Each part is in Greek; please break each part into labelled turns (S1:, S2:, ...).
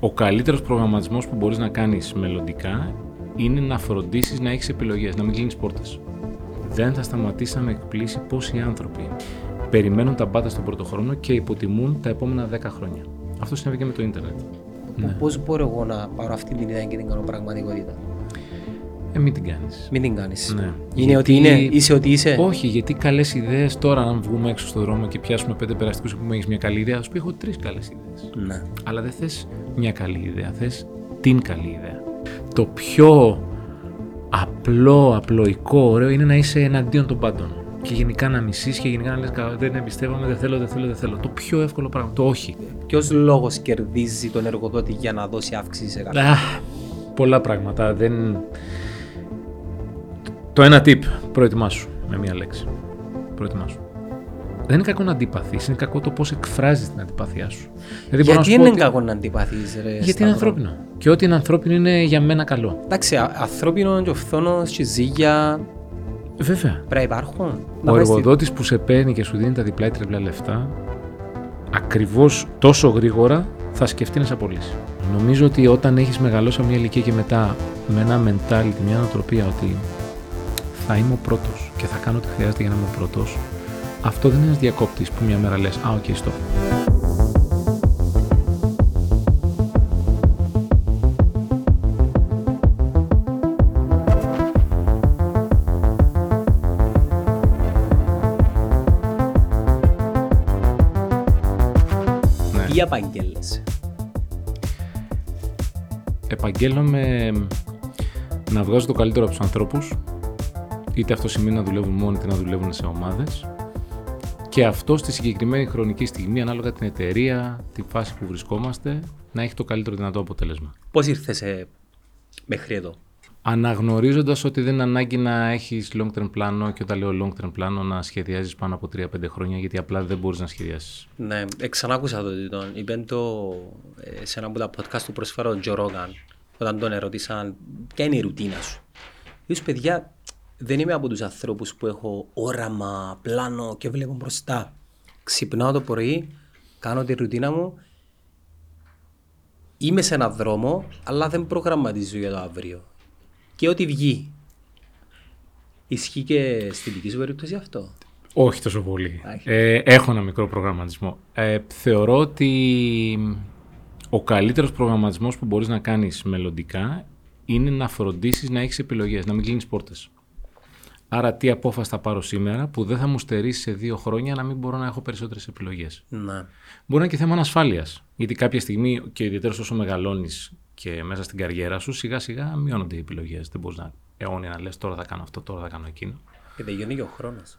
S1: Ο καλύτερος προγραμματισμός που μπορείς να κάνεις μελλοντικά είναι να φροντίσεις να έχεις επιλογές, να μην κλείνεις πόρτες. Δεν θα σταματήσει να με εκπλήσει πόσοι άνθρωποι περιμένουν τα μπάτα στον πρώτο χρόνο και υποτιμούν τα επόμενα 10 χρόνια. Αυτό συνέβη και με το ίντερνετ.
S2: Ναι. Πώς μπορώ εγώ να πάρω αυτή την ιδέα και την κάνω πραγματικότητα;
S1: Ε, μην την κάνεις.
S2: Μην την κάνεις.
S1: Ναι.
S2: Είναι
S1: Γιατί-
S2: ότι είναι, είσαι ότι είσαι;
S1: Όχι, γιατί καλές ιδέες τώρα, αν βγούμε έξω στον δρόμο και πιάσουμε πέντε περαστικούς που πούμε έχεις μια καλή ιδέα, θα σου πει έχω τρεις καλές ιδέες.
S2: Ναι.
S1: Αλλά δεν θες μια καλή ιδέα, θες την καλή ιδέα. Το πιο απλό, απλοϊκό, ωραίο είναι να είσαι εναντίον των πάντων. Και γενικά να μισείς και γενικά να λες «Κα- δεν εμπιστεύομαι, δεν θέλω, δεν θέλω, δεν θέλω. Το πιο εύκολο πράγμα, το όχι.
S2: Ποιος λόγος κερδίζει τον εργοδότη για να δώσει αύξηση σε κάποιον;
S1: Αχ, πολλά πράγματα. Δεν... Το ένα tip, προετοιμάσου με μία λέξη. Προετοιμάσου. Δεν είναι κακό να αντιπαθείς, είναι κακό το πώς εκφράζεις την αντιπάθειά σου. Δηλαδή, μπορώ να
S2: Γιατί
S1: σου πω
S2: είναι
S1: ότι-
S2: κακό να αντιπαθείς ρε
S1: Γιατί είναι
S2: Σταύρο;
S1: ανθρώπινο. Και ό,τι είναι ανθρώπινο είναι για μένα καλό.
S2: Εντάξει, α- ανθρώπινο και ο φθόνος και ζύγια
S1: Βέβαια.
S2: πρέπει να υπάρχουν. Να
S1: Ο
S2: πάει στη-
S1: εργοδότης που σε παίρνει και σου δίνει τα διπλά ή τριπλά λεφτά, ακριβώς τόσο γρήγορα θα σκεφτεί να σε απολύσει. Νομίζω ότι όταν έχεις μεγαλώσει από μια ηλικία και μετά με ένα mentality, μια νοοτροπία ότι θα είμαι ο πρώτος και θα κάνω ό,τι χρειάζεται για να είμαι ο πρώτος, αυτό δεν είναι ένας διακόπτης που μια μέρα λες «Α, οκ, stop». Ναι.
S2: Τι απαγγέλλεσαι.
S1: επαγγέλλομαι να βγάζω το καλύτερο από τους ανθρώπους είτε αυτό σημαίνει να δουλεύουν μόνοι είτε να δουλεύουν σε ομάδες και αυτό στη συγκεκριμένη χρονική στιγμή ανάλογα την εταιρεία, τη φάση που βρισκόμαστε να έχει το καλύτερο δυνατό αποτέλεσμα.
S2: Πώς ήρθες ε, μέχρι εδώ;
S1: Αναγνωρίζοντας ότι δεν είναι ανάγκη να έχεις long term πλάνο και όταν λέω long term πλάνο να σχεδιάζεις πάνω από 3-5 χρόνια γιατί απλά δεν μπορείς να σχεδιάσεις.
S2: Ναι, εξανάκουσα το ότι τον είπε το ε, σε ένα από τα podcast του προσφέρω ο Τζο Ρόγκαν όταν τον ερώτησαν ποια είναι η ρουτίνα σου; Είπες παιδιά δεν είμαι από τους ανθρώπους που έχω όραμα, πλάνο και βλέπω μπροστά. Ξυπνάω το πρωί, κάνω τη ρουτίνα μου, είμαι σε έναν δρόμο αλλά δεν προγραμματίζω για το αύριο. Και ό,τι βγει. Ισχύει και στην δική σου περίπτωση αυτό;
S1: Όχι τόσο πολύ.
S2: Α, έχει.
S1: Ε, έχω ένα μικρό προγραμματισμό. Ε, θεωρώ ότι ο καλύτερος προγραμματισμός που μπορείς να κάνεις μελλοντικά είναι να φροντίσεις να έχεις επιλογές, να μην κλείνεις πόρτες. Άρα τι απόφαση θα πάρω σήμερα που δεν θα μου στερήσει σε δύο χρόνια να μην μπορώ να έχω περισσότερες επιλογές;
S2: Ναι.
S1: Μπορεί να είναι και θέμα ανασφάλειας. Γιατί κάποια στιγμή, και ιδιαίτερα όσο μεγαλώνεις και μέσα στην καριέρα σου, σιγά σιγά μειώνονται οι επιλογές. Δεν μπορείς να αιώνια να λες τώρα θα κάνω αυτό, τώρα θα κάνω εκείνο.
S2: Και τελειώνει και ο χρόνος.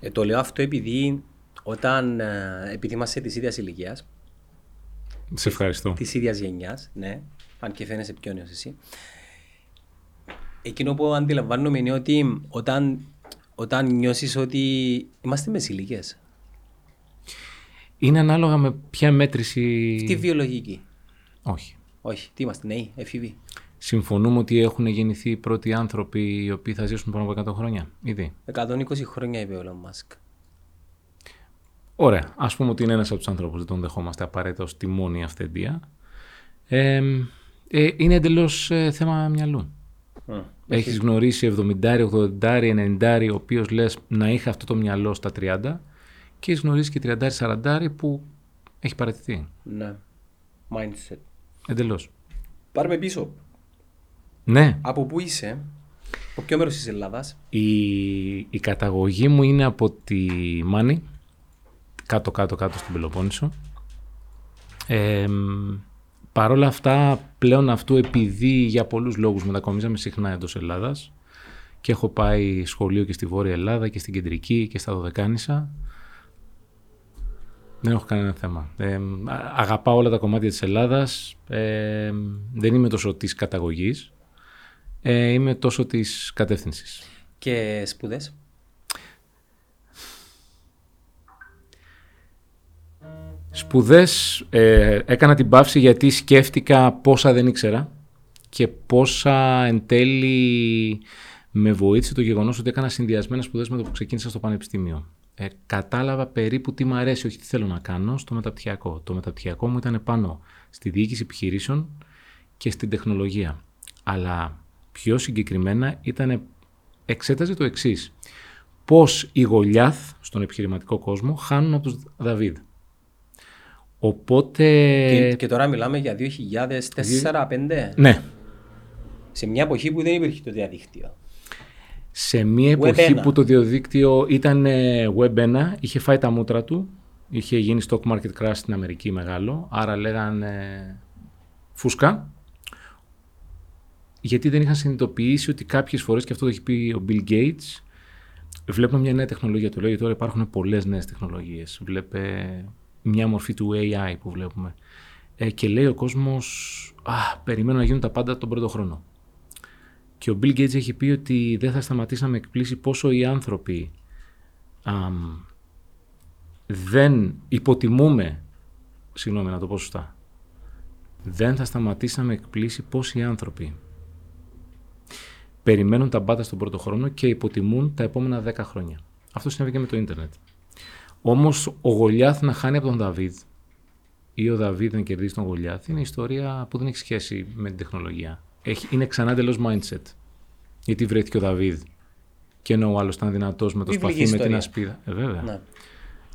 S2: ε, το λέω αυτό επειδή όταν ε, επειδή είμαστε της ίδιας ηλικίας,
S1: Σε ευχαριστώ.
S2: της ίδιας γενιάς, ναι, αν και φαίνεσαι πιο νέος εσύ, εκείνο που αντιλαμβάνομαι είναι ότι όταν, όταν νιώσεις ότι είμαστε μεσηλικέ,
S1: Είναι ανάλογα με ποια μέτρηση.
S2: τι βιολογική.
S1: Όχι.
S2: Όχι, τι είμαστε, νέοι, εφηβοί.
S1: Συμφωνούμε ότι έχουν γεννηθεί οι πρώτοι άνθρωποι οι οποίοι θα ζήσουν πάνω από 100 χρόνια. Ήδη.
S2: 120 χρόνια είπε ο Elon Musk.
S1: Ωραία. Α πούμε ότι είναι ένας από τους ανθρώπου. Δεν τον δεχόμαστε απαραίτητα ω τη μόνη αυθεντία. Ε, ε, είναι εντελώς θέμα μυαλού.
S2: Mm.
S1: Έχεις γνωρίσει 70, 80, 90, ο οποίος λες να είχα αυτό το μυαλό στα 30 και έχεις γνωρίσει και 30, 40 που έχει παραιτηθεί.
S2: Ναι. Mindset.
S1: Εντελώς.
S2: Πάρουμε πίσω.
S1: Ναι,
S2: Από πού είσαι, από ποιο μέρος της Ελλάδας,
S1: η, η καταγωγή μου είναι από τη Μάνη, κάτω κάτω κάτω στην Πελοπόννησο. Ε, Παρ' όλα αυτά, πλέον αυτού επειδή για πολλούς λόγους μετακομίζαμε συχνά εντός Ελλάδας και έχω πάει σχολείο και στη Βόρεια Ελλάδα και στην Κεντρική και στα Δωδεκάνησα, δεν έχω κανένα θέμα. Ε, α- αγαπάω όλα τα κομμάτια της Ελλάδας. Ε, δεν είμαι τόσο της καταγωγής. Ε, είμαι τόσο της κατεύθυνσης.
S2: και σπουδές;
S1: Σπουδές ε, έκανα την παύση γιατί σκέφτηκα πόσα δεν ήξερα και πόσα εν τέλει με βοήθησε το γεγονός ότι έκανα συνδυασμένες σπουδές με το που ξεκίνησα στο πανεπιστήμιο. ε, κατάλαβα περίπου τι μου αρέσει, όχι τι θέλω να κάνω στο μεταπτυχιακό. Το μεταπτυχιακό μου ήταν πάνω στη διοίκηση επιχειρήσεων και στην τεχνολογία. Αλλά πιο συγκεκριμένα ήταν, εξέταζε το εξής. Πώς οι Γολιάθ στον επιχειρηματικό κόσμο χάνουν από τους Δαβίδ. Οπότε...
S2: Και, και τώρα μιλάμε για 2004-2005.
S1: Ναι.
S2: Σε μια εποχή που δεν υπήρχε το διαδίκτυο.
S1: Σε μια εποχή που το διαδίκτυο ήταν ε, Web 1, είχε φάει τα μούτρα του, είχε γίνει stock market crash στην Αμερική μεγάλο, άρα λέγανε φούσκα. Γιατί δεν είχαν συνειδητοποιήσει ότι κάποιες φορές, και αυτό το έχει πει ο Bill Gates, βλέπουμε μια νέα τεχνολογία. Το λέω γιατί τώρα υπάρχουν πολλές νέες τεχνολογίες. Βλέπε μια μορφή του AI που βλέπουμε. Ε, και λέει ο κόσμος, α, περιμένω να γίνουν τα πάντα τον πρώτο χρόνο. Και ο Bill Gates έχει πει ότι δεν θα σταματήσει να με εκπλήσει πόσο οι άνθρωποι δεν υποτιμούμε, συγγνώμη να το πω σωστά, δεν θα σταματήσει να με εκπλήσει πόσοι άνθρωποι περιμένουν τα πάντα στον πρώτο χρόνο και υποτιμούν τα επόμενα 10 χρόνια. Αυτό συνέβη και με το ίντερνετ. Όμως ο Γολιάθ να χάνει από τον Δαβίδ ή ο Δαβίδ να κερδίσει τον Γολιάθ είναι ιστορία που δεν έχει σχέση με την τεχνολογία. Έχει, είναι ξανά εντελώς mindset. Γιατί βρέθηκε ο Δαβίδ και ενώ ο άλλος ήταν δυνατός με το σπαθί, με την ασπίδα. Ε, βέβαια. Ναι.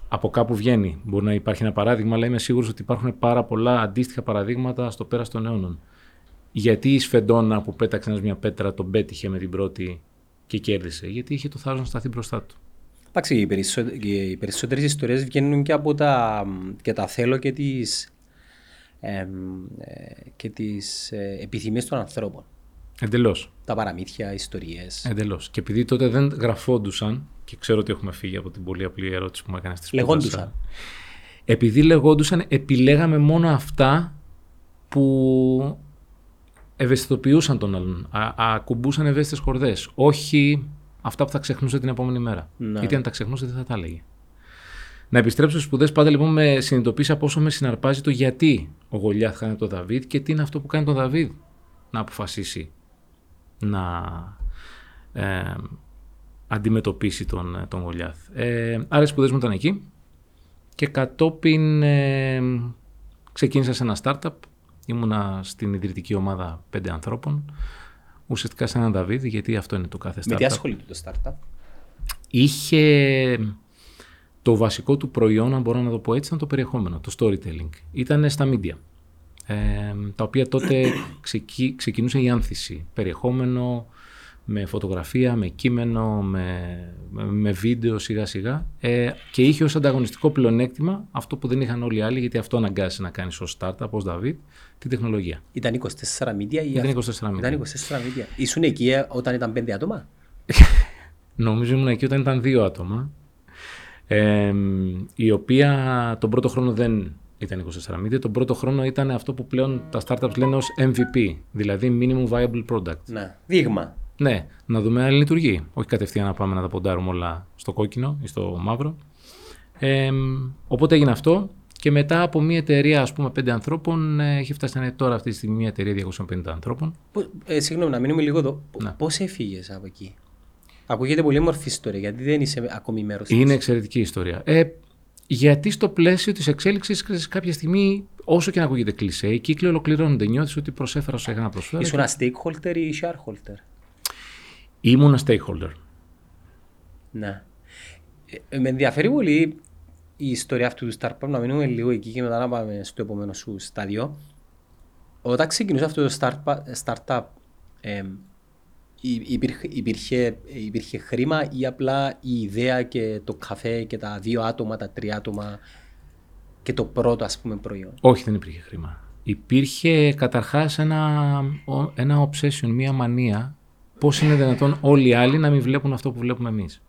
S1: Από κάπου βγαίνει. Μπορεί να υπάρχει ένα παράδειγμα, αλλά είμαι σίγουρος ότι υπάρχουν πάρα πολλά αντίστοιχα παραδείγματα στο πέρας των αιώνων. Γιατί η Σφεντόνα που πέταξε μια πέτρα τον πέτυχε με την πρώτη και κέρδισε. Γιατί είχε το θάρρος να σταθεί μπροστά του.
S2: Εντάξει, οι, περισσότε, οι περισσότερες ιστορίες βγαίνουν και από τα, και τα θέλω και τις, ε, και τις ε, επιθυμίες των ανθρώπων.
S1: Εντελώς.
S2: Τα παραμύθια, ιστορίες.
S1: Εντελώς. Και επειδή τότε δεν γραφόντουσαν, και ξέρω ότι έχουμε φύγει από την πολύ απλή ερώτηση που μου έκανες στη
S2: Λεγόντουσαν.
S1: Επειδή λεγόντουσαν, επιλέγαμε μόνο αυτά που ευαισθητοποιούσαν τον άλλον, ακουμπούσαν ευαίσθητες χορδές. Όχι αυτά που θα ξεχνούσε την επόμενη μέρα. Ναι. Γιατί αν τα ξεχνούσε δεν θα τα έλεγε. Να επιστρέψω στις σπουδές πάντα λοιπόν με συνειδητοποίησα από όσο με συναρπάζει το γιατί ο Γολιάθ χάνει τον Δαβίδ και τι είναι αυτό που κάνει τον Δαβίδ να αποφασίσει να ε, αντιμετωπίσει τον, τον Γολιάθ. Ε, άρα οι σπουδές μου ήταν εκεί και κατόπιν ε, ξεκίνησα σε ένα startup. Ήμουνα στην ιδρυτική ομάδα πέντε ανθρώπων ουσιαστικά σαν έναν Δαβίδ, γιατί αυτό είναι το κάθε startup.
S2: Με τι ασχολείται το startup?
S1: Είχε το βασικό του προϊόν, αν μπορώ να το πω έτσι, ήταν το περιεχόμενο, το storytelling. Ήταν στα media, ε, τα οποία τότε ξεκινούσε η άνθηση. Περιεχόμενο, με φωτογραφία, με κείμενο, με, με, βίντεο σιγά σιγά ε, και είχε ως ανταγωνιστικό πλεονέκτημα αυτό που δεν είχαν όλοι οι άλλοι γιατί αυτό αναγκάζει να κάνεις ως startup, ως David, την τεχνολογία.
S2: Ήταν 24 media ή
S1: Ήταν 24 media.
S2: Ήταν 24 media. Ήσουν εκεί ε, όταν ήταν 5 άτομα;
S1: Νομίζω ήμουν εκεί όταν ήταν 2 άτομα. Ε, η οποία τον πρώτο χρόνο δεν ήταν 24 media. Τον πρώτο χρόνο ήταν αυτό που πλέον τα startups λένε ως MVP, δηλαδή Minimum Viable Product.
S2: Ναι, δείγμα.
S1: Ναι, να δούμε αν λειτουργεί. Όχι κατευθείαν να πάμε να τα ποντάρουμε όλα στο κόκκινο ή στο μαύρο. Ε, οπότε έγινε αυτό και μετά από μια εταιρεία ας πούμε πέντε ανθρώπων ε, έχει φτάσει να είναι τώρα αυτή τη στιγμή μια εταιρεία 250 ανθρώπων.
S2: Ε, συγγνώμη, να μείνουμε λίγο εδώ. Ναι. Πώς έφυγες από εκεί; Ακούγεται πολύ μορφή ιστορία, γιατί δεν είσαι ακόμη μέρος
S1: της. Είναι εξαιρετική ιστορία. Ε, γιατί στο πλαίσιο της εξέλιξης κάποια στιγμή, όσο και να ακούγεται κλεισέ, οι κύκλοι ολοκληρώνονται. Νιώθεις ότι προσέφερα όσο έκανα προσφέρω.
S2: Ήσουν ένα stakeholder ή shareholder;
S1: Ήμουν stakeholder.
S2: Ναι. Ε, με ενδιαφέρει πολύ η ιστορία αυτού του startup, να μείνουμε λίγο εκεί και μετά να πάμε στο επόμενο σου στάδιο. Όταν ξεκινούσε αυτό το startup, startup ε, υπήρχε, υπήρχε, υπήρχε χρήμα ή απλά η ιδέα και το καφέ και τα δύο άτομα, τα τρία άτομα και το πρώτο ας πούμε προϊόν;
S1: Όχι, δεν υπήρχε χρήμα. Υπήρχε καταρχάς ένα, ένα obsession, μία μανία Πώς είναι δυνατόν όλοι οι άλλοι να μην βλέπουν αυτό που βλέπουμε εμείς.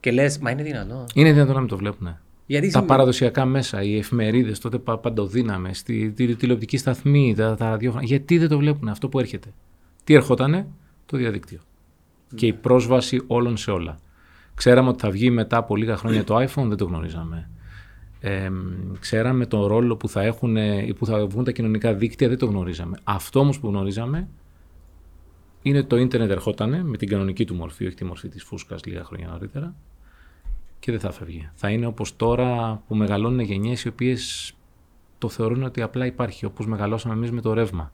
S2: Και λες, μα είναι δυνατόν.
S1: Είναι δυνατόν να μην το βλέπουν. Γιατί τα παραδοσιακά μέσα, οι εφημερίδες τότε παντοδύναμε, στη τηλεοπτική σταθμή, τα, τα ραδιόφωνα. Γιατί δεν το βλέπουν αυτό που έρχεται. Τι ερχότανε, το διαδίκτυο. Ναι. Και η πρόσβαση όλων σε όλα. Ξέραμε ότι θα βγει μετά από λίγα χρόνια το iPhone, δεν το γνωρίζαμε. Ε, ξέραμε τον ρόλο που θα, έχουν, που θα βγουν τα κοινωνικά δίκτυα, δεν το γνωρίζαμε. Αυτό όμως που γνωρίζαμε είναι το ίντερνετ ερχότανε με την κανονική του μορφή, όχι τη μορφή της φούσκας λίγα χρόνια νωρίτερα και δεν θα φεύγει. Θα είναι όπως τώρα που μεγαλώνουν γενιές οι οποίες το θεωρούν ότι απλά υπάρχει, όπως μεγαλώσαμε εμείς με το ρεύμα.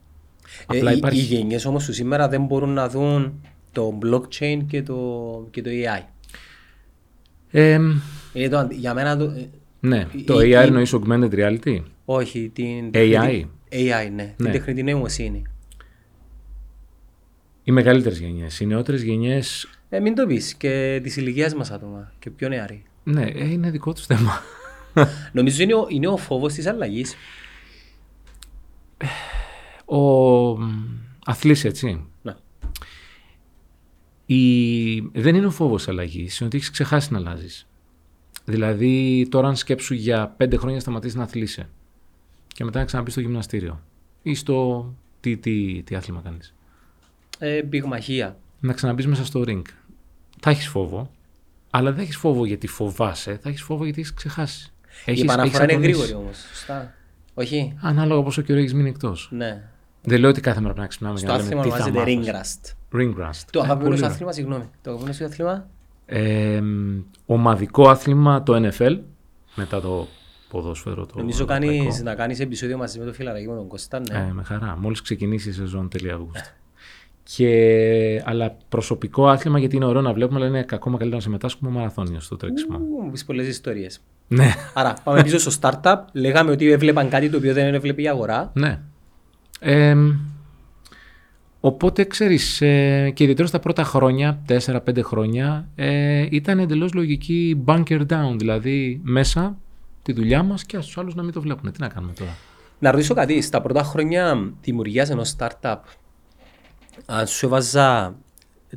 S2: Ε,
S1: Απλά
S2: οι,
S1: υπάρχει.
S2: οι γενιές όμως του σήμερα δεν μπορούν να δουν το blockchain και το, και το AI.
S1: Ε,
S2: Είναι το, αντι- για μένα το, ε,
S1: ναι,
S2: Η-
S1: το
S2: η-
S1: AR
S2: η-
S1: εννοείς augmented reality;
S2: όχι, την
S1: AI.
S2: AI, ναι, την
S1: Ναι.
S2: τεχνητή νοημοσύνη.
S1: Οι μεγαλύτερες γενιές. Οι νεότερες γενιές,
S2: Ε, μην το πεις και της ηλικίας μας άτομα και πιο νεαροί.
S1: ναι, ε, είναι δικό τους θέμα.
S2: Νομίζω είναι ο, είναι ο φόβος της αλλαγής.
S1: Ο μ, αθλής, έτσι.
S2: Ναι.
S1: Η... Δεν είναι ο φόβος αλλαγής, είναι ότι έχεις ξεχάσει να αλλάζεις. Δηλαδή, τώρα αν σκέψου για πέντε χρόνια σταματήσεις να αθλείσαι και μετά να ξαναμπείς στο γυμναστήριο ή στο... Τι, τι, τι άθλημα κάνεις.
S2: Ε, πυγμαχία.
S1: Να ξαναμπείς μέσα στο ring. Θα έχεις φόβο, αλλά δεν έχεις φόβο γιατί φοβάσαι, θα έχεις φόβο γιατί έχεις ξεχάσει.
S2: η επαναφορά
S1: έχεις
S2: είναι
S1: αγωνίσει.
S2: γρήγορη όμως. Σωστά. Όχι;
S1: Ανάλογα πόσο καιρό έχεις μείνει εκτός.
S2: Ναι.
S1: Δεν λέω ότι κάθε μέρα πρέπει να ξυπνάμε για
S2: Στο
S1: να λέμε
S2: άθλημα
S1: τι θα
S2: ονομάζεται
S1: μάθεις.
S2: ring rust.
S1: Ring rust.
S2: Το
S1: Ε,
S2: αγαπημένο
S1: πολύ
S2: σου
S1: ωραία.
S2: άθλημα, συγγνώμη. Το αγαπημένο σου άθλημα;
S1: Ε, ομαδικό άθλημα το NFL μετά το ποδόσφαιρο. Το
S2: Νομίζω
S1: ευρωπαϊκό.
S2: κάνεις, να κάνεις επεισόδιο μαζί με το φιλαράκι με τον Κώστα. Ναι.
S1: Ε, με χαρά. Μόλις ξεκινήσει η σεζόν τέλη Αυγούστου. Και, αλλά προσωπικό άθλημα γιατί είναι ωραίο να βλέπουμε, αλλά είναι ακόμα καλύτερα να συμμετάσχουμε μαραθώνιο στο τρέξιμο.
S2: Ου, μου πεις πολλές ιστορίες.
S1: ναι,
S2: Άρα, πάμε πίσω στο startup. Λέγαμε ότι έβλεπαν κάτι το οποίο δεν έβλεπε η αγορά.
S1: ναι. Ε, οπότε ξέρεις, ε, και ιδιαίτερα στα πρώτα χρόνια, 4-5 χρόνια, ε, ήταν εντελώς λογική bunker down, δηλαδή μέσα τη δουλειά μας και στους άλλους να μην το βλέπουν. Τι να κάνουμε τώρα;
S2: Να ρωτήσω κάτι. Στα πρώτα χρόνια δημιουργία ενός startup, αν σου έβαζα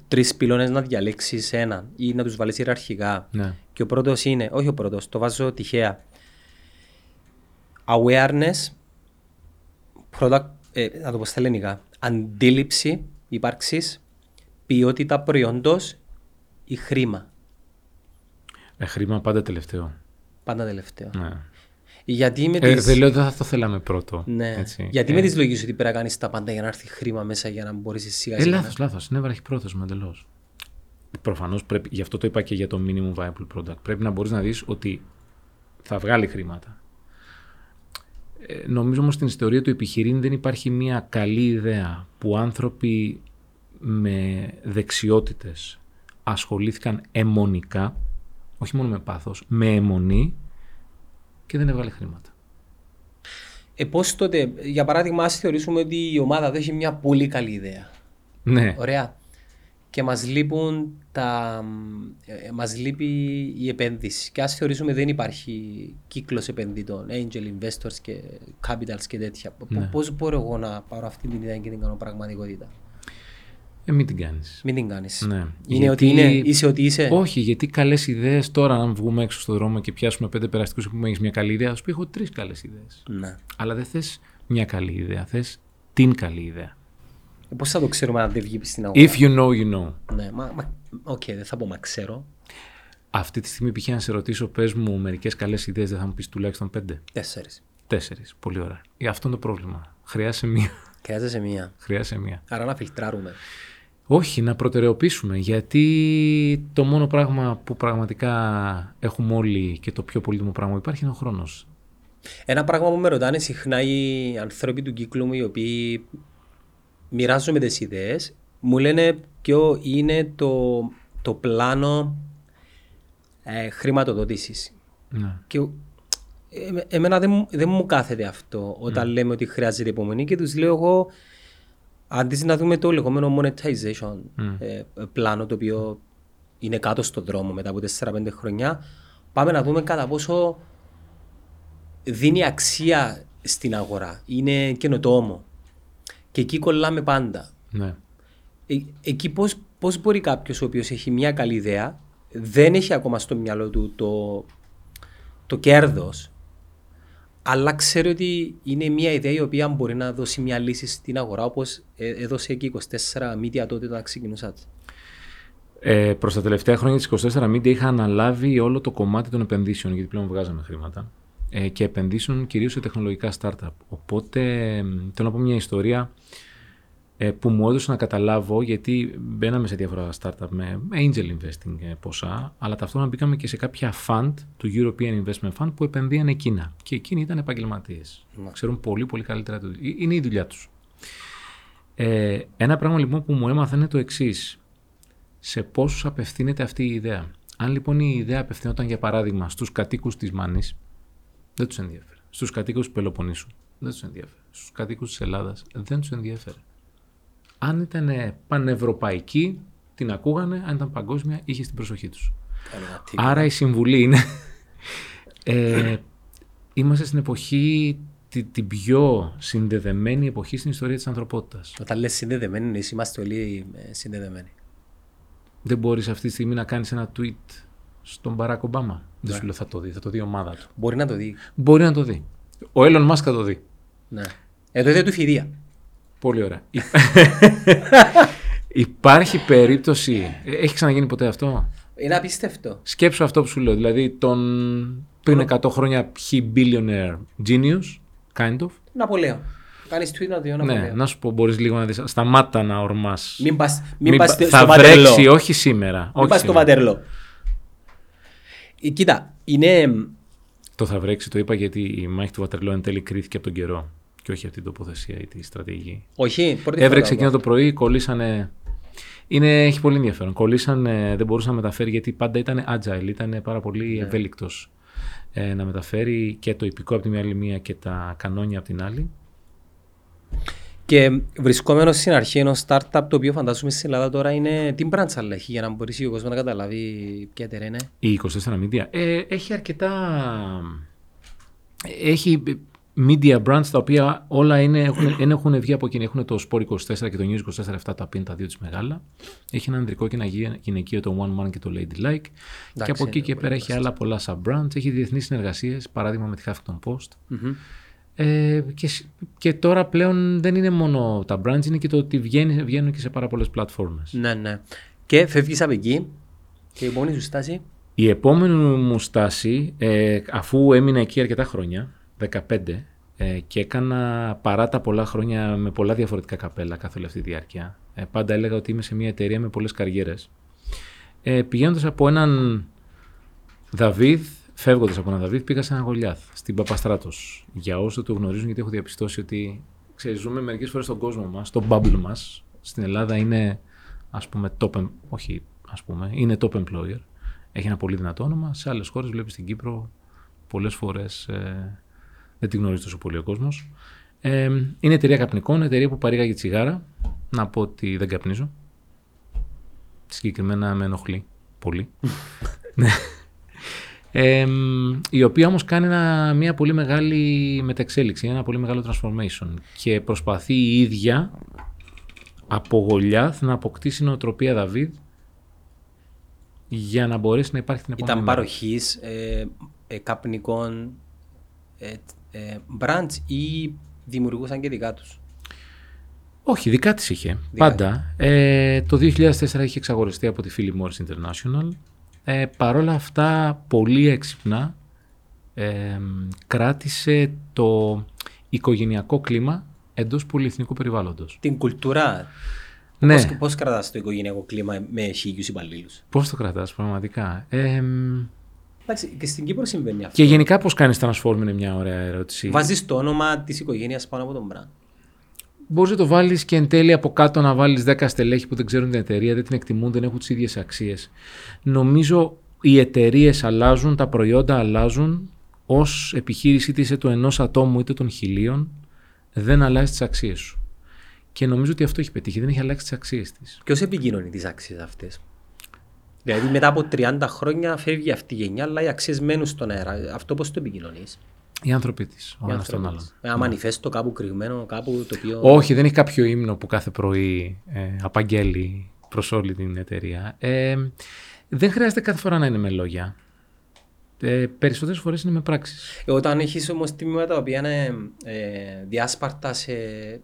S2: τρεις πυλώνες να διαλέξεις έναν ή να τους βάλεις ιεραρχικά,
S1: Ναι.
S2: και ο πρώτος είναι, όχι ο πρώτος, το βάζω τυχαία. Awareness, product, ε, να το πω στα ελληνικά, αντίληψη ύπαρξης, ποιότητα προϊόντος ή χρήμα.
S1: Ε, χρήμα πάντα τελευταίο.
S2: Πάντα τελευταίο.
S1: Ναι.
S2: Γιατί με
S1: Ε,
S2: τις...
S1: δεν λέω ότι δεν θα το θέλαμε πρώτο.
S2: Ναι.
S1: Έτσι.
S2: Γιατί
S1: ε,
S2: με τις λογίες ότι πρέπει να κάνεις τα πάντα για να έρθει χρήμα μέσα για να μπορείς σιγά
S1: Ε,
S2: σιγά.
S1: λάθος, λάθος. Είναι βραχυπρόθεσμο εντελώς. Προφανώς πρέπει, γι' αυτό το είπα και για το minimum viable product. Πρέπει να μπορείς να δεις ότι θα βγάλει χρήματα. Ε, νομίζω όμως στην ιστορία του επιχειρήν δεν υπάρχει μια καλή ιδέα που άνθρωποι με δεξιότητες ασχολήθηκαν αιμονικά, όχι μόνο με πάθος, με αιμονή και δεν έβγαλε χρήματα.
S2: Ε, πώς τότε, για παράδειγμα, ας θεωρήσουμε ότι η ομάδα δεν έχει μια πολύ καλή ιδέα.
S1: Ναι,
S2: Ωραία. Και μας λείπουν τα... ε, μας λείπει η επένδυση. Και ας θεωρήσουμε δεν υπάρχει κύκλος επενδυτών, angel investors και capitals και τέτοια.
S1: Ναι.
S2: Πώς μπορώ εγώ να πάρω αυτή την ιδέα και την κάνω πραγματικότητα;
S1: Ε, μην την κάνεις.
S2: Μην την κάνεις.
S1: Ναι.
S2: Είναι
S1: Γιατί-
S2: ότι είναι, είσαι ότι είσαι.
S1: Όχι, γιατί καλές ιδέες τώρα, αν βγούμε έξω στον δρόμο και πιάσουμε πέντε περαστικούς του πούμε έχεις μια καλή ιδέα, θα σου πει: Έχω τρεις καλές ιδέες.
S2: Ναι.
S1: Αλλά δεν θες μια καλή ιδέα, θες την καλή ιδέα.
S2: Ε, Πώς θα το ξέρουμε αν δεν βγει στην αγορά;
S1: If you know, you know.
S2: Ναι, μα, μα, οκ, δεν θα πω μα ξέρω.
S1: Αυτή τη στιγμή π.χ. να σε ρωτήσω, πες μου μερικές καλές ιδέες, δεν θα μου πεις τουλάχιστον πέντε.
S2: Τέσσερις.
S1: Τέσσερις. Πολύ ωραία. Ε, αυτό είναι το πρόβλημα. Χρειάζεσαι μία.
S2: Χρειάζεσαι μία.
S1: Χρειάζεσαι μία.
S2: Άρα να φιλτράρουμε.
S1: Όχι, να προτεραιοποιήσουμε. Γιατί το μόνο πράγμα που πραγματικά έχουμε όλοι και το πιο πολύτιμο πράγμα που υπάρχει είναι ο χρόνος.
S2: Ένα πράγμα που με ρωτάνε συχνά οι άνθρωποι του κύκλου μου οι οποίοι μοιράζομαι τις ιδέες μου λένε ποιο είναι το, το πλάνο ε, χρηματοδότησης.
S1: Ναι.
S2: Και ε, εμένα δεν, μου- δεν μου κάθεται αυτό όταν λέμε ότι χρειάζεται υπομονή και τους λέω εγώ αντί να δούμε το λεγόμενο monetization ε, πλάνο το οποίο είναι κάτω στον δρόμο μετά από 4-5 χρονιά πάμε να δούμε κατά πόσο δίνει αξία στην αγορά. Είναι καινοτόμο. Και εκεί κολλάμε πάντα.
S1: ναι.
S2: Ε, εκεί πώς, πώς μπορεί κάποιος ο οποίος έχει μια καλή ιδέα, δεν έχει ακόμα στο μυαλό του το, το κέρδος, αλλά ξέρει ότι είναι μια ιδέα η οποία μπορεί να δώσει μια λύση στην αγορά όπως ε, έδωσε και 24 media τότε όταν ξεκινούσατε.
S1: Ε, προς τα τελευταία χρόνια της 24 Media είχα αναλάβει όλο το κομμάτι των επενδύσεων, γιατί πλέον βγάζαμε χρήματα, ε, και επενδύσεων κυρίως σε τεχνολογικά startup. Οπότε, ε, θέλω να πω μια ιστορία. Ε, που μου έδωσε να καταλάβω, γιατί μπαίναμε σε διάφορα startup με angel investing ε, ποσά, αλλά ταυτόχρονα μπήκαμε και σε κάποια fund του European Investment Fund που επενδύαν εκείνα. Και εκείνοι ήταν επαγγελματίες.
S2: Ναι.
S1: Ξέρουν πολύ, πολύ καλύτερα. Το... Ε, Είναι η δουλειά τους. Ε, ένα πράγμα λοιπόν που μου έμαθα είναι το εξής. Σε πόσους απευθύνεται αυτή η ιδέα; Αν λοιπόν η ιδέα απευθυνόταν για παράδειγμα στους κατοίκους της Μάνης, δεν τους ενδιαφέρει. Στους κατοίκους του Πελοποννήσου, δεν τους ενδιαφέρει. Στους κατοίκους της Ελλάδας, δεν τους ενδιαφέρει. Αν ήταν πανευρωπαϊκή, την ακούγανε. Αν ήταν παγκόσμια, είχε στην προσοχή τους. Άρα η συμβουλή είναι. ε, είμαστε στην εποχή, τη- την πιο συνδεδεμένη εποχή στην ιστορία της ανθρωπότητας.
S2: Όταν λες συνδεδεμένοι, εννοείς είμαστε όλοι ε, συνδεδεμένοι.
S1: Δεν μπορείς αυτή τη στιγμή να κάνεις ένα tweet στον Μπαράκ Ομπάμα. Δεν σου λέω θα το δει, θα το δει η ομάδα του.
S2: Μπορεί να το δει.
S1: Μπορεί να το δει. Ο Έλλον Musk θα το δει.
S2: Ναι. Ε, το ίδιο του φιδία.
S1: Πολύ ωραία. Υπάρχει περίπτωση. ε, Έχει ξαναγίνει ποτέ αυτό;
S2: Είναι απίστευτο.
S1: Σκέψου αυτό που σου λέω. Δηλαδή τον πριν 100 χρόνια he billionaire genius, kind of.
S2: Ναπολέον. Κάνεις tweet να δει ο
S1: Ναι,
S2: Ναπολέον.
S1: να σου πω, μπορείς λίγο να δεις. Σταμάτα να ορμάς.
S2: Μην πας, μην
S1: Μην
S2: πας
S1: πα-
S2: στο
S1: θα
S2: Βατερλό.
S1: βρέξει, όχι σήμερα.
S2: Μην
S1: όχι
S2: πας στο
S1: σήμερα.
S2: Βατερλό. Ε, Κοίτα, είναι...
S1: Το θα βρέξει, το είπα γιατί η μάχη του Βατερλό εν τέλει κρίθηκε από τον καιρό και όχι από την τοποθεσία ή τη στρατηγική.
S2: Όχι, πρώτη φορά
S1: Έβρεξε
S2: το
S1: εκείνο
S2: ακούω.
S1: το πρωί, κολλήσανε. Είναι, έχει πολύ ενδιαφέρον. Κολλήσανε, δεν μπορούσε να μεταφέρει γιατί πάντα ήταν agile, ήταν πάρα πολύ
S2: Ναι.
S1: ευέλικτος ε, να μεταφέρει και το υπηκό από τη μια άλλη μία και τα κανόνια από την άλλη.
S2: Και βρισκόμενος στην αρχή ενός startup το οποίο φαντάζομαι στην Ελλάδα τώρα είναι την branch αλλά έχει για να μπορέσει ο κόσμος να καταλάβει ποια εταιρεία είναι.
S1: Η 24 Media ε, έχει αρκετά. Έχει media brands τα οποία όλα είναι, έχουν, δεν έχουν βγει από εκείνη. Έχουν το Sport 24 και το News 24, αυτά τα οποία είναι τα δύο της μεγάλα. Έχει ένα ανδρικό και ένα γυ- γυναικείο, το One Man και το Ladylike. και από εκεί
S2: είναι
S1: και
S2: πολύ
S1: πέρα έχει άλλα πολλά sub-brands. Έχει διεθνείς συνεργασίες, παράδειγμα με τη Huffington Post. Ε, και, σ- και τώρα πλέον δεν είναι μόνο τα brands, είναι και το ότι βγαίνει, βγαίνουν και σε πάρα πολλές πλατφόρμες.
S2: Ναι, ναι. Και φεύγεις από εκεί και η επόμενη σου στάση;
S1: Η επόμενη μου στάση, ε, αφού έμεινα εκεί αρκετά χρόνια, 15, ε, και έκανα παρά τα πολλά χρόνια με πολλά διαφορετικά καπέλα καθ' όλη αυτή τη διάρκεια, ε, πάντα έλεγα ότι είμαι σε μια εταιρεία με πολλές καριέρες. Ε, πηγαίνοντας από έναν Δαβίδ, φεύγοντας από έναν Δαβίδ, πήγα σε έναν Γολιάθ, στην Παπαστράτος. Για όσοι το γνωρίζουν, γιατί έχω διαπιστώσει ότι ξέρεις, ζούμε μερικές φορές στον κόσμο μας, στον bubble μας. Στην Ελλάδα είναι, ας πούμε, top, em- όχι, ας πούμε, είναι top employer. Έχει ένα πολύ δυνατό όνομα. Σε άλλες χώρες βλέπεις στην Κύπρο πολλές φορές ε, δεν την γνωρίζει τόσο πολύ ο κόσμος. Ε, είναι εταιρεία καπνικών, εταιρεία που παρήγαγε τσιγάρα. Να πω ότι δεν καπνίζω. Συγκεκριμένα με ενοχλεί πολύ. Ναι. Ε, η οποία όμως κάνει ένα, μια πολύ μεγάλη μεταξέλιξη, ένα πολύ μεγάλο transformation και προσπαθεί η ίδια από Γολιάθ να αποκτήσει νοοτροπία Δαβίδ για να μπορέσει να υπάρχει την επόμενη
S2: Ήταν
S1: μέρα.
S2: παροχής ε, ε, καπνικών ε, ε, branch ή δημιουργούσαν και δικά τους;
S1: Όχι, δικά της είχε.
S2: Δικά
S1: Πάντα. Ε, το 2004 είχε εξαγοριστεί από τη Philip Morris International. Ε, παρόλα αυτά, πολύ έξυπνα ε, κράτησε το οικογενειακό κλίμα εντός πολυεθνικού περιβάλλοντος.
S2: Την κουλτούρα.
S1: Ναι,
S2: Πώς, πώς κρατάς το οικογενειακό κλίμα με χίλιους υπαλλήλους;
S1: πώς το κρατάς πραγματικά. Ε,
S2: Εντάξει, και στην Κύπρο συμβαίνει αυτό.
S1: και γενικά πώς κάνεις transform είναι μια ωραία ερώτηση.
S2: Βάζεις το όνομα της οικογένειας πάνω από τον brand.
S1: Μπορείς να το βάλεις και εν τέλει από κάτω να βάλεις 10 στελέχη που δεν ξέρουν την εταιρεία, δεν την εκτιμούν, δεν έχουν τις ίδιες αξίες. Νομίζω οι εταιρείες αλλάζουν, τα προϊόντα αλλάζουν. Ω επιχείρηση, είτε είσαι του ενός ατόμου είτε των χιλίων, δεν αλλάζει τις αξίες σου. Και νομίζω ότι αυτό έχει πετύχει, δεν έχει αλλάξει τις αξίες της.
S2: Ποιο επικοινωνεί τι αξίες αυτές. Δηλαδή μετά από 30 χρόνια φεύγει αυτή η γενιά, αλλά οι αξίες μένουν στον αέρα. Αυτό πώς το επικοινωνείς;
S1: Οι άνθρωποι της, ο ένας τον άλλον.
S2: Ένα μανιφέστο κάπου κρυμμένο, κάπου το οποίο.
S1: Όχι, δεν έχει κάποιο ύμνο που κάθε πρωί ε, απαγγέλει προς όλη την εταιρεία. Ε, δεν χρειάζεται κάθε φορά να είναι με λόγια. Ε, Περισσότερες φορές είναι με πράξεις.
S2: Ε, Όταν έχεις όμως τμήματα τα οποία είναι ε, διάσπαρτα σε...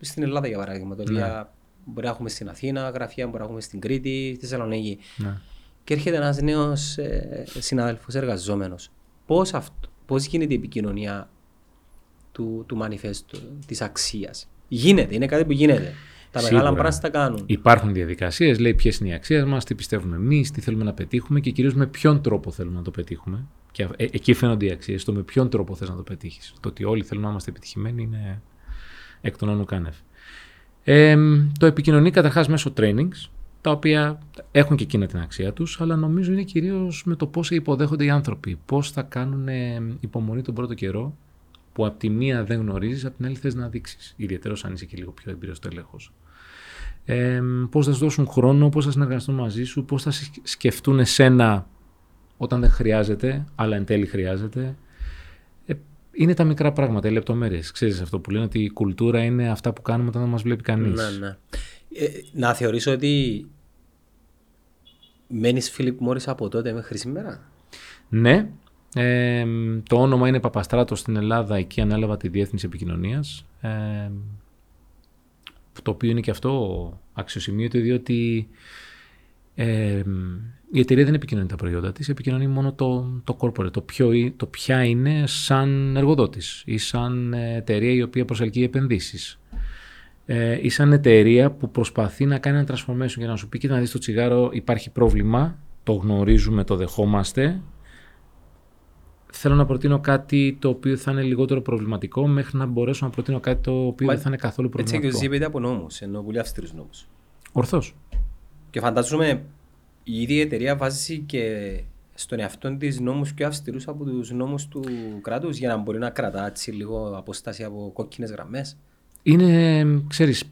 S2: στην Ελλάδα για παράδειγμα, τα οποία μπορεί να έχουμε στην Αθήνα, γραφεία μπορεί να έχουμε στην Κρήτη, στη Θεσσαλονίκη.
S1: Ναι.
S2: Και έρχεται ένας νέος ε, συνάδελφος εργαζόμενος. Πώς πώς γίνεται η επικοινωνία του, του μανιφέστου, της αξίας; Γίνεται, είναι κάτι που γίνεται. Τα
S1: Σίγουρα.
S2: μεγάλα πράγματα τα κάνουν.
S1: Υπάρχουν διαδικασίες, λέει ποιες είναι οι αξίες μας, τι πιστεύουμε εμείς, τι θέλουμε να πετύχουμε και κυρίως με ποιον τρόπο θέλουμε να το πετύχουμε. Και ε, εκεί φαίνονται οι αξίες. Το με ποιον τρόπο θες να το πετύχεις. Το ότι όλοι θέλουμε να είμαστε επιτυχημένοι είναι εκ των όνων κάνευ. Ε, το επικοινωνεί καταρχάς μέσω trainings, τα οποία έχουν και εκείνα την αξία τους, αλλά νομίζω είναι κυρίως με το πώς υποδέχονται οι άνθρωποι. Πώς θα κάνουν υπομονή τον πρώτο καιρό, που από τη μία δεν γνωρίζεις, από την άλλη θες να δείξεις. Ιδιαίτερω αν είσαι και λίγο πιο εμπειρίο τέλεχο. Ε, πώς θα σου δώσουν χρόνο, πώς θα συνεργαστούν μαζί σου, πώς θα σκεφτούν εσένα όταν δεν χρειάζεται, αλλά εν τέλει χρειάζεται. Ε, είναι τα μικρά πράγματα, οι λεπτομέρειες. Ξέρεις αυτό που λένε ότι η κουλτούρα είναι αυτά που κάνουμε όταν δεν μας βλέπει κανείς.
S2: Ναι, ναι. Ε, να θεωρήσω ότι μένεις Φίλιπ Μόρις από τότε μέχρι σήμερα;
S1: Ναι. Ε, το όνομα είναι Παπαστράτος στην Ελλάδα. Εκεί ανέλαβα τη διεύθυνση επικοινωνίας. Ε, το οποίο είναι και αυτό αξιοσημείωτο, διότι ε, η εταιρεία δεν επικοινωνεί τα προϊόντα της, επικοινωνεί μόνο το, το corporate, το, ποιο, το ποια είναι σαν εργοδότης ή σαν εταιρεία η οποία προσελκύει επενδύσεις ε, ή σαν εταιρεία που προσπαθεί να κάνει ένα transformation για να σου πει και να δεις το τσιγάρο υπάρχει πρόβλημα, το γνωρίζουμε, το δεχόμαστε θέλω να προτείνω κάτι το οποίο θα είναι λιγότερο προβληματικό μέχρι να μπορέσω να προτείνω κάτι το οποίο Μα, δεν θα είναι καθόλου προβληματικό.
S2: Έτσι και από νόμους, ενώ πολύ αυστηρούς νόμους.
S1: Ορθώς.
S2: Και φαντάζομαι η ίδια η εταιρεία βάζει και στον εαυτό της νόμους πιο αυστηρούς από τους νόμους του κράτους για να μπορεί να κρατά έτσι λίγο απόσταση από κόκκινες γραμμές.
S1: Είναι, ξέρεις,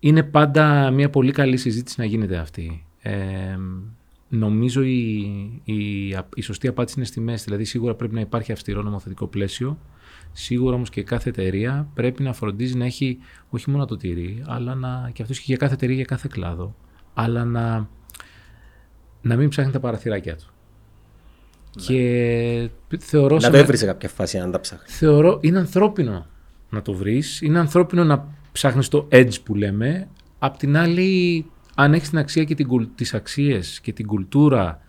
S1: είναι πάντα μια πολύ καλή συζήτηση να γίνεται αυτή. Ε, Νομίζω η, η, η σωστή απάντηση είναι στη μέση. Δηλαδή, σίγουρα πρέπει να υπάρχει αυστηρό νομοθετικό πλαίσιο. Σίγουρα όμως και κάθε εταιρεία πρέπει να φροντίζει να έχει όχι μόνο το τυρί, αλλά να, και αυτός και για κάθε εταιρεία, για κάθε κλάδο, αλλά να, να μην ψάχνει τα παραθυράκια του. Ναι. Και θεωρώ.
S2: Να το έβρει σε κάποια φάση αν τα ψάχνει.
S1: Θεωρώ είναι ανθρώπινο να το βρεις. Είναι ανθρώπινο να ψάχνεις το edge που λέμε. Απ' την άλλη, αν έχεις την αξία και την, τις αξίες και την κουλτούρα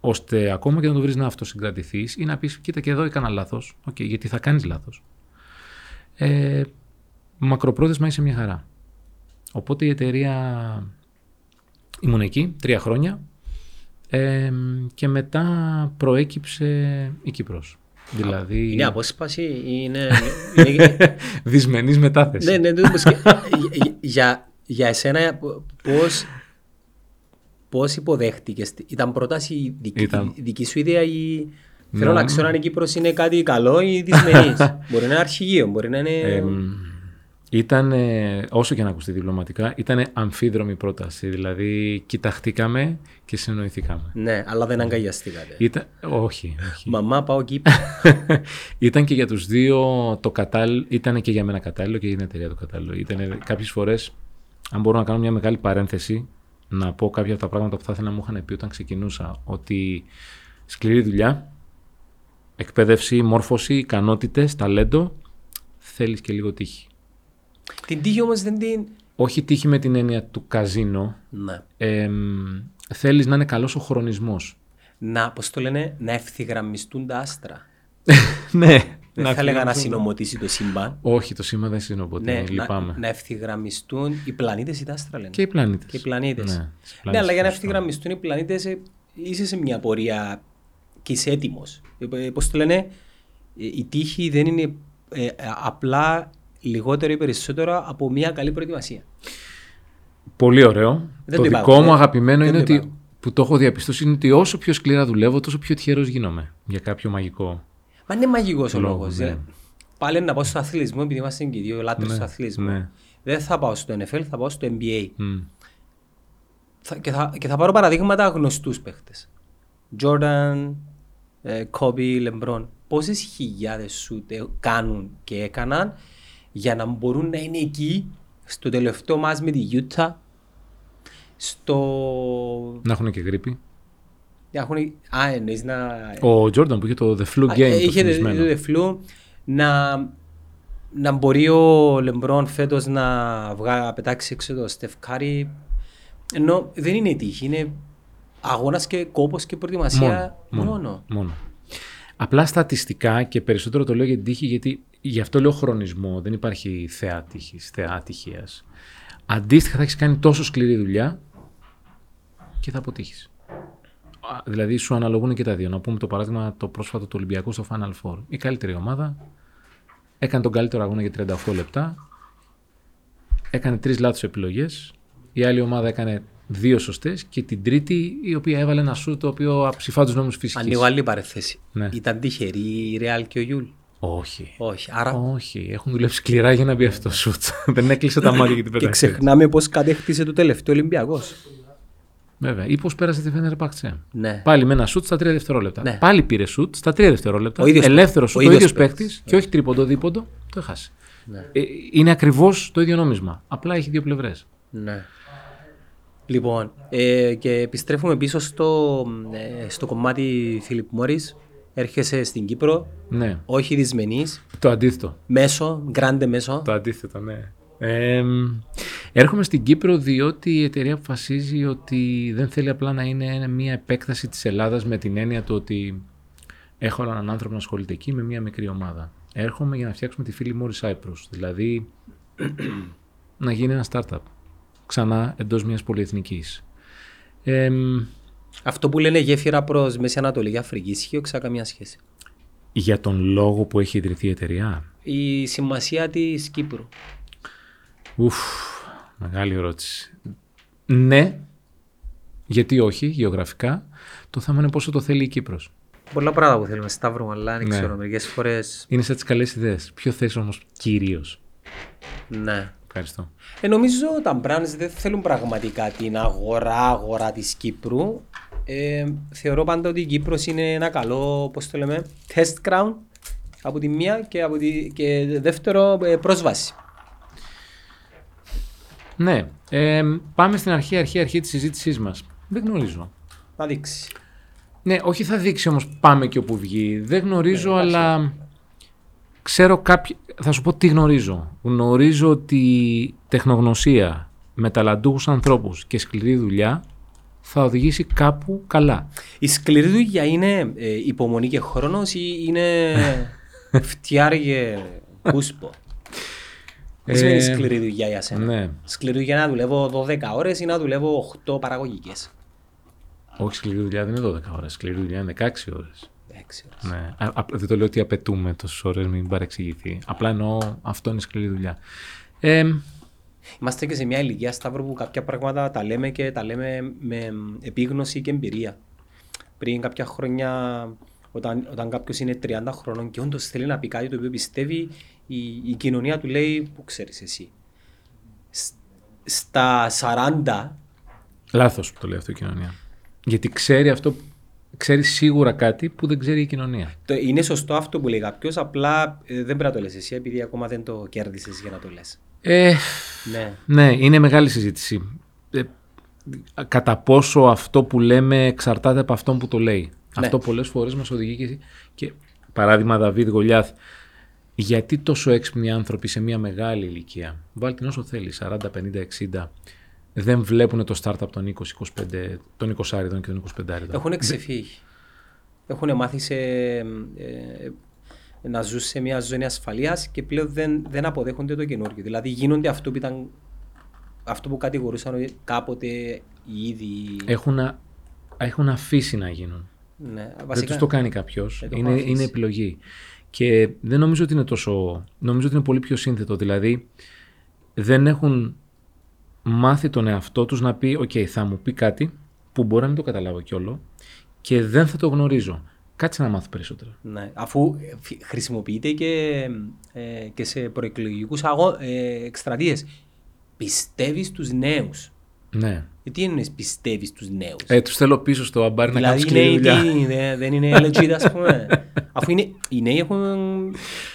S1: ώστε ακόμα και να το βρεις να αυτοσυγκρατηθείς ή να πεις: Κοίτα, και εδώ έκανα λάθος. Okay, γιατί θα κάνεις λάθος. Ε, μακροπρόθεσμα είσαι μια χαρά. Οπότε η εταιρεία ήμουν εκεί τρία χρόνια ε, και μετά προέκυψε η Κύπρος. Δηλαδή...
S2: Είναι απόσπαση ή είναι...
S1: Δυσμενής μετάθεση.
S2: ναι, ναι, ναι, για, για εσένα πώς, πώς υποδέχτηκες, ήταν πρόταση δική, ήταν... δική σου ιδέα ή θέλω να ξέρω αν η Κύπρος είναι κάτι καλό ή δυσμενής; μπορεί να είναι αρχηγείο, μπορεί να είναι... Ε,
S1: ήταν, όσο και να ακουστεί διπλωματικά, ήταν αμφίδρομη πρόταση. Δηλαδή, κοιταχτήκαμε και συνοηθήκαμε.
S2: Ναι, αλλά δεν αγκαλιαστήκατε.
S1: Ήταν, όχι, όχι.
S2: Μαμά, πάω Κύπρο.
S1: ήταν και για τους δύο το κατάλληλο, ήταν και για μένα κατάλληλο και για την εταιρεία το κατάλληλο. Ήταν κάποιες φορές αν μπορώ να κάνω μια μεγάλη παρένθεση, να πω κάποια από τα πράγματα που θα ήθελα να μου είχαν πει όταν ξεκινούσα, ότι σκληρή δουλειά, εκπαίδευση, μόρφωση, ικανότητες, ταλέντο, θέλεις και λίγο τύχη.
S2: Την τύχη όμως δεν την.
S1: Όχι τύχη με την έννοια του καζίνο.
S2: Ναι.
S1: Ε, θέλεις να είναι καλός ο χρονισμός.
S2: Να, πώς το λένε, να ευθυγραμμιστούν τα άστρα.
S1: ναι,
S2: δεν θα έλεγα να συνομωτήσει το σύμπαν.
S1: Όχι, το σύμπαν δεν συνομωτεί. Ναι,
S2: λυπάμαι. Να, να ευθυγραμμιστούν οι πλανήτες ή τα άστρα λένε.
S1: Και οι πλανήτες.
S2: Και οι πλανήτες. Ναι, ναι, αλλά για να ευθυγραμμιστούν οι πλανήτες ε, είσαι σε μια πορεία και είσαι έτοιμος. Ε, Πώς το λένε, ε, η τύχη δεν είναι ε, απλά λιγότερο ή περισσότερο από μια καλή προετοιμασία.
S1: Πολύ ωραίο. Δεν το, δικό μου αγαπημένο είναι ότι που το έχω διαπιστώσει είναι ότι όσο πιο σκληρά δουλεύω, τόσο πιο τυχερός γίνομαι για κάποιο μαγικό
S2: Μα είναι μαγικός ο λόγο. Ναι. Πάλι να πάω στο αθλητισμό, επειδή είμαστε και οι δύο λάτρες ναι, του αθλητισμού. Ναι. Δεν θα πάω στο NFL, θα πάω στο NBA. Mm. Θα, και, θα, και θα πάρω παραδείγματα γνωστούς παίχτες. Jordan, ε, Kobe, LeBron. Πόσες χιλιάδες σου κάνουν και έκαναν για να μπορούν να είναι εκεί στο τελευταίο μα με τη Utah. Στο...
S1: Να έχουν και γρήπη.
S2: Έχουν... Α, εννοείς να...
S1: Ο Τζόρνταν που είχε το The Flu Game.
S2: Είχε το, το The Flu να, να μπορεί ο Λεμπρόν φέτος να βγά, πετάξει έξω το Στεφκάρη. Ενώ δεν είναι τύχη, είναι αγώνας και κόπος και προετοιμασία μόνο.
S1: μόνο. μόνο. Απλά στατιστικά και περισσότερο το λέω για την τύχη γιατί γι' αυτό λέω χρονισμό, δεν υπάρχει θεά τύχης, θεά τυχείας. Αντίστοιχα θα έχεις κάνει τόσο σκληρή δουλειά και θα αποτύχεις. Α, Δηλαδή σου αναλογούν και τα δύο. Να πούμε το παράδειγμα το πρόσφατο του Ολυμπιακού στο Final Four. Η καλύτερη ομάδα έκανε τον καλύτερο αγώνα για 38 λεπτά, έκανε τρεις λάθος επιλογές, η άλλη ομάδα έκανε δύο σωστές και την τρίτη η οποία έβαλε ένα σουτ το οποίο αψηφά τους νόμους φυσικής.
S2: Ανοίγω άλλη παρένθεση.
S1: Ναι.
S2: Ήταν τυχερή η Ρεάλ και ο Γιουλ.
S1: Όχι.
S2: Όχι. Άρα
S1: Όχι, έχουν δουλέψει σκληρά για να μπει αυτό το σουτ. Δεν έκλεισε τα μάτια και την πέταξε.
S2: ξεχνάμε πώς κατέκτησε το τελευταίο Ολυμπιακός.
S1: Βέβαια. Ή πώ πέρασε τη Φέντερ Παξέ.
S2: Ναι.
S1: Πάλι με ένα σουτ στα 3 δευτερόλεπτα.
S2: Ναι.
S1: Πάλι πήρε σουτ στα 3 δευτερόλεπτα.
S2: Ο ίδιος
S1: Ελεύθερο
S2: παίκτης.
S1: σουτ,
S2: Ο
S1: ο
S2: ίδιος
S1: ίδιος παίκτης
S2: παίκτης.
S1: και όχι τρίποντο δίποντο, το έχασε.
S2: Ναι.
S1: Ε, είναι ακριβώς το ίδιο νόμισμα. Απλά έχει δύο πλευρές.
S2: Ναι. Λοιπόν, ε, και επιστρέφουμε πίσω στο, ε, στο κομμάτι Φίλιπ Μόρις. Έρχεσαι στην Κύπρο,
S1: Ναι.
S2: όχι δυσμενής,
S1: Το αντίθετο.
S2: μέσο, γκράντε μέσο.
S1: Το αντίθετο, ναι. Ε, έρχομαι στην Κύπρο διότι η εταιρεία αποφασίζει ότι δεν θέλει απλά να είναι μια επέκταση της Ελλάδας με την έννοια του ότι έχω έναν άνθρωπο να ασχολείται εκεί με μια μικρή ομάδα. Έρχομαι για να φτιάξουμε τη φίλη Μόρι Cyprus, δηλαδή να γίνει ένα startup ξανά εντός μιας πολυεθνικής. Ε,
S2: Αυτό που λένε γέφυρα προς Μέση Ανατολή και Αφρική ισχύει όχι καμία σχέση.
S1: για τον λόγο που έχει ιδρυθεί η εταιρεία;
S2: Η σημασία της Κύπρου.
S1: Ουφ, μεγάλη ερώτηση. Ναι, γιατί όχι, γεωγραφικά. Το θέμα είναι πόσο το θέλει η Κύπρος.
S2: Πολλά πράγματα που θέλουμε Σταύρο, αλλά δεν
S1: Ναι.
S2: ξέρω, μερικές φορές...
S1: Είναι σαν τις καλές ιδέες. Ποιο θες όμως κυρίως;
S2: Ναι.
S1: Ευχαριστώ.
S2: Ε, νομίζω τα brands δεν θέλουν πραγματικά την αγορά-αγορά της Κύπρου. Ε, θεωρώ πάντα ότι η Κύπρος είναι ένα καλό, πώς το λέμε, test ground από τη μία και, από τη, και δεύτερο ε, πρόσβαση.
S1: Ναι, ε, πάμε στην αρχή, αρχή, αρχή της συζήτησής μας. Δεν γνωρίζω.
S2: Να δείξει.
S1: Ναι, όχι θα δείξει όμως πάμε και όπου βγει. Δεν γνωρίζω, αλλά ξέρω κάποιοι... Θα σου πω τι γνωρίζω. Γνωρίζω ότι τεχνογνωσία με ταλαντούχους ανθρώπους και σκληρή δουλειά θα οδηγήσει κάπου καλά.
S2: Η σκληρή δουλειά είναι ε, υπομονή και χρόνος ή είναι φτιάργε κούσπο; Τι σημαίνει
S1: Ε,
S2: σκληρή δουλειά για σένα;
S1: Ναι.
S2: Σκληρή δουλειά να δουλεύω 12 ώρες ή να δουλεύω 8 παραγωγικές;
S1: Όχι, σκληρή δουλειά δεν είναι 12 ώρες. Σκληρή δουλειά είναι 16 ώρες.
S2: 6 ώρες.
S1: Ναι. Α, α, δεν το λέω ότι απαιτούμε τόσες ώρες, μην παρεξηγηθεί. Απλά εννοώ αυτό είναι σκληρή δουλειά. Ε,
S2: Είμαστε και σε μια ηλικία Σταύρο που κάποια πράγματα τα λέμε και τα λέμε με επίγνωση και εμπειρία. Πριν κάποια χρόνια, όταν, όταν κάποιος είναι 30 χρονών και όντως θέλει να πει κάτι το οποίο πιστεύει, η, η κοινωνία του λέει: Πού ξέρεις εσύ. Σ- Στα 40,
S1: Λάθος που το λέει αυτό η κοινωνία. Γιατί ξέρει αυτό, ξέρει σίγουρα κάτι που δεν ξέρει η κοινωνία.
S2: το, είναι σωστό αυτό που λέει κάποιος, απλά ε, δεν πρέπει να το λες εσύ, επειδή ακόμα δεν το κέρδισες για να το λες.
S1: Ε,
S2: Ναι.
S1: ναι, είναι μεγάλη συζήτηση. Ε, κατά πόσο αυτό που λέμε εξαρτάται από αυτόν που το λέει. Αυτό πολλές φορές μας οδηγεί και, και παράδειγμα Δαβίδ Γολιάθ. Γιατί τόσο έξυπνοι άνθρωποι σε μια μεγάλη ηλικία, βάλτε όσο θέλει, 40, 50, 60, δεν βλέπουν το startup των 20, 25, των 20 και των 25
S2: Έχουν ξεφύγει. Έχουν μάθει σε, ε, να ζουν σε μια ζώνη ασφαλείας και πλέον δεν, δεν αποδέχονται το καινούργιο. Δηλαδή γίνονται αυτό που, ήταν, αυτό που κατηγορούσαν ότι κάποτε οι ίδιοι.
S1: Έχουν, α- έχουν αφήσει να γίνουν.
S2: ναι,
S1: Δεν
S2: βασικά,
S1: τους το κάνει κάποιος.
S2: Δεν το
S1: Είναι,
S2: έχω αφήσει.
S1: είναι επιλογή. Και δεν νομίζω ότι είναι τόσο. Νομίζω ότι είναι πολύ πιο σύνθετο. Δηλαδή, δεν έχουν μάθει τον εαυτό τους να πει: Οκ, θα μου πει κάτι που μπορεί να μην το καταλάβω κιόλα και δεν θα το γνωρίζω. Κάτσε να μάθω περισσότερα.
S2: ναι, αφού ε, φυ- χρησιμοποιείται και, ε, και σε προεκλογικούς αγώ, ε, εκστρατείες. Πιστεύεις στου νέους.
S1: Ναι.
S2: Ε, τι εννοείς πιστεύεις στου νέους;
S1: Ε, τους θέλω πίσω στο αμπάρι να κάνουν
S2: Δηλαδή οι
S1: σκληρή
S2: νέοι
S1: δουλειά.
S2: τι, δεν, δεν είναι legit ας πούμε. Αφού είναι, οι νέοι έχουν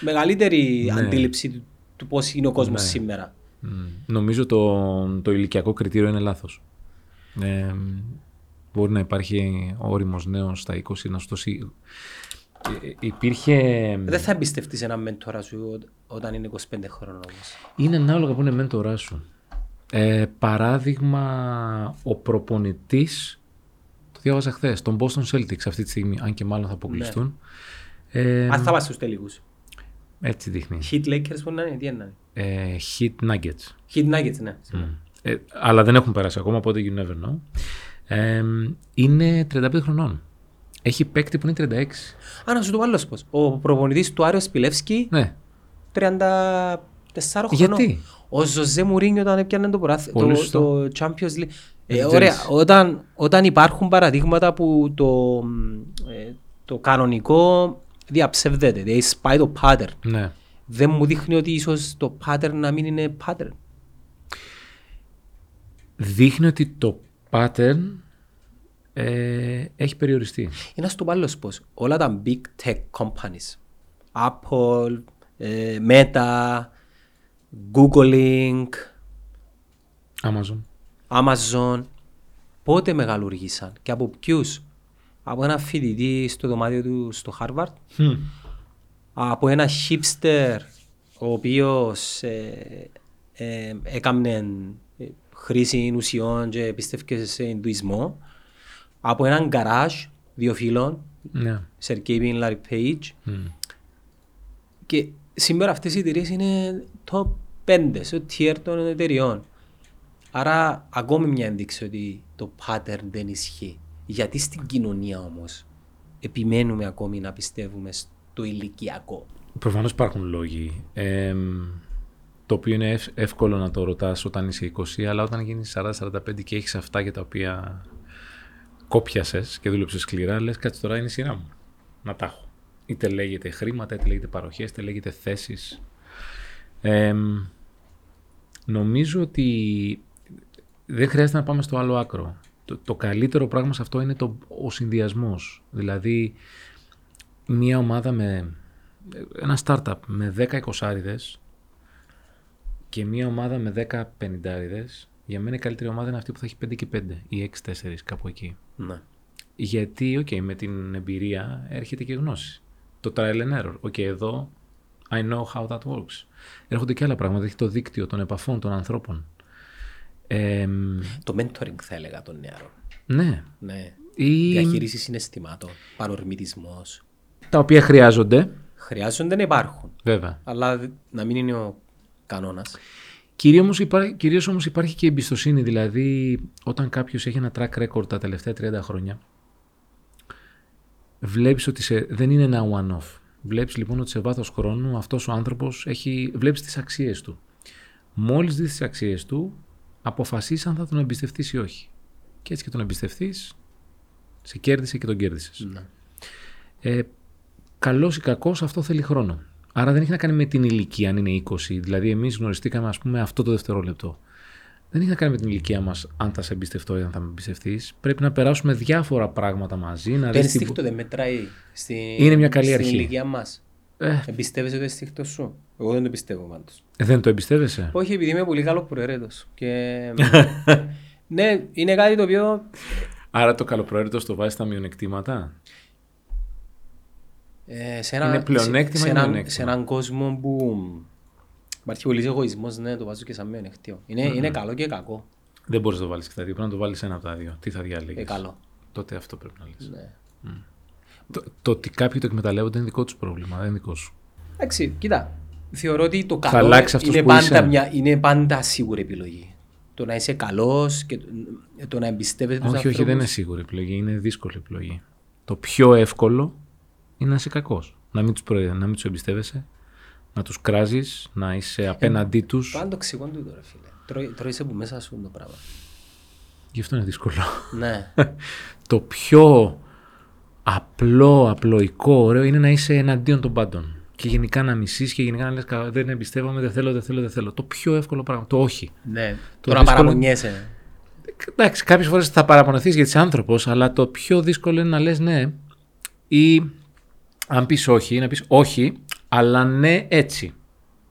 S2: μεγαλύτερη
S1: Ναι.
S2: αντίληψη του, του πώς είναι ο κόσμος σήμερα.
S1: Μμ. Νομίζω το, το ηλικιακό κριτήριο είναι λάθος. Ε, μπορεί να υπάρχει όριμος νέος στα 20 να σου δώσει... Ε, υπήρχε...
S2: Δεν θα εμπιστευτείς έναν μέντορα σου ό- όταν είναι 25 χρόνων όμως.
S1: Είναι ανάλογα που είναι μέντορά σου. Ε, παράδειγμα, ο προπονητής, το διάβαζα χθες, τον Boston Celtics αυτή τη στιγμή, αν και μάλλον θα αποκλειστούν. Ε,
S2: Αν θα πας στους τελικούς.
S1: Έτσι δείχνει.
S2: Hit Lakers που να είναι, τι είναι.
S1: Ε, hit Nuggets.
S2: Hit Nuggets, ναι.
S1: Ε, αλλά δεν έχουν περάσει ακόμα, οπότε you never know. Ε, είναι 35 χρονών. Έχει παίκτη που είναι 36.
S2: Α, να σου το βάλω πώς. Ο προπονητής του Άριος Πιλεύσκη,
S1: Ναι.
S2: 34 χρονών.
S1: Γιατί;
S2: Ο Ζωζέ Μουρίνιο όταν έπιανε το, ποράθ-
S1: Πολύ
S2: το,
S1: σωστό.
S2: το Champions League. Ε,
S1: Δεν
S2: ωραία,
S1: ξέρεις.
S2: όταν, όταν υπάρχουν παραδείγματα που το, ε, το κανονικό διαψευδέται, δηλαδή σπάει το pattern,
S1: ναι.
S2: δεν μου δείχνει ότι ίσως το pattern να μην είναι pattern.
S1: Δείχνει ότι το pattern ε, έχει περιοριστεί.
S2: Είναι στο άλλο πώς. Όλα τα big tech companies, Apple, ε, Meta, Googling,
S1: Amazon.
S2: Amazon, πότε μεγαλουργήσαν και από ποιους; Από ένα φοιτητή στο δωμάτιο του στο Harvard,
S1: Hm.
S2: από ένα hipster ο οποίος ε, ε, έκαμνε ε, χρήση ουσιών και πιστεύει σε Ινδουισμό, από έναν γκαράζ δύο φίλων,
S1: Ναι.
S2: Sergey Brin, Larry Page,
S1: Hm.
S2: και σήμερα αυτές οι εταιρείες είναι top 5 στο tier των εταιρεών. Άρα ακόμη μια ένδειξη ότι το pattern δεν ισχύει. Γιατί στην κοινωνία όμως επιμένουμε ακόμη να πιστεύουμε στο ηλικιακό;
S1: Προφανώς υπάρχουν λόγοι. Ε, το οποίο είναι ευ- εύκολο να το ρωτάς όταν είσαι 20, αλλά όταν γίνεις 40-45 και έχεις αυτά για τα οποία κόπιασες και δούλεψες σκληρά, λες κάτσε τώρα είναι η σειρά μου. Να τα έχω. Είτε λέγεται χρήματα, είτε λέγεται παροχές, είτε λέγεται θέσεις. Ε, νομίζω ότι δεν χρειάζεται να πάμε στο άλλο άκρο. Το, το καλύτερο πράγμα σε αυτό είναι το, ο συνδυασμός. Δηλαδή, μια ομάδα με ένα startup με 10 εικοσάριδες και μια ομάδα με 10 πενηντάριδες, για μένα η καλύτερη ομάδα είναι αυτή που θα έχει 5 και 5 ή 6-4 κάπου εκεί.
S2: Ναι.
S1: Γιατί, οκ, με την εμπειρία έρχεται και γνώση. Το trial and error. Οκ, εδώ I know how that works. Έρχονται και άλλα πράγματα. Έχει το δίκτυο των επαφών των ανθρώπων. Εμ,
S2: Το mentoring θα έλεγα των νεαρών.
S1: ναι.
S2: Ναι.
S1: Ή
S2: Διαχείριση συναισθημάτων, παρορμητισμός.
S1: τα οποία χρειάζονται,
S2: Χρειάζονται να υπάρχουν.
S1: βέβαια.
S2: Αλλά δ- να μην είναι ο κανόνας.
S1: Κυρίως όμως, υπάρχει, κυρίως όμως υπάρχει και εμπιστοσύνη, δηλαδή όταν κάποιος έχει ένα track record τα τελευταία 30 χρόνια, βλέπεις ότι σε, δεν είναι ένα one-off. Βλέπεις λοιπόν ότι σε βάθος χρόνου αυτός ο άνθρωπος έχει, βλέπεις τις αξίες του. Μόλις δεις τις αξίες του, αποφασίσεις αν θα τον εμπιστευτείς ή όχι. Και έτσι και τον εμπιστευτείς, σε κέρδισε και τον κέρδισες.
S2: Ναι.
S1: Ε, Καλός ή κακός, αυτό θέλει χρόνο. Άρα δεν έχει να κάνει με την ηλικία, αν είναι 20. Δηλαδή, εμείς γνωριστήκαμε, ας πούμε, αυτό το δευτερόλεπτο. Δεν έχει να κάνει με την ηλικία μας, αν θα σε εμπιστευτώ ή αν θα με εμπιστευτείς. Πρέπει να περάσουμε διάφορα πράγματα μαζί. Να
S2: Το
S1: δεις τι...
S2: ένστικτο δεν μετράει στην,
S1: Είναι μια καλή
S2: στην
S1: αρχή.
S2: ηλικία μας.
S1: Ε,
S2: Εμπιστεύεσαι το ένστικτο σου; Εγώ δεν το πιστεύω πάντως.
S1: δεν το εμπιστεύεσαι;
S2: Όχι, επειδή είμαι πολύ καλό προαιρέτος. Και... ναι, είναι κάτι το οποίο
S1: Άρα το καλοπροαίρετος το βάζεις στα μειονεκτήματα;
S2: Ε, σε, ένα,
S1: Είναι πλεονέκτημα
S2: σε,
S1: ή
S2: σε, έναν,
S1: μειονέκτημα;
S2: σε έναν κόσμο που υπάρχει πολύ εγωισμός, ναι, το βάζω και σαν μειονεκτήμα. Είναι, είναι καλό και κακό.
S1: Δεν μπορείς να το βάλεις και τα δύο. Πρέπει να το βάλεις ένα από τα δύο. Τι θα διάλεγε.
S2: Ε, καλό.
S1: Τότε αυτό πρέπει να λες.
S2: Ναι.
S1: Το, το ότι κάποιοι το εκμεταλλεύονται είναι δικό τους πρόβλημα, δεν είναι δικό σου.
S2: Εντάξει, κοίτα. Θεωρώ ότι το
S1: Θα
S2: καλό
S1: αλλάξει αυτός
S2: είναι
S1: που
S2: πάντα,
S1: είσαι.
S2: μια, είναι πάντα σίγουρη επιλογή. Το να είσαι καλός και το, το να εμπιστεύεσαι τους
S1: Όχι, όχι,
S2: ανθρώπους.
S1: δεν είναι σίγουρη επιλογή. Είναι δύσκολη επιλογή. Το πιο εύκολο είναι να είσαι κακός. Να μην τους προ... να μην τους εμπιστεύεσαι, να τους κράζεις, να είσαι απέναντί τους.
S2: Πάντα το ξηγόν του τώρα, φίλε. Τρώει, τρώεις από μέσα σου το πράγμα.
S1: Γι' αυτό είναι δύσκολο.
S2: ναι.
S1: το πιο απλό, απλοϊκό, ωραίο είναι να είσαι εναντίον των πάντων. Και γενικά να μισείς και γενικά να λες «Κα- δεν εμπιστεύομαι, δεν θέλω, δεν θέλω, δεν θέλω. Το πιο εύκολο πράγμα. Το όχι.
S2: ναι.
S1: Το
S2: Το να
S1: δύσκολο-
S2: παραπονιέσαι.
S1: Εντάξει, κάποιες φορές θα παραπονεθείς γιατί είσαι άνθρωπος, αλλά το πιο δύσκολο είναι να λες ναι. Ή αν πεις όχι, να πεις όχι, αλλά ναι έτσι.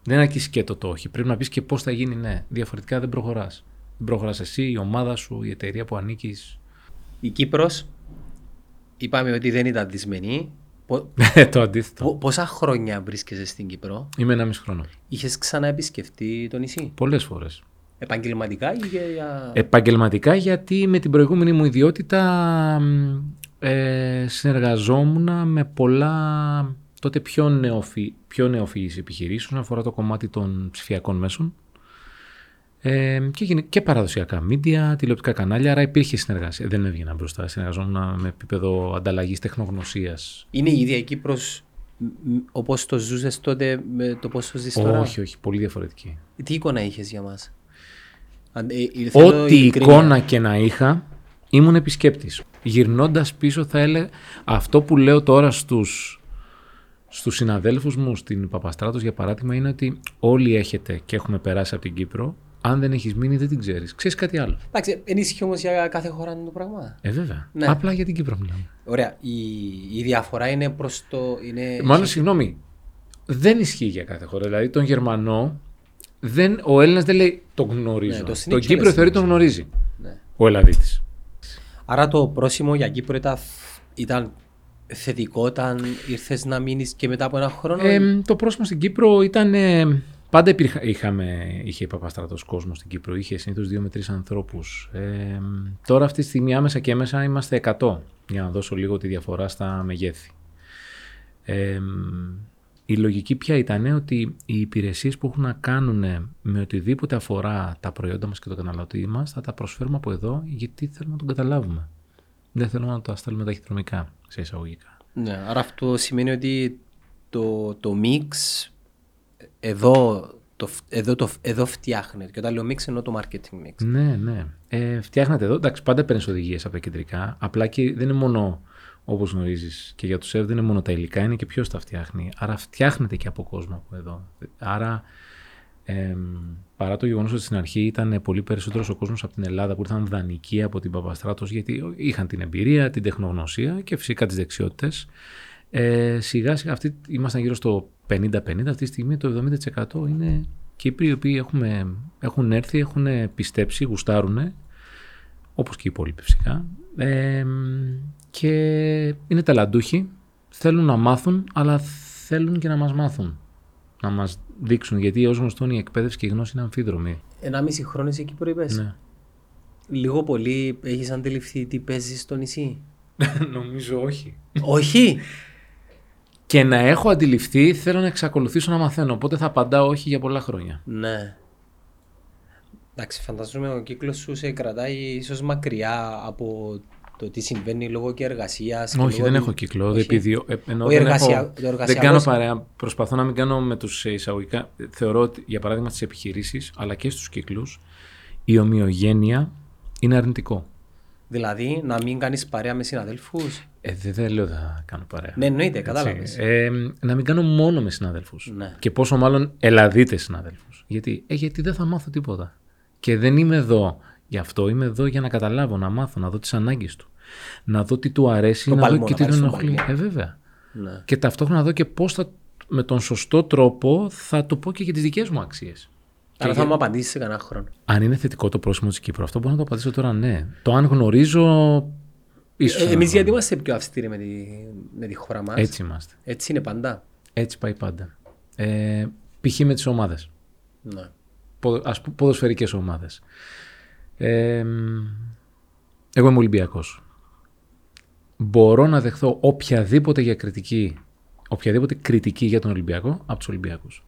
S1: Δεν αρκείς σκέτο το όχι. Πρέπει να πεις και πώς θα γίνει ναι. Διαφορετικά δεν προχωράς. Δεν προχωράς εσύ, η ομάδα σου, η εταιρεία που ανήκεις.
S2: Η Κύπρος, είπαμε ότι δεν ήταν δυσμενή. Πο-
S1: το αντίθετο.
S2: πο- πόσα χρόνια βρίσκεσαι στην Κύπρο,
S1: Είμαι ένα μισό χρόνο.
S2: είχες ξανά επισκεφτεί το νησί;
S1: Πολλές φορές.
S2: Επαγγελματικά ή για... για-
S1: Επαγγελματικά γιατί με την προηγούμενη μου ιδιότητα μ, ε, συνεργαζόμουν με πολλά τότε πιο, νεοφυ, πιο νεοφυής επιχειρήσεις όσον αφορά το κομμάτι των ψηφιακών μέσων ε, και, γίνε- και παραδοσιακά μίντια, τηλεοπτικά κανάλια, άρα υπήρχε συνεργασία. Δεν έβγαινα μπροστά, συνεργαζόμουν με επίπεδο ανταλλαγής τεχνογνωσίας.
S2: Είναι η ίδια η Κύπρος μ, όπως το ζούσες τότε με το πώς το ζεις τώρα;
S1: Όχι, όχι, πολύ διαφορετική.
S2: Τι εικόνα είχες για μας; Αν- ε, ε, θέλω
S1: Ό,τι
S2: ειλικρίνεια.
S1: εικόνα και να είχα, ήμουν επισκέπτης. Γυρνώντας πίσω θα έλεγα αυτό που λέω τώρα στους, στους συναδέλφους μου στην Παπαστράτος για παράδειγμα είναι ότι όλοι έχετε και έχουμε περάσει από την Κύπρο. Αν δεν έχεις μείνει δεν την ξέρεις. Ξέρεις κάτι άλλο;
S2: Εντάξει, ενίσχυε όμως για κάθε χώρα το πράγμα.
S1: Ε βέβαια.
S2: Ναι.
S1: Απλά για την Κύπρο μιλάμε.
S2: Ωραία. Η, η διαφορά είναι προς το... Είναι...
S1: Μάλλον συγγνώμη. Δεν ισχύει για κάθε χώρα. Δηλαδή τον Γερμανό δεν, ο Έλληνας δεν λέει τον γνωρίζω.
S2: Ναι, το
S1: τον
S2: snitch
S1: Κύπρο
S2: είναι
S1: θεωρεί
S2: snitch.
S1: τον γνωρίζει.
S2: Ναι.
S1: Ο Ελλαδίτης.
S2: Άρα το πρόσημο για Κύπρο ήταν, ήταν θετικό όταν ήρθες να μείνεις και μετά από ένα χρόνο;
S1: Ε, το πρόσωπο στην Κύπρο ήταν. ε, πάντα υπήρχα, είχαμε, είχε Παπαστράτο κόσμος στην Κύπρο. Είχε συνήθως δύο με τρεις ανθρώπους. Ε, τώρα αυτή τη στιγμή άμεσα και έμεσα είμαστε 100. Για να δώσω λίγο τη διαφορά στα μεγέθη. Ε, η λογική πια ήταν ότι οι υπηρεσίες που έχουν να κάνουν με οτιδήποτε αφορά τα προϊόντα μας και το καταναλωτή μας θα τα προσφέρουμε από εδώ γιατί θέλουμε να τον καταλάβουμε. Δεν θέλουμε να τα στέλνουμε ταχυδρομικά σε εισαγωγικά.
S2: Ναι, άρα αυτό σημαίνει ότι το, το mix εδώ, το, εδώ, το, εδώ φτιάχνεται. Και όταν λέω mix εννοώ το marketing mix.
S1: Ναι, ναι. Ε, φτιάχνετε εδώ. Εντάξει, πάντα παίρνεις οδηγίες από τα κεντρικά. Απλά και δεν είναι μόνο όπως γνωρίζεις και για τους ΣΕΒ δεν είναι μόνο τα υλικά, είναι και ποιος τα φτιάχνει. Άρα φτιάχνεται και από κόσμο από εδώ. Άρα ε, παρά το γεγονός ότι στην αρχή ήταν πολύ περισσότερος ο κόσμος από την Ελλάδα που ήρθαν δανεικοί από την Παπαστράτος γιατί είχαν την εμπειρία, την τεχνογνωσία και φυσικά τις δεξιότητες. Ε, σιγά σιγά αυτή, ήμασταν γύρω στο 50-50, αυτή τη στιγμή το 70% είναι Κύπροι οι οποίοι έχουμε, έχουν έρθει, έχουν πιστέψει, γουστάρουν, όπως και οι υπόλοιποι φυσικά, ε, και είναι ταλαντούχοι, θέλουν να μάθουν, αλλά θέλουν και να μας μάθουν, να μας δείξουν, γιατί ως γνωστόν η εκπαίδευση και η γνώση είναι αμφίδρομη.
S2: Ένα μισή χρόνο σε Κύπρο είπες.
S1: Ναι.
S2: Λίγο πολύ έχεις αντιληφθεί τι παίζεις στο νησί;
S1: Νομίζω όχι.
S2: Όχι;
S1: Και να έχω αντιληφθεί, θέλω να εξακολουθήσω να μαθαίνω, οπότε θα απαντάω όχι για πολλά χρόνια.
S2: Ναι. Εντάξει, φανταζόμαι ο κύκλος σου σε κρατάει ίσως μακριά από το τι συμβαίνει λόγω και εργασίας. και
S1: Όχι,
S2: λόγω
S1: δεν
S2: του-
S1: έχω κύκλο.
S2: Όχι.
S1: δεν Επειδή, ε, ενώ
S2: Ο
S1: δεν,
S2: εργασια-
S1: έχω-
S2: το
S1: δεν
S2: εργασιακός-
S1: κάνω παρέα. Προσπαθώ να μην κάνω με τους εισαγωγικά. Θεωρώ ότι, για παράδειγμα, στι επιχειρήσεις αλλά και στους κύκλους, η ομοιογένεια είναι αρνητικό.
S2: Δηλαδή, να μην κάνεις παρέα με συναδέλφους;
S1: Ε, δεν, δεν λέω θα κάνω παρέα.
S2: Ναι, εννοείται,
S1: Έτσι.
S2: κατάλαβες.
S1: Ε, να μην κάνω μόνο με συναδέλφους.
S2: Ναι.
S1: Και πόσο μάλλον ελαδίτες συναδέλφους. Γιατί; Ε, γιατί δεν θα μάθω τίποτα. Και δεν είμαι εδώ γι' αυτό. Είμαι εδώ για να καταλάβω, να μάθω, να δω τις ανάγκες του. Να δω τι του αρέσει,
S2: Το
S1: να
S2: παλμό,
S1: δω και
S2: να
S1: τι
S2: πάρεις
S1: τον
S2: το
S1: ενοχλεί.
S2: παλμό.
S1: Ε, βέβαια.
S2: Ναι.
S1: Και ταυτόχρονα να δω και πώς θα με τον σωστό τρόπο θα του πω και για τις δικές μου αξίες.
S2: Άρα θα μου απαντήσεις σε κανένα χρόνο.
S1: Αν είναι θετικό το πρόσημο της Κύπρου, αυτό μπορώ να το απαντήσω τώρα ναι. Το αν γνωρίζω. ίσως
S2: Ε,
S1: ένα
S2: εμείς γιατί
S1: χρόνο.
S2: είμαστε πιο αυστηροί με τη, με τη χώρα μας;
S1: Έτσι είμαστε.
S2: Έτσι είναι παντά.
S1: Έτσι πάει πάντα. Ε, π.χ. με τις ομάδες.
S2: Ναι.
S1: Ποδο- ας πούμε ποδοσφαιρικές ομάδες. Ε, μ, εγώ είμαι Ολυμπιακός. Μπορώ να δεχθώ οποιαδήποτε για κριτική, οποιαδήποτε κριτική για τον Ολυμπιακό από τους Ολυμπιακούς.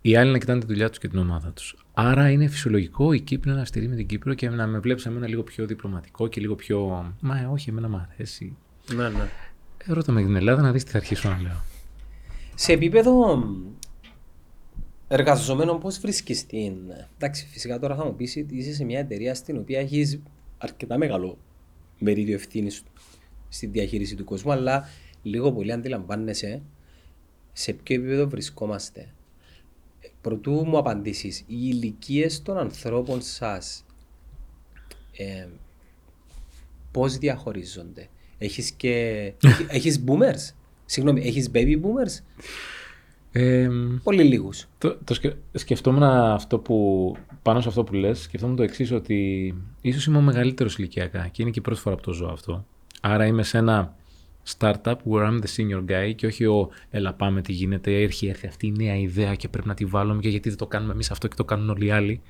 S1: Οι άλλοι να κοιτάνε τη δουλειά τους και την ομάδα τους. Άρα είναι φυσιολογικό η Κύπρο να στηρεί με την Κύπρο και να με βλέπεις εμένα λίγο πιο διπλωματικό και λίγο πιο... Μα ε, όχι, εμένα μου αρέσει.
S2: Ναι, ναι.
S1: Ε, ρώτα με την Ελλάδα να δεις τι θα αρχίσω να λέω.
S2: Σε επίπεδο μ, εργαζομένων, πώς βρίσκεις την... Εντάξει, φυσικά τώρα θα μου πεις ότι είσαι σε μια εταιρεία στην οποία έχεις αρκετά μεγάλο μερίδιο ευθύνης στη διαχείριση του κόσμου, αλλά λίγο πολύ αντιλαμβάνεσαι σε ποιο επίπεδο βρισκόμαστε. Ε, Προτού μου απαντήσεις, οι ηλικίες των ανθρώπων σας ε, πώς διαχωρίζονται; Έχεις και... έχεις boomers; Συγγνώμη, έχεις baby boomers;
S1: Ε, μ,
S2: Πολύ λίγους.
S1: Το, το σκε, σκεφτόμουν αυτό που, πάνω σε αυτό που λες, σκεφτόμουν το εξής ότι ίσως είμαι ο μεγαλύτερος ηλικιακά και είναι και η πρώτη φορά που το ζω αυτό. Άρα είμαι σε ένα startup where I'm the senior guy και όχι ο έλα πάμε τι γίνεται, έρχει, έρχει αυτή η νέα ιδέα και πρέπει να τη βάλουμε και γιατί δεν το κάνουμε εμείς αυτό και το κάνουν όλοι οι άλλοι.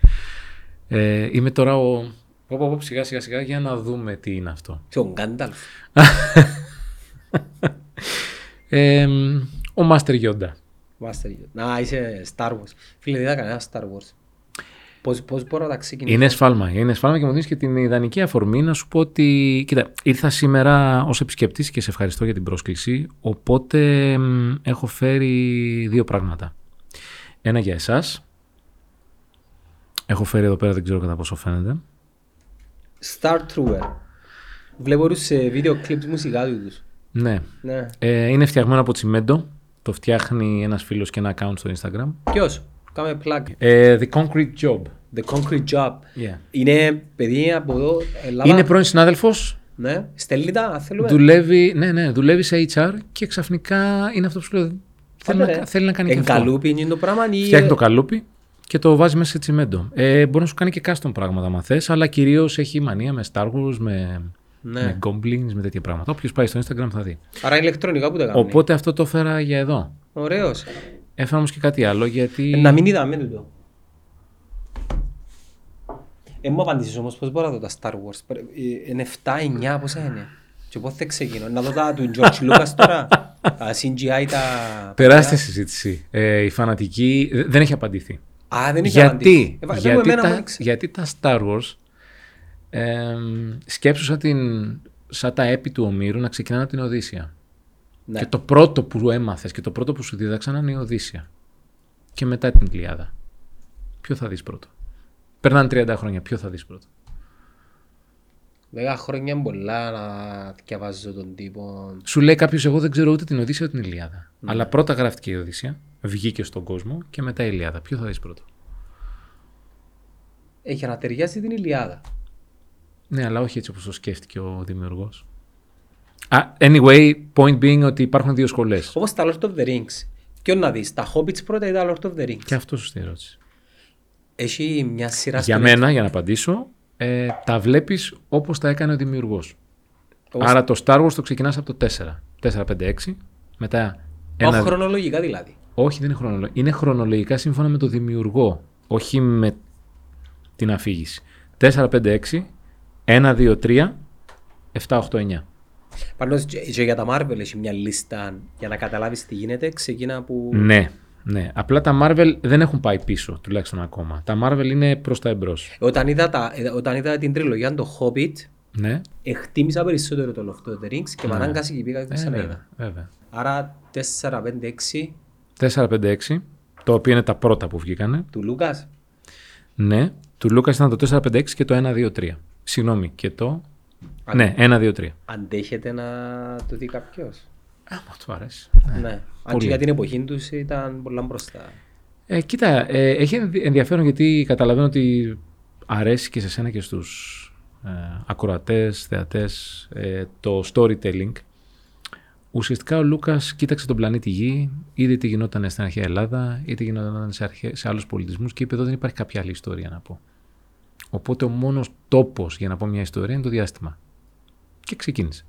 S1: Ε, είμαι τώρα ο... Πω, πω, πω, σιγά σιγά σιγά για να δούμε τι είναι αυτό.
S2: Και ο Γκάνταλφ.
S1: Ε, ο Master Yoda.
S2: Master Yoda. Να, είσαι Star Wars. Φίλε, δεν είδα κανένα Star Wars. Πώς, πώς μπορώ να τα ξεκινήσω;
S1: Είναι σφάλμα. Είναι σφάλμα και μου δίνεις και την ιδανική αφορμή να σου πω ότι. Κοίτα, ήρθα σήμερα ως επισκεπτής και σε ευχαριστώ για την πρόσκληση. Οπότε μ, έχω φέρει δύο πράγματα. Ένα για εσάς. Έχω φέρει εδώ πέρα, δεν ξέρω κατά πόσο φαίνεται.
S2: Star Trooper. Βλέπω τους σε βίντεο κλιπς μουσικά τους.
S1: Ναι.
S2: Ναι.
S1: Ε, είναι φτιαγμένο από τσιμέντο. Το φτιάχνει ένας φίλος και ένα account στο Instagram.
S2: Ποιος; Κάμε plug.
S1: Ε, the Concrete Job.
S2: The Concrete Job.
S1: Yeah.
S2: Είναι παιδί από εδώ, Ελλάδα.
S1: Είναι πρώην συνάδελφος.
S2: Ναι. Στέλνει τα, αν θέλουμε.
S1: Δουλεύει, ναι, ναι, δουλεύει σε HR και ξαφνικά είναι αυτό που σου λέω. Θέλει,
S2: Άντε,
S1: να,
S2: ρε.
S1: θέλει να κάνει και αυτό.
S2: Εγκαλούπι είναι το πράγμα ή...
S1: Φτιάχνει το καλούπι και το βάζει μέσα σε τσιμέντο. Ε, μπορεί να σου κάνει και custom πράγματα, αν θες, αλλά κυρίως έχει μανία με Star Wars, με,
S2: Ναι.
S1: με Goblins, με τέτοια πράγματα. Όποιος πάει στο Instagram θα δει.
S2: Άρα ηλεκτρονικά που τα κάνει.
S1: Οπότε αυτό το έφερα για εδώ.
S2: Ωραίος.
S1: Έφερα όμως και κάτι άλλο γιατί.
S2: Ε, Να μην είδαμε τούτο. Ε, μου απαντήσεις όμως πώς μπορώ να δω τα Star Wars; Πρέ- ε, Είναι 7-9, πόσα είναι; Και πότε θα ξεκινώ; Να δω τα του George Lucas τώρα. Τα CGI, τα...
S1: Τεράστια συζήτηση. Ε, η φανατική ε, δεν έχει απαντηθεί.
S2: Α, δεν είχε
S1: γιατί,
S2: απαντήσει. Ε, βα- δεν μου
S1: γιατί,
S2: εμένα μου
S1: τα,
S2: έδειξε.
S1: γιατί τα Star Wars ε, σκέψου σαν, την, σαν τα έπι του Ομήρου να ξεκινάνε από την Οδύσσια.
S2: Ναι.
S1: Και το πρώτο που έμαθες και το πρώτο που σου δίδαξαν είναι η Οδύσσια. Και μετά την Ιλιάδα. Ποιο θα δεις πρώτο; Περνάνε 30 χρόνια. Ποιο θα δεις πρώτο;
S2: Δέκα χρόνια είναι πολλά να διαβάζω τον τύπο.
S1: Σου λέει κάποιος: Εγώ δεν ξέρω ούτε την Οδύσσια ούτε την Ιλιάδα.
S2: Ναι.
S1: Αλλά πρώτα γράφτηκε η Οδύσσια, βγήκε στον κόσμο και μετά η Ιλιάδα. Ποιο θα δεις πρώτο;
S2: Έχει να ταιριάζει την Ιλιάδα.
S1: Ναι, αλλά όχι έτσι όπως το σκέφτηκε ο δημιουργός. Α, anyway, point being ότι υπάρχουν δύο σχολές.
S2: Όπως τα Lord of the Rings. Ποιον να δεις, τα Hobbits πρώτα ή τα Lord of the Rings;
S1: Και αυτό σωστή ερώτηση.
S2: Έχει μια σειρά
S1: Για
S2: στο
S1: μένα, για να απαντήσω, ε, τα βλέπεις όπως τα έκανε ο δημιουργός.
S2: Όπως-
S1: Άρα το Star Wars το ξεκινάς από το 4. 4, 5, 6. Μετά
S2: Netflix.
S1: ένα...
S2: Ω, χρονολογικά δηλαδή.
S1: Όχι, δεν είναι χρονολογικά. Είναι χρονολογικά σύμφωνα με το δημιουργό. Όχι με την αφήγηση. 4, 5, 6, 1, 2, 3, 7, 8, 9.
S2: Πάντως και και για τα Marvel έχει μια λίστα για να καταλάβεις τι γίνεται. Ξεκινά που...
S1: Ναι, ναι. Απλά τα Marvel δεν έχουν πάει πίσω, τουλάχιστον ακόμα. Τα Marvel είναι προς τα εμπρός.
S2: Όταν, είδα τα, ε, όταν είδα την τριλογία το Hobbit,
S1: Ναι,
S2: εκτίμησα περισσότερο το Lord of the Rings και με ανάγκασε και πήγα και το
S1: ε,
S2: ξαναείδα.
S1: βέβαια, βέβαια.
S2: Άρα 4, 5, 6
S1: 4, 5, 6, το οποίο είναι τα πρώτα που βγήκανε.
S2: του Λούκας.
S1: Ναι, του Λούκα ήταν το 4, 5, 6 και το 1, 2, 3. Συγγνώμη, και το.
S2: Α,
S1: Ναι, 1, 2, 3.
S2: Αντέχεται να το δει κάποιος.
S1: Άμα του αρέσει.
S2: Ναι. Αν
S1: Πολύ.
S2: και για την εποχή τους ήταν πολλά μπροστά.
S1: Ε, κοίτα, ε, έχει ενδι- ενδιαφέρον γιατί καταλαβαίνω ότι αρέσει και σε σένα και στους ε, ακροατές, θεατές ε, το storytelling. Ουσιαστικά ο Λούκας κοίταξε τον πλανήτη Γη, είδε τι γινόταν στην αρχαία Ελλάδα, ή τι γινόταν σε, αρχαί, σε άλλους πολιτισμούς και είπε εδώ δεν υπάρχει κάποια άλλη ιστορία να πω. Οπότε ο μόνος τόπος για να πω μια ιστορία είναι το διάστημα. Και ξεκίνησε.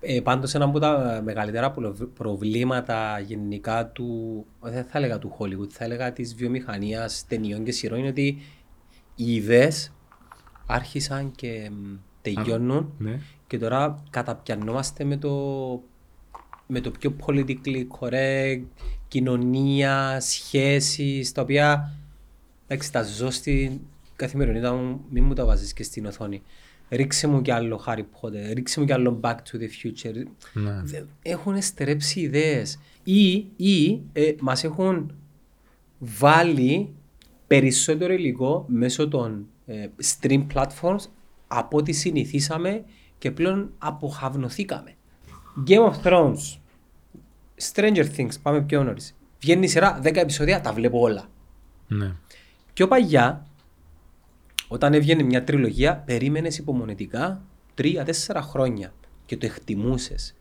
S2: Ε, πάντως ένα από τα μεγαλύτερα προβ- προβλήματα γενικά του, δεν θα έλεγα του Hollywood, θα έλεγα της βιομηχανίας ταινιών και σειρών είναι ότι οι ιδέες άρχισαν και μ, τελειώνουν
S1: Ναι.
S2: και τώρα καταπιανόμαστε με το, με το πιο politically correct, κοινωνία, σχέσεις, τα οποία εντάξει, τα ζω στην καθημερινότητα μου, μην μου τα βάζεις και στην οθόνη. Ρίξε μου κι άλλο Harry Potter, ρίξε μου κι άλλο Back to the Future.
S1: Ναι.
S2: Δε- Έχουν στερέψει ιδέες ή, ή ε, μας έχουν βάλει περισσότερο υλικό μέσω των ε, stream platforms από ό,τι συνηθίσαμε και πλέον αποχαυνοθήκαμε. Game of Thrones, Stranger Things, πάμε πιο νωρίς. Βγαίνει η σειρά, 10 επεισόδια, τα βλέπω όλα.
S1: ναι.
S2: Πιο παλιά, όταν έβγαινε μια τριλογία, περίμενες υπομονετικά 3-4 χρόνια και το εκτιμούσες.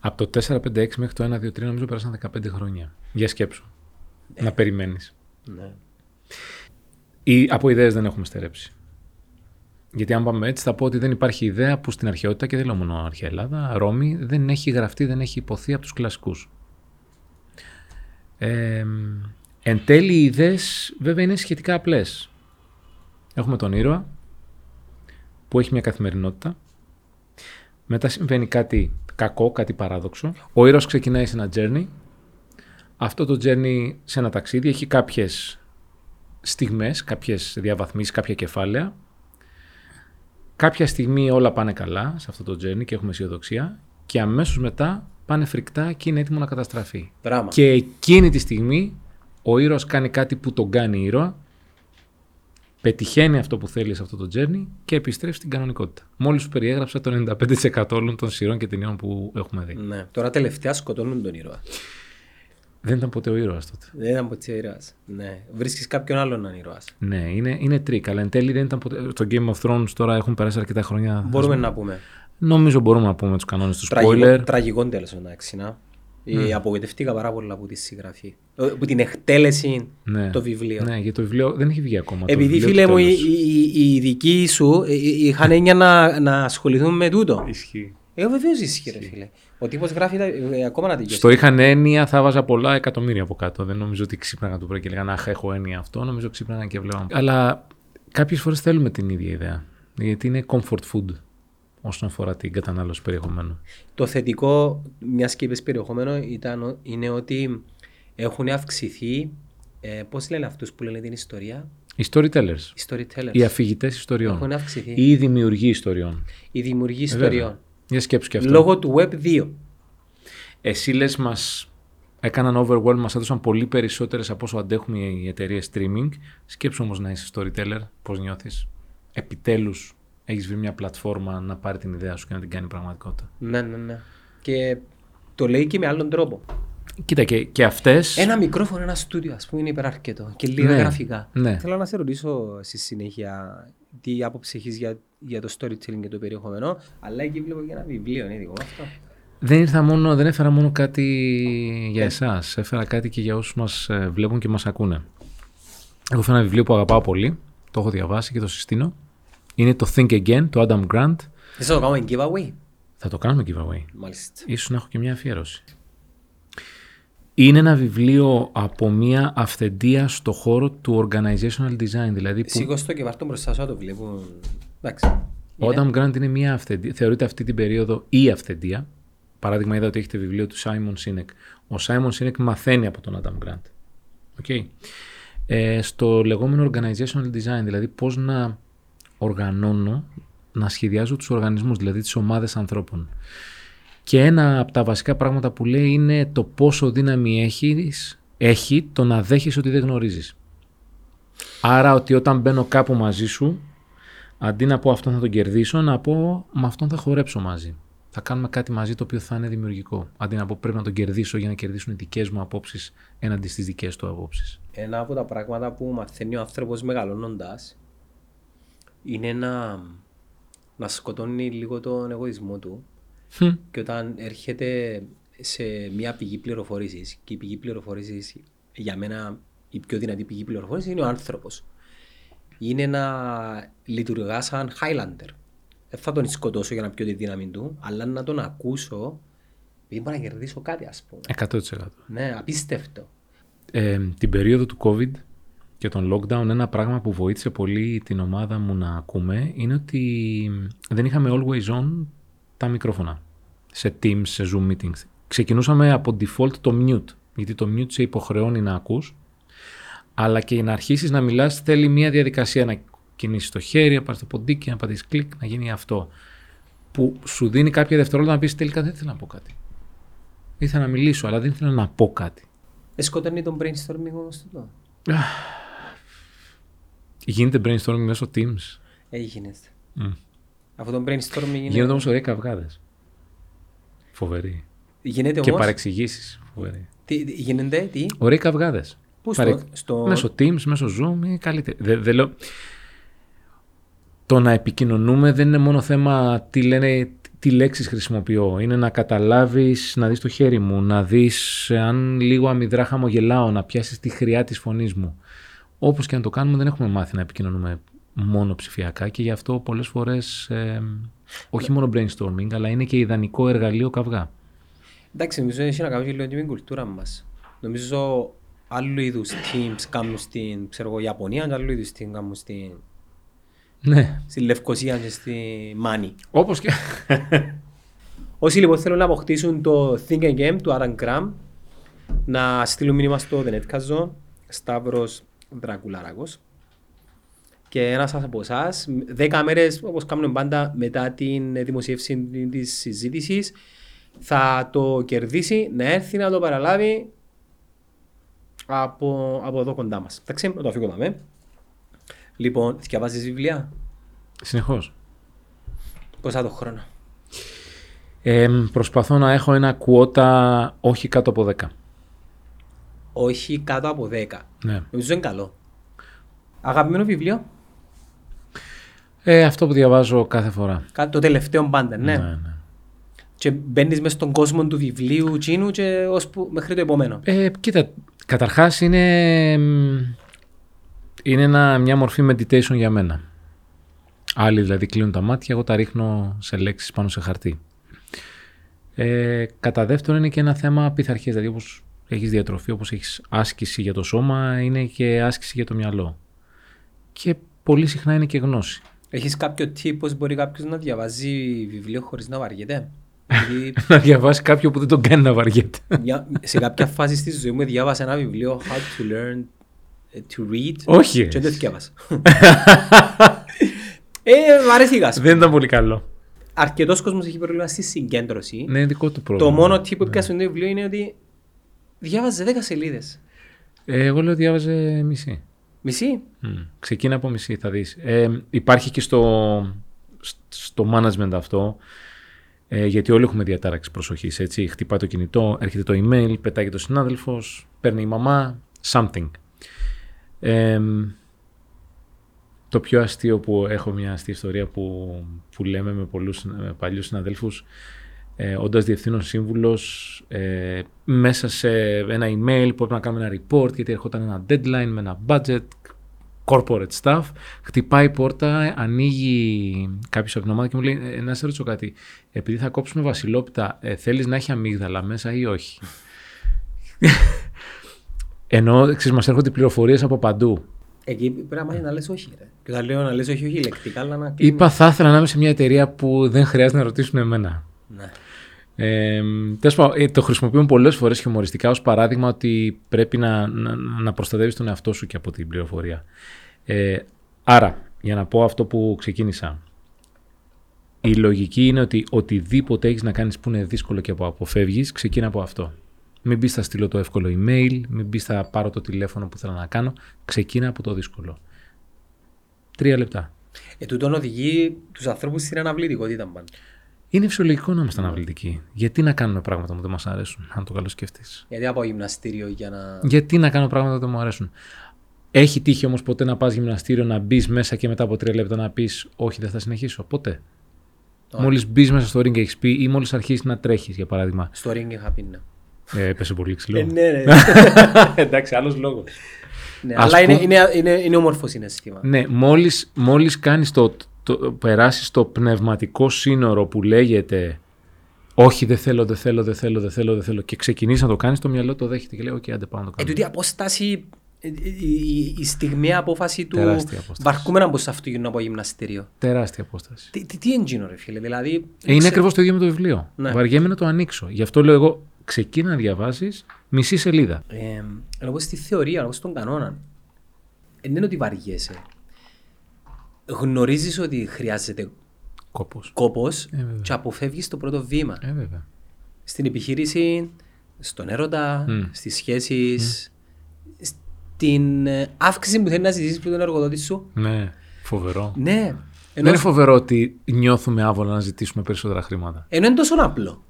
S1: Από το 4, 5, 6 μέχρι το 1, 2, 3 νομίζω πέρασαν 15 χρόνια. Για σκέψου. Να περιμένεις.
S2: Ναι.
S1: Ή, από ιδέες δεν έχουμε στερέψει. Γιατί αν πάμε έτσι θα πω ότι δεν υπάρχει ιδέα που στην αρχαιότητα και δεν λέω μόνο αρχαία Ελλάδα, Ρώμη δεν έχει γραφτεί, δεν έχει υποθεί από τους κλασικούς. Ε, εν τέλει οι ιδέες βέβαια είναι σχετικά απλές. Έχουμε τον ήρωα που έχει μια καθημερινότητα. Μετά συμβαίνει κάτι κακό, κάτι παράδοξο. Ο ήρωας ξεκινάει σε ένα journey. Αυτό το journey σε ένα ταξίδι έχει κάποιες στιγμές, κάποιες διαβαθμίσεις, κάποια κεφάλαια. Κάποια στιγμή όλα πάνε καλά σε αυτό το journey και έχουμε αισιοδοξία και αμέσως μετά πάνε φρικτά και είναι έτοιμο να καταστραφεί.
S2: Δράμα.
S1: Και εκείνη τη στιγμή ο ήρωας κάνει κάτι που τον κάνει ήρωα, πετυχαίνει αυτό που θέλεις σε αυτό το journey και επιστρέφει στην κανονικότητα. Μόλις σου περιέγραψα το 95% όλων των σειρών και ταινιών που έχουμε δει.
S2: Ναι. Τώρα τελευταία σκοτώνουν τον ήρωα.
S1: Δεν ήταν ποτέ ο ήρωας τότε.
S2: Δεν ήταν ποτέ ήρωας. Ναι. Βρίσκεις κάποιον άλλον να είναι ήρωας.
S1: Ναι, είναι, είναι τρίκ, αλλά εν τέλει δεν ήταν ποτέ. Στο Game of Thrones τώρα έχουν περάσει αρκετά χρόνια.
S2: Μπορούμε να πούμε.
S1: Νομίζω μπορούμε να πούμε τους κανόνες του
S2: Τραγικό,
S1: spoiler.
S2: τραγικό τέλος εντάξει. Να. Ε, Απογοητεύτηκα πάρα πολλά από τη συγγραφή. Ε, Από την εκτέλεση
S1: Ναι.
S2: το βιβλίο.
S1: Ναι, γιατί το βιβλίο δεν έχει βγει ακόμα. το
S2: Επειδή
S1: βιβλίο
S2: φίλε
S1: του
S2: μου, οι,
S1: τέλους.
S2: οι, οι δικοί σου ε, ε, είχαν έννοια να, να ασχοληθούν με τούτο.
S1: Ισχύει.
S2: Ε, βεβαίως ισχύει, ρε φίλε. Ο τύπος γράφει τα, ε, ακόμα να τελειώσει.
S1: Στο είχαν έννοια, θα βάζα πολλά εκατομμύρια από κάτω. Δεν νομίζω ότι ξύπναγαν το πρωί και λέγανε Αχ, έχω έννοια αυτό. Νομίζω ξύπναγαν και βλέπαν. Αλλά κάποιες φορές θέλουμε την ίδια ιδέα. Γιατί είναι comfort food όσον αφορά την κατανάλωση περιεχομένου.
S2: Το θετικό μιας και είπες περιεχόμενο ήταν, ο- είναι ότι έχουν αυξηθεί. Ε, Πώς λένε αυτούς που λένε την ιστορία,
S1: Οι storytellers,
S2: οι storytellers.
S1: οι αφηγητές ιστοριών,
S2: Έχουν αυξηθεί.
S1: ή οι δημιουργοί ιστοριών.
S2: Οι δημιουργοί
S1: Ε,
S2: ιστοριών.
S1: βέβαια. Για σκέψου και αυτό.
S2: Λόγω του Web 2.
S1: Εσύ λες μας έκαναν overwhelm, μας έδωσαν πολύ περισσότερες από όσο αντέχουν οι εταιρείες streaming. Σκέψου όμως να είσαι storyteller, πώς νιώθεις. Επιτέλους έχεις βρει μια πλατφόρμα να πάρει την ιδέα σου και να την κάνει πραγματικότητα.
S2: Ναι, ναι, ναι. Και το λέει και με άλλον τρόπο.
S1: Κοίτα και, και αυτές...
S2: Ένα μικρόφωνο, ένα στούντιο, ας πούμε, είναι υπεραρκετό. Και λίγα
S1: Ναι,
S2: γραφικά.
S1: ναι.
S2: Θέλω να σε ρωτήσω στη συνέχεια τι άποψη έχεις για, για το storytelling και το περιεχόμενο. Αλλά εκεί βλέπω και ένα βιβλίο, είναι δικό μου αυτό.
S1: Δεν, ήρθα μόνο, δεν έφερα μόνο κάτι για εσάς. Έφερα κάτι και για όσους μας ε, βλέπουν και μας ακούνε. Έχω φέρει ένα βιβλίο που αγαπάω πολύ. Το έχω διαβάσει και το συστήνω. Είναι το Think Again, του Adam Grant.
S2: Δεν θα το κάνουμε giveaway;
S1: Θα το κάνουμε giveaway.
S2: Μάλιστα.
S1: Ίσως να έχω και μια αφιέρωση. Είναι ένα βιβλίο από μια αυθεντία στο χώρο του organizational design. Δηλαδή που
S2: Σήκω το και βάρτο μπροστά σου να το βλέπουν. Εντάξει.
S1: ο Adam Grant είναι μια αυθεντία. Θεωρείται αυτή την περίοδο η αυθεντία. Παράδειγμα, είδα ότι έχετε βιβλίο του Simon Sinek. Ο Simon Sinek μαθαίνει από τον Adam Grant. Okay. Ε, στο λεγόμενο organizational design, δηλαδή πώς να οργανώνω, να σχεδιάζω τους οργανισμούς, δηλαδή τις ομάδες ανθρώπων. Και ένα από τα βασικά πράγματα που λέει είναι το πόσο δύναμη έχεις, έχει το να δέχεις ότι δεν γνωρίζεις. Άρα ότι όταν μπαίνω κάπου μαζί σου, αντί να πω αυτόν θα τον κερδίσω, να πω με αυτόν θα χορέψω μαζί. Θα κάνουμε κάτι μαζί το οποίο θα είναι δημιουργικό. Αντί να πω πρέπει να τον κερδίσω για να κερδίσουν οι δικές μου απόψεις έναντι στις δικές του απόψεις.
S2: Ένα από τα πράγματα που μαθαίνει ο άνθρωπος μεγαλώνοντας είναι να, να σκοτώνει λίγο τον εγωισμό του και όταν έρχεται σε μια πηγή πληροφορήσης, και η πηγή πληροφορήσης για μένα η πιο δυνατή πηγή πληροφορήσης είναι ο άνθρωπος. Είναι να λειτουργά σαν Highlander. Δεν θα τον σκοτώσω για να πιω τη δύναμη του, αλλά να τον ακούσω επειδή μπορώ να κερδίσω κάτι, ας πούμε.
S1: 100%.
S2: Ναι, απίστευτο.
S1: Ε, την περίοδο του COVID και των lockdown, ένα πράγμα που βοήθησε πολύ την ομάδα μου να ακούμε είναι ότι δεν είχαμε always on τα μικρόφωνα σε Teams, σε Zoom meetings. Ξεκινούσαμε από default το mute, γιατί το mute σε υποχρεώνει να ακούς, αλλά και να αρχίσεις να μιλάς θέλει μια διαδικασία να κινήσεις το χέρι, να πάρεις το ποντίκι, να πατήσεις κλικ, να γίνει αυτό. Που σου δίνει κάποια δευτερόλεπτα να πεις τελικά δεν ήθελα να πω κάτι. Ήθελα να μιλήσω, αλλά δεν ήθελα να πω κάτι.
S2: Ε, σκοτώνει τον brainstorming όμως τούτο.
S1: Γίνεται brainstorming μέσω Teams.
S2: Έγινε.
S1: Mm.
S2: Αυτό το brainstorming είναι...
S1: Γίνονται όμως ωραίοι καυγάδες. Φοβεροί.
S2: Γίνεται
S1: Και
S2: όμως...
S1: παρεξηγήσεις. Φοβεροί.
S2: Τι, τι- γίνεται, τι...
S1: Ωραίοι καυγάδες.
S2: Πού στο... στο...
S1: Μέσω Teams, μέσω Zoom είναι καλύτερη. Δεν, δεν λέω... Το να επικοινωνούμε δεν είναι μόνο θέμα τι λένε, τι λέξεις χρησιμοποιώ. Είναι να καταλάβεις, να δεις το χέρι μου, να δεις αν λίγο αμυδρά χαμογελάω, να πιάσεις τη χρειά της φωνής μου. Όπως και να το κάνουμε δεν έχουμε μάθει να επικοινωνούμε μόνο ψηφιακά και γι' αυτό πολλές φορές ε, όχι μόνο brainstorming αλλά είναι και ιδανικό εργαλείο καυγά.
S2: Εντάξει, νομίζω έχει να κάνει και λίγο με την κουλτούρα μας. Νομίζω άλλου είδους teams κάνουν στην ξέρω εγώ, Ιαπωνία και άλλου είδους team κάνουν στην,
S1: Ναι,
S2: στη Λευκοσία και στη Μάνη.
S1: όπως και...
S2: Όσοι λοιπόν θέλουν να αποκτήσουν το Think Again του Adam Graham, να στείλουν μήνυμα στο The Netcast Σταύρος Δρακουλάρακος. Και ένας από εσάς, δέκα μέρες όπως κάνουμε πάντα μετά την δημοσίευση της συζήτησης, θα το κερδίσει να έρθει να το παραλάβει από, από εδώ κοντά μας. Εντάξει, να το αφήσω εδώ. Λοιπόν, διαβάζει βιβλία;
S1: Συνεχώς.
S2: Πόσα το χρόνο.
S1: Ε, προσπαθώ να έχω ένα κουότα όχι κάτω από 10.
S2: Όχι κάτω από 10.
S1: Ναι.
S2: Νομίζω είναι καλό. Αγαπημένο βιβλίο;
S1: Ε, αυτό που διαβάζω κάθε φορά.
S2: Το τελευταίο πάντα, ναι.
S1: ναι, ναι.
S2: Και μπαίνεις μέσα στον κόσμο του βιβλίου Τσίνου και ώσπου, μέχρι το επόμενο.
S1: Ε, κοίτα, καταρχάς είναι, είναι ένα, μια μορφή meditation για μένα. Άλλοι δηλαδή κλείνουν τα μάτια, εγώ τα ρίχνω σε λέξεις πάνω σε χαρτί. Ε, κατά δεύτερον είναι και ένα θέμα πειθαρχίας, δηλαδή όπως έχεις διατροφή, όπως έχεις άσκηση για το σώμα, είναι και άσκηση για το μυαλό. Και πολύ συχνά είναι και γνώση.
S2: Έχεις κάποιο τύπο μπορεί κάποιος να διαβάζει βιβλίο χωρίς να βαριέται;
S1: να διαβάσει κάποιο που δεν τον κάνει να βαριέται.
S2: σε κάποια φάση στη ζωή μου διάβασα ένα βιβλίο How to learn to read.
S1: Όχι.
S2: Και δεν το διάβασα. ε, βαρέθηκα.
S1: Δεν ήταν πολύ καλό.
S2: Αρκετός κόσμος έχει πρόβλημα στη συγκέντρωση.
S1: Ναι, δικό του πρόβλημα.
S2: Το μόνο τύπο που πιάσει το βιβλίο είναι ότι διάβαζε 10 σελίδες.
S1: Ε, εγώ λέω διάβαζε μισή.
S2: Μισή;
S1: Mm. Ξεκίνα από μισή, θα δεις. Ε, υπάρχει και στο, στο management αυτό, ε, γιατί όλοι έχουμε διατάραξης προσοχής, έτσι. Χτυπάει το κινητό, έρχεται το email, πετάει και το συνάδελφος, παίρνει η μαμά, something. Ε, το πιο αστείο που έχω μια αστεία ιστορία που, που λέμε με πολλούς με παλιούς συναδέλφους, ε, όντας διευθύνων σύμβουλος, ε, μέσα σε ένα email που πρέπει να κάνουμε ένα report γιατί ερχόταν ένα deadline με ένα budget, corporate stuff, χτυπάει η πόρτα, ανοίγει κάποιος από την ομάδα και μου λέει ε, να σε ρωτήσω κάτι, επειδή θα κόψουμε βασιλόπιτα, ε, θέλεις να έχει αμύγδαλα μέσα ή όχι; Ενώ ξέρεις, μας έρχονται πληροφορίες από παντού.
S2: Εκεί πρέπει να λες όχι. Ρε. Και θα λέω να λες όχι, όχι λεκτικά, αλλά να
S1: Είπα θα ήθελα να είμαι σε μια εταιρεία που δεν χρειάζεται να ρωτήσουν εμένα.
S2: Ναι.
S1: Ε, το χρησιμοποιούμε πολλές φορές χιουμοριστικά ως παράδειγμα ότι πρέπει να, να, να προστατεύεις τον εαυτό σου και από την πληροφορία. Ε, άρα, για να πω αυτό που ξεκίνησα, η λογική είναι ότι οτιδήποτε έχεις να κάνεις που είναι δύσκολο και που αποφεύγεις, ξεκίνα από αυτό. Μην μπεις θα στείλω το εύκολο email, μην μπεις θα πάρω το τηλέφωνο που θέλω να κάνω. Ξεκίνα από το δύσκολο. Τρία λεπτά.
S2: Ε, τούτον οδηγεί τους ανθρώπους στην αναβλητικότητα πάντα.
S1: Είναι φυσιολογικό να είμαστε αναβλητικοί. Γιατί να κάνουμε πράγματα που δεν μας αρέσουν, αν το καλοσκεφτείς;
S2: Γιατί από γυμναστήριο για να.
S1: Γιατί να κάνω πράγματα που δεν μου αρέσουν; Έχει τύχει όμως ποτέ να πας γυμναστήριο, να μπεις μέσα και μετά από τρία λεπτά να πεις Όχι, δεν θα συνεχίσω. Ποτέ. Μόλις μπεις μέσα στο ring έχεις πει ή μόλις αρχίσεις να τρέχεις, για παράδειγμα.
S2: Στο ring είχα πει, ναι.
S1: Ε, έπεσε πολύ ξύλο.
S2: Ε, ναι, ναι.
S1: Εντάξει, άλλος λόγος.
S2: Ναι, αλλά είναι, είναι, είναι, είναι όμορφο συναίσθημα.
S1: Ναι, μόλις, μόλις κάνεις το, το, περάσεις το πνευματικό σύνορο που λέγεται όχι δεν θέλω, δεν θέλω, δεν θέλω, δεν θέλω, δεν θέλω και ξεκινήσει να το κάνεις, το μυαλό το δέχεται και λέει οκ, okay, άντε πάω να το κάνω.
S2: Ε, τούτη απόσταση, η, η στιγμή απόφαση του βαρκούμενα από σε αυτοκίνητο από γυμναστήριο.
S1: Τεράστια απόσταση.
S2: Τι, τι, τι είναι ρε φίλε, δηλαδή...
S1: Ε, είναι ακριβώς το ίδιο με το βιβλίο. Ναι. Βαριέμαι να το ανοίξω. Γι' αυτό λέω εγώ, ξεκίνα να διαβάσεις μισή σελίδα.
S2: Ε, εγώ στη θεωρία, εγώ στον κανόνα, δεν είναι ότι βαριέσαι. Γνωρίζεις ότι χρειάζεται
S1: κόπος,
S2: κόπος ε, και αποφεύγεις το πρώτο βήμα.
S1: Ε, βέβαια.
S2: Στην επιχείρηση, στον έρωτα, mm. στις σχέσεις, mm. στην ε, αύξηση που θέλεις να ζητήσεις με τον εργοδότη σου.
S1: Ναι, φοβερό.
S2: Ναι.
S1: Ενώ... Δεν είναι φοβερό ότι νιώθουμε άβολα να ζητήσουμε περισσότερα χρήματα.
S2: Ενώ είναι τόσο απλό.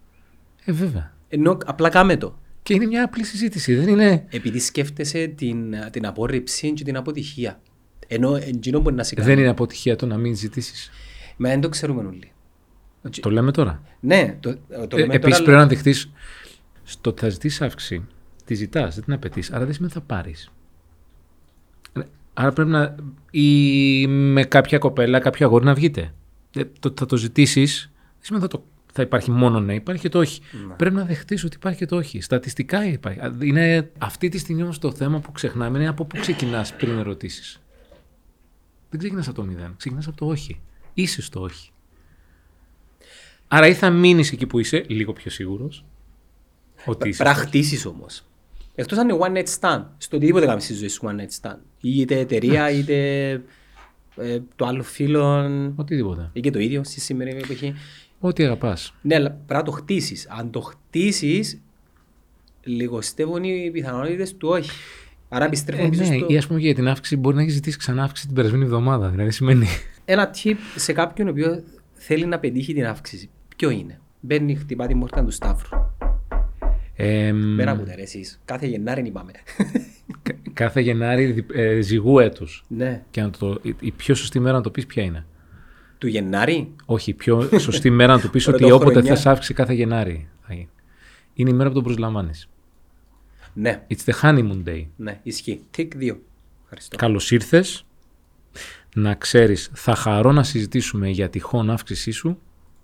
S1: Ε, βέβαια.
S2: Ενώ απλά κάμε το.
S1: Και είναι μια απλή συζήτηση, δεν είναι.
S2: Επειδή σκέφτεσαι την, την απόρριψη και την αποτυχία. Ενώ εντζήνο μπορεί να σε
S1: κάνει. Δεν είναι αποτυχία το να μην ζητήσεις.
S2: Μα δεν το ξέρουμε όλοι.
S1: Το λέμε τώρα.
S2: Ναι, το, το λέμε
S1: ε, Επίσης πρέπει να δεχτεί στο ότι θα ζητήσεις αύξηση. Τη ζητάς, δεν την απαιτείς. Άρα δεν σημαίνει θα πάρεις. Ε, άρα πρέπει να. ή με κάποια κοπέλα, κάποιο αγόρι να βγείτε. Ε, το, θα το ζητήσεις, δεν σημαίνει θα το θα υπάρχει μόνο ναι, υπάρχει και το όχι. Ναι. Πρέπει να δεχτεί ότι υπάρχει και το όχι. Στατιστικά υπάρχει. Είναι αυτή τη στιγμή όμως το θέμα που ξεχνάμε είναι από πού ξεκινάς πριν ερωτήσεις. Δεν ξεκινάς από το μηδέν. Ξεκινάς από το όχι. Είσαι στο όχι. Άρα ή θα μείνεις εκεί που είσαι, λίγο πιο σίγουρος. Ότι είσαι.
S2: Πρέπει να χτίσεις όμως. Εκτός αν είναι one night stand. Στο οτιδήποτε κάνεις στη ζωή σου one night stand. Είτε εταιρεία, είτε ε, το άλλο φίλο.
S1: Οτιδήποτε.
S2: Ή και το ίδιο στη σημερινή εποχή.
S1: Ό,τι αγαπάς.
S2: Ναι, αλλά πρέπει να το χτίσεις. Αν το χτίσεις, λιγοστεύουν οι πιθανότητες του όχι. Άρα επιστρέφουμε
S1: Ε,
S2: πίσω
S1: ναι,
S2: στο.
S1: ή ας πούμε και για την αύξηση μπορεί να έχεις ζητήσει ξανά αύξηση την περασμένη εβδομάδα. Δηλαδή σημαίνει.
S2: Ένα tip σε κάποιον ο οποίος θέλει να πετύχει την αύξηση. Ποιο είναι; Μπαίνει, χτυπά την πόρτα του Σταύρου.
S1: Ε,
S2: Μην ακούτε ρε εσείς. Κάθε Γενάρη είπαμε.
S1: κα- κάθε Γενάρη δι- ε, ζυγού έτους.
S2: ναι.
S1: Και να το, η- η πιο σωστή μέρα να το πεις ποια είναι;
S2: Του Γενάρη;
S1: Όχι, η πιο σωστή μέρα να του πεις ότι
S2: Πρωτοχρονιά.
S1: όποτε θες αύξηση κάθε Γενάρη θα γίνει. Είναι η μέρα που τον προσλαμβάνεις.
S2: Ναι.
S1: It's the honeymoon day.
S2: Ναι. Ισχύει. Τικ 2. Ευχαριστώ.
S1: Καλώς ήρθες. Να ξέρεις, θα χαρώ να συζητήσουμε για τυχόν αύξησή σου.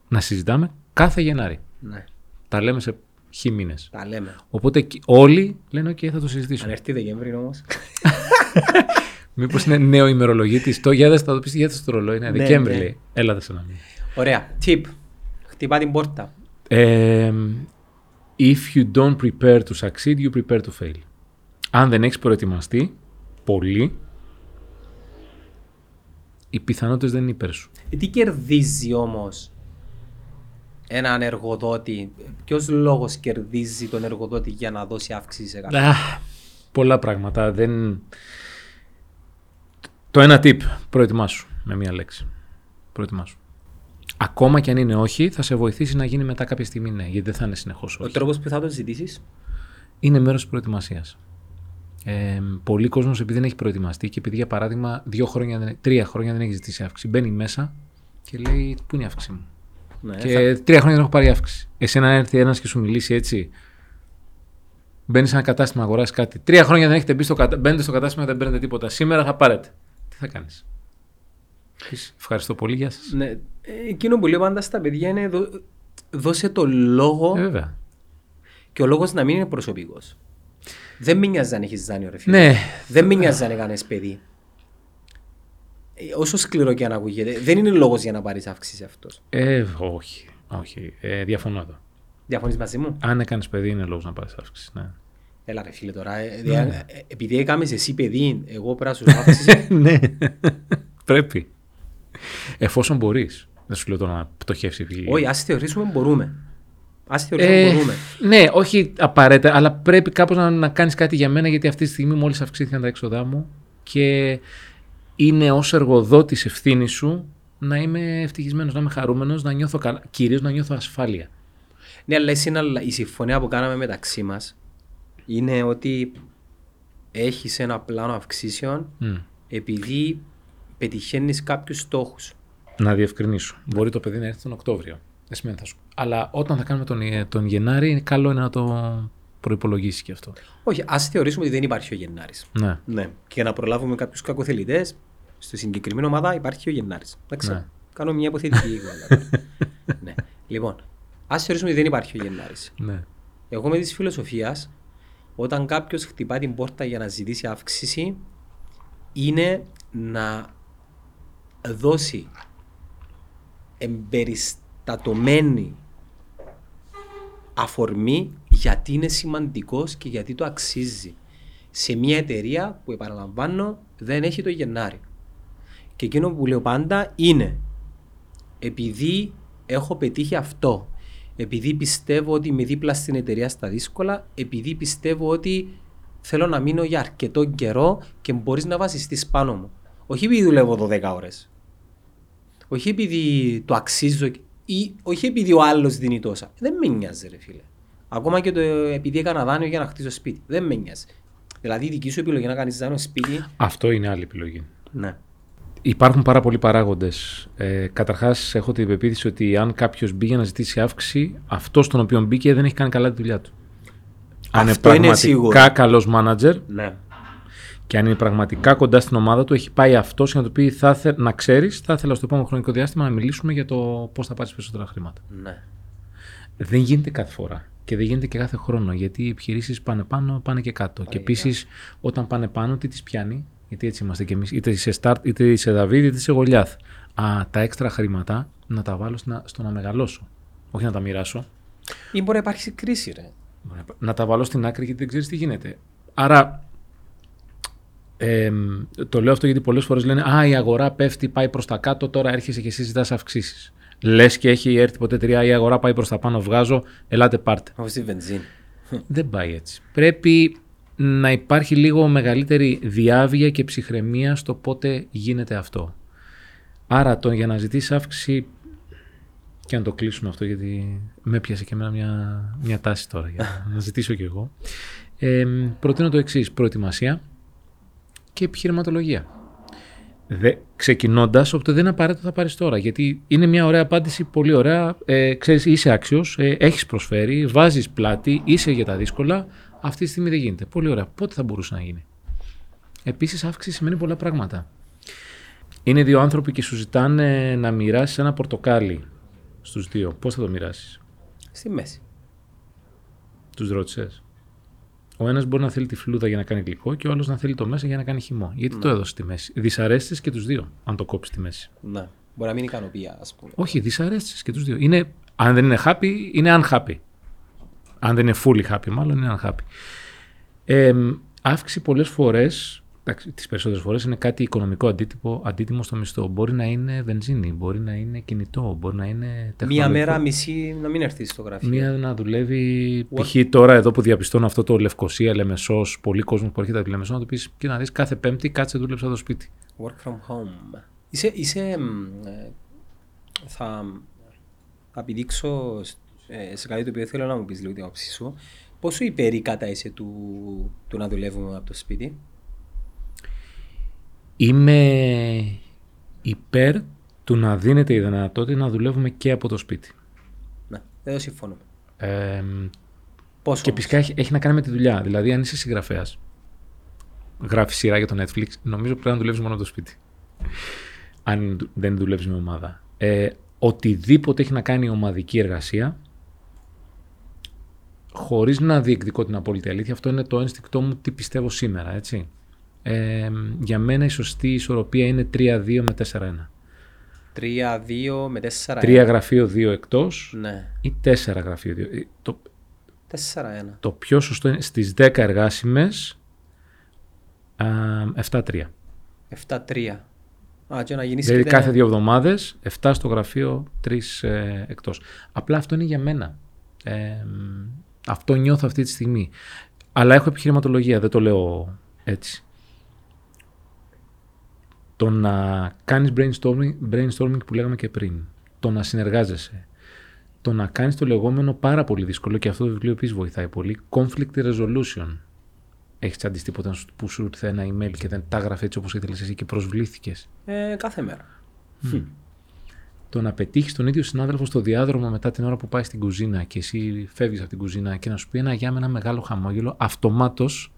S1: Να συζητάμε κάθε Γενάρη.
S2: Ναι.
S1: Τα λέμε σε χι μήνες.
S2: Τα λέμε.
S1: Οπότε κι- όλοι λένε: OK, θα το
S2: Αν
S1: συζητήσουμε.
S2: έρθει Δεκέμβρη όμως.
S1: Μήπως είναι νέο ημερολογίτης. Το για δες θα το πεις για το ρολόι. Είναι
S2: Ναι,
S1: Δεκέμβρη,
S2: ναι.
S1: λέει. Έλα δε σε ένα μήνα.
S2: Ωραία. Tip. Χτυπά την πόρτα.
S1: Ε, if you don't prepare to succeed, you prepare to fail. Αν δεν έχεις προετοιμαστεί πολύ, οι πιθανότητες δεν είναι υπέρ σου.
S2: Ε, Τι κερδίζει όμως έναν εργοδότη; Ποιος λόγος κερδίζει τον εργοδότη για να δώσει αύξηση σε κάποιον;
S1: Α, πολλά πράγματα. Δεν... Το ένα tip, προετοιμάσου με μία λέξη. Προετοιμάσου. Ακόμα και αν είναι όχι, θα σε βοηθήσει να γίνει μετά κάποια στιγμή ναι, γιατί δεν θα είναι συνεχώς
S2: Ο
S1: όχι.
S2: τρόπος που θα το ζητήσει.
S1: είναι μέρος της προετοιμασίας. Ε, πολλοί κόσμος επειδή δεν έχει προετοιμαστεί και επειδή για παράδειγμα δύο χρόνια, δεν- τρία χρόνια δεν έχει ζητήσει αύξηση, μπαίνει μέσα και λέει πού είναι η αύξηση μου;
S2: Ναι,
S1: και
S2: θα-
S1: τρία χρόνια δεν έχω πάρει αύξηση. Εσύ να έρθει ένας και σου μιλήσει έτσι, μπαίνεις σε ένα κατάστημα να αγοράσει κάτι. Τρία χρόνια δεν έχετε μπει στο, κατα... μπαίνετε στο κατάστημα και δεν παίρνετε τίποτα. Σήμερα θα πάρετε. Τι θα κάνεις; Πεις, Ευχαριστώ πολύ, γεια σας.
S2: Ναι, ε, εκείνο που λέω πάντα στα παιδιά είναι δω- δώσε το λόγο
S1: Ε, βέβαια.
S2: και ο λόγος να μην είναι προσωπικός. Δεν με νοιάζει αν έχεις δάνειο, ρε φίλε.
S1: Ναι,
S2: Δεν με νοιάζει αν έκανες παιδί. Ε, Όσο σκληρό και αν ακούγεται, δεν είναι λόγος για να πάρεις αύξηση αυτός.
S1: ε, όχι. όχι. Ε, διαφωνώ εδώ.
S2: Διαφωνείς μαζί μου;
S1: Αν έκανες παιδί, είναι λόγος να πάρεις αύξηση. Ναι.
S2: Έλα, ρε φίλε τώρα. ε, δια- ε, επειδή έκαμες εσύ παιδί, εγώ πρέπει να σου αύξηση.
S1: ναι. Πρέπει. Εφόσον μπορείς. Δεν σου λέω τώρα να πτωχεύσει η
S2: Όχι, ας θεωρήσουμε μπορούμε. Α θεωρήσουμε
S1: Ε,
S2: μπορούμε.
S1: ναι, όχι απαραίτητα, αλλά πρέπει κάπως να, να κάνεις κάτι για μένα γιατί αυτή τη στιγμή μόλις αυξήθηκαν τα έξοδά μου και είναι ως εργοδότης ευθύνη σου να είμαι ευτυχισμένος, να είμαι χαρούμενος, να νιώθω καλά, κυρίως να νιώθω ασφάλεια.
S2: Ναι, αλλά η συναλλα- η συμφωνία που κάναμε μεταξύ μας είναι ότι έχεις ένα πλάνο αυξήσεων
S1: Μμ.
S2: επειδή πετυχαίνεις κάποιους στόχους.
S1: Να διευκρινίσω. Μπορεί το παιδί να έρθει τον Οκτώβριο. Δεν σημαίνει θα σου. Αλλά όταν θα κάνουμε τον, τον Γενάρη, καλό είναι να το προπολογίσει και αυτό.
S2: Όχι, ας θεωρήσουμε ότι δεν υπάρχει ο Γενάρης.
S1: Ναι.
S2: Ναι. Και να προλάβουμε κάποιους κακοθελητές, στη συγκεκριμένη ομάδα υπάρχει ο Γενάρης. Εντάξει.
S1: Ναι.
S2: Κάνω μια υποθετική κουβέντα. ναι. Λοιπόν, ας θεωρήσουμε ότι δεν υπάρχει ο Γενάρης.
S1: ναι.
S2: Εγώ με της φιλοσοφίας, όταν κάποιος χτυπά την πόρτα για να ζητήσει αύξηση, είναι να δώσει εμπεριστατωμένη αφορμή γιατί είναι σημαντικός και γιατί το αξίζει σε μια εταιρεία που επαναλαμβάνω δεν έχει το Γενάρη. Και εκείνο που λέω πάντα είναι επειδή έχω πετύχει αυτό, επειδή πιστεύω ότι είμαι δίπλα στην εταιρεία στα δύσκολα, επειδή πιστεύω ότι θέλω να μείνω για αρκετό καιρό και μπορείς να βασιστείς πάνω μου. Όχι επειδή δουλεύω 12 ώρες. Όχι επειδή το αξίζω ή όχι επειδή ο άλλος δίνει τόσα. Δεν με νοιάζει ρε φίλε. Ακόμα και το επειδή έκανα δάνειο για να χτίσω σπίτι. Δεν με νοιάζει. Δηλαδή η δική σου επιλογή να κάνεις δάνειο σπίτι.
S1: Αυτό είναι άλλη επιλογή.
S2: Ναι.
S1: Υπάρχουν πάρα πολλοί παράγοντες. Ε, Καταρχάς, έχω την πεποίθηση ότι αν κάποιος μπήκε να ζητήσει αύξηση, αυτός τον οποίο μπήκε δεν έχει κάνει καλά τη δουλειά του. Αν
S2: Αυτό είναι
S1: είναι
S2: σίγουρο.
S1: πραγματικά καλός μάνατζερ
S2: Ναι.
S1: Και αν είναι πραγματικά κοντά στην ομάδα του, έχει πάει αυτός για να του πει: θα θε, Να ξέρεις, θα ήθελα στο επόμενο χρονικό διάστημα να μιλήσουμε για το πώς θα πάρεις περισσότερα χρήματα.
S2: Ναι.
S1: Δεν γίνεται κάθε φορά. Και δεν γίνεται και κάθε χρόνο. Γιατί οι επιχειρήσεις πάνε πάνω, πάνε και κάτω. και επίσης, όταν πάνε πάνω, τι τις πιάνει; Γιατί έτσι είμαστε κι εμείς. Είτε είσαι start, είτε είσαι Δαβίδ, είτε είσαι Γολιάθ. Α, τα έξτρα χρήματα να τα βάλω στο να, στο να μεγαλώσω. όχι να τα μοιράσω.
S2: Ή μπορεί να υπάρξει κρίση, ρε.
S1: Να τα βάλω στην άκρη γιατί δεν ξέρεις τι γίνεται. Άρα. Ε, το λέω αυτό γιατί πολλές φορές λένε Α, η αγορά πέφτει, πάει προς τα κάτω, τώρα έρχεσαι και εσύ ζητάς αυξήσεις. Λες και έχει έρθει ποτέ εταιρεία, η αγορά πάει προς τα πάνω, βγάζω, ελάτε πάρτε.
S2: Όπως τη βενζίνη.
S1: Δεν πάει έτσι. Πρέπει να υπάρχει λίγο μεγαλύτερη διάβια και ψυχραιμία στο πότε γίνεται αυτό. Άρα το, για να ζητήσεις αύξηση και να το κλείσουμε αυτό γιατί με πιάσε και εμένα μια, μια τάση τώρα για να ζητήσω κι εγώ. Ε, προτείνω το εξής προετοιμασία και επιχειρηματολογία. Ξεκινώντας, οπότε δεν είναι απαραίτητο θα πάρεις τώρα. Γιατί είναι μια ωραία απάντηση, πολύ ωραία. Ε, ξέρεις, είσαι άξιος, ε, έχεις προσφέρει, βάζεις πλάτη, είσαι για τα δύσκολα. Αυτή τη στιγμή δεν γίνεται. Πολύ ωραία. Πότε θα μπορούσε να γίνει; Επίσης, αύξηση σημαίνει πολλά πράγματα. Είναι δύο άνθρωποι και σου ζητάνε να μοιράσεις ένα πορτοκάλι στους δύο. Πώς θα το μοιράσεις,
S2: Στη μέση.
S1: Τους ρώτησες; Ο ένας μπορεί να θέλει τη φλούδα για να κάνει γλυκό και ο άλλος να θέλει το μέσα για να κάνει χυμό. Γιατί ναι. το έδωσε στη μέση. Δυσαρέστησες και τους δύο, αν το κόψεις στη μέση.
S2: Ναι. Μπορεί να μην ικανοποιεί, ας πούμε.
S1: Όχι, δυσαρέστησες και τους δύο. Είναι, αν δεν είναι happy, είναι unhappy. Αν δεν είναι fully happy, μάλλον είναι unhappy. Ε, αύξηση πολλές φορές τις περισσότερες φορές είναι κάτι οικονομικό αντίτυπο, αντίτιμο στο μισθό. Μπορεί να είναι βενζίνη, μπορεί να είναι κινητό, μπορεί να είναι
S2: τεχνολογικό. Μία μέρα μισή να μην έρθεις στο γραφείο.
S1: Μία να δουλεύει. What? Π.χ. τώρα εδώ που διαπιστώνω αυτό το Λευκοσία, Λεμεσός, πολλοί κόσμος που έρχεται από τη Λεμεσό, να του πεις και να δεις κάθε Πέμπτη κάτσε δούλεψα το σπίτι.
S2: Work from home. Είσαι, είσαι ε, θα, θα επιδείξω ε, σε κάτι το οποίο θέλω να μου πεις λίγο την άποψή σου. Πόσο υπέρ κατά είσαι του, του να δουλεύουμε από το σπίτι;
S1: Είμαι υπέρ του να δίνεται η δυνατότητα να δουλεύουμε και από το σπίτι.
S2: Ναι, δεν συμφωνώ.
S1: Ε, Πόσο και φυσικά έχει, έχει, να κάνει με τη δουλειά. Δηλαδή, αν είσαι συγγραφέας, γράφεις σειρά για το Netflix, νομίζω πρέπει να δουλεύεις μόνο από το σπίτι. Αν δεν δουλεύεις με ομάδα. Ε, οτιδήποτε έχει να κάνει ομαδική εργασία, χωρίς να διεκδικώ την απόλυτη αλήθεια, αυτό είναι το ένστικτό μου τι πιστεύω σήμερα, έτσι. Ε, για μένα η σωστή ισορροπία είναι 3-2 με 4-1.
S2: 3-2 με 4-1.
S1: 3 γραφείο 2 εκτός
S2: ναι.
S1: ή 4 γραφείο 2. Ε, το,
S2: 4-1.
S1: Το πιο σωστό είναι στις 10 εργάσιμες 7-3.
S2: 7-3. Α, και να
S1: δηλαδή κάθε δύο εβδομάδες 7 στο γραφείο, 3 ε, εκτός. Απλά αυτό είναι για μένα. Ε, αυτό νιώθω αυτή τη στιγμή. Αλλά έχω επιχειρηματολογία, δεν το λέω έτσι το να κάνεις brainstorming, brainstorming που λέγαμε και πριν, το να συνεργάζεσαι, το να κάνεις το λεγόμενο πάρα πολύ δύσκολο και αυτό το βιβλίο επίσης βοηθάει πολύ, conflict resolution. Έχεις τσαντήσει τίποτα που σου ήρθε ένα email και δεν τα έγραφες έτσι όπως ήθελες εσύ και προσβλήθηκες;
S2: Ε, κάθε μέρα.
S1: Το να πετύχεις τον ίδιο συνάδελφο στο διάδρομο μετά την ώρα που πάει στην κουζίνα και εσύ φεύγεις από την κουζίνα και να σου πει ένα γεια με ένα μεγάλο χαμόγελο, αυτομάτως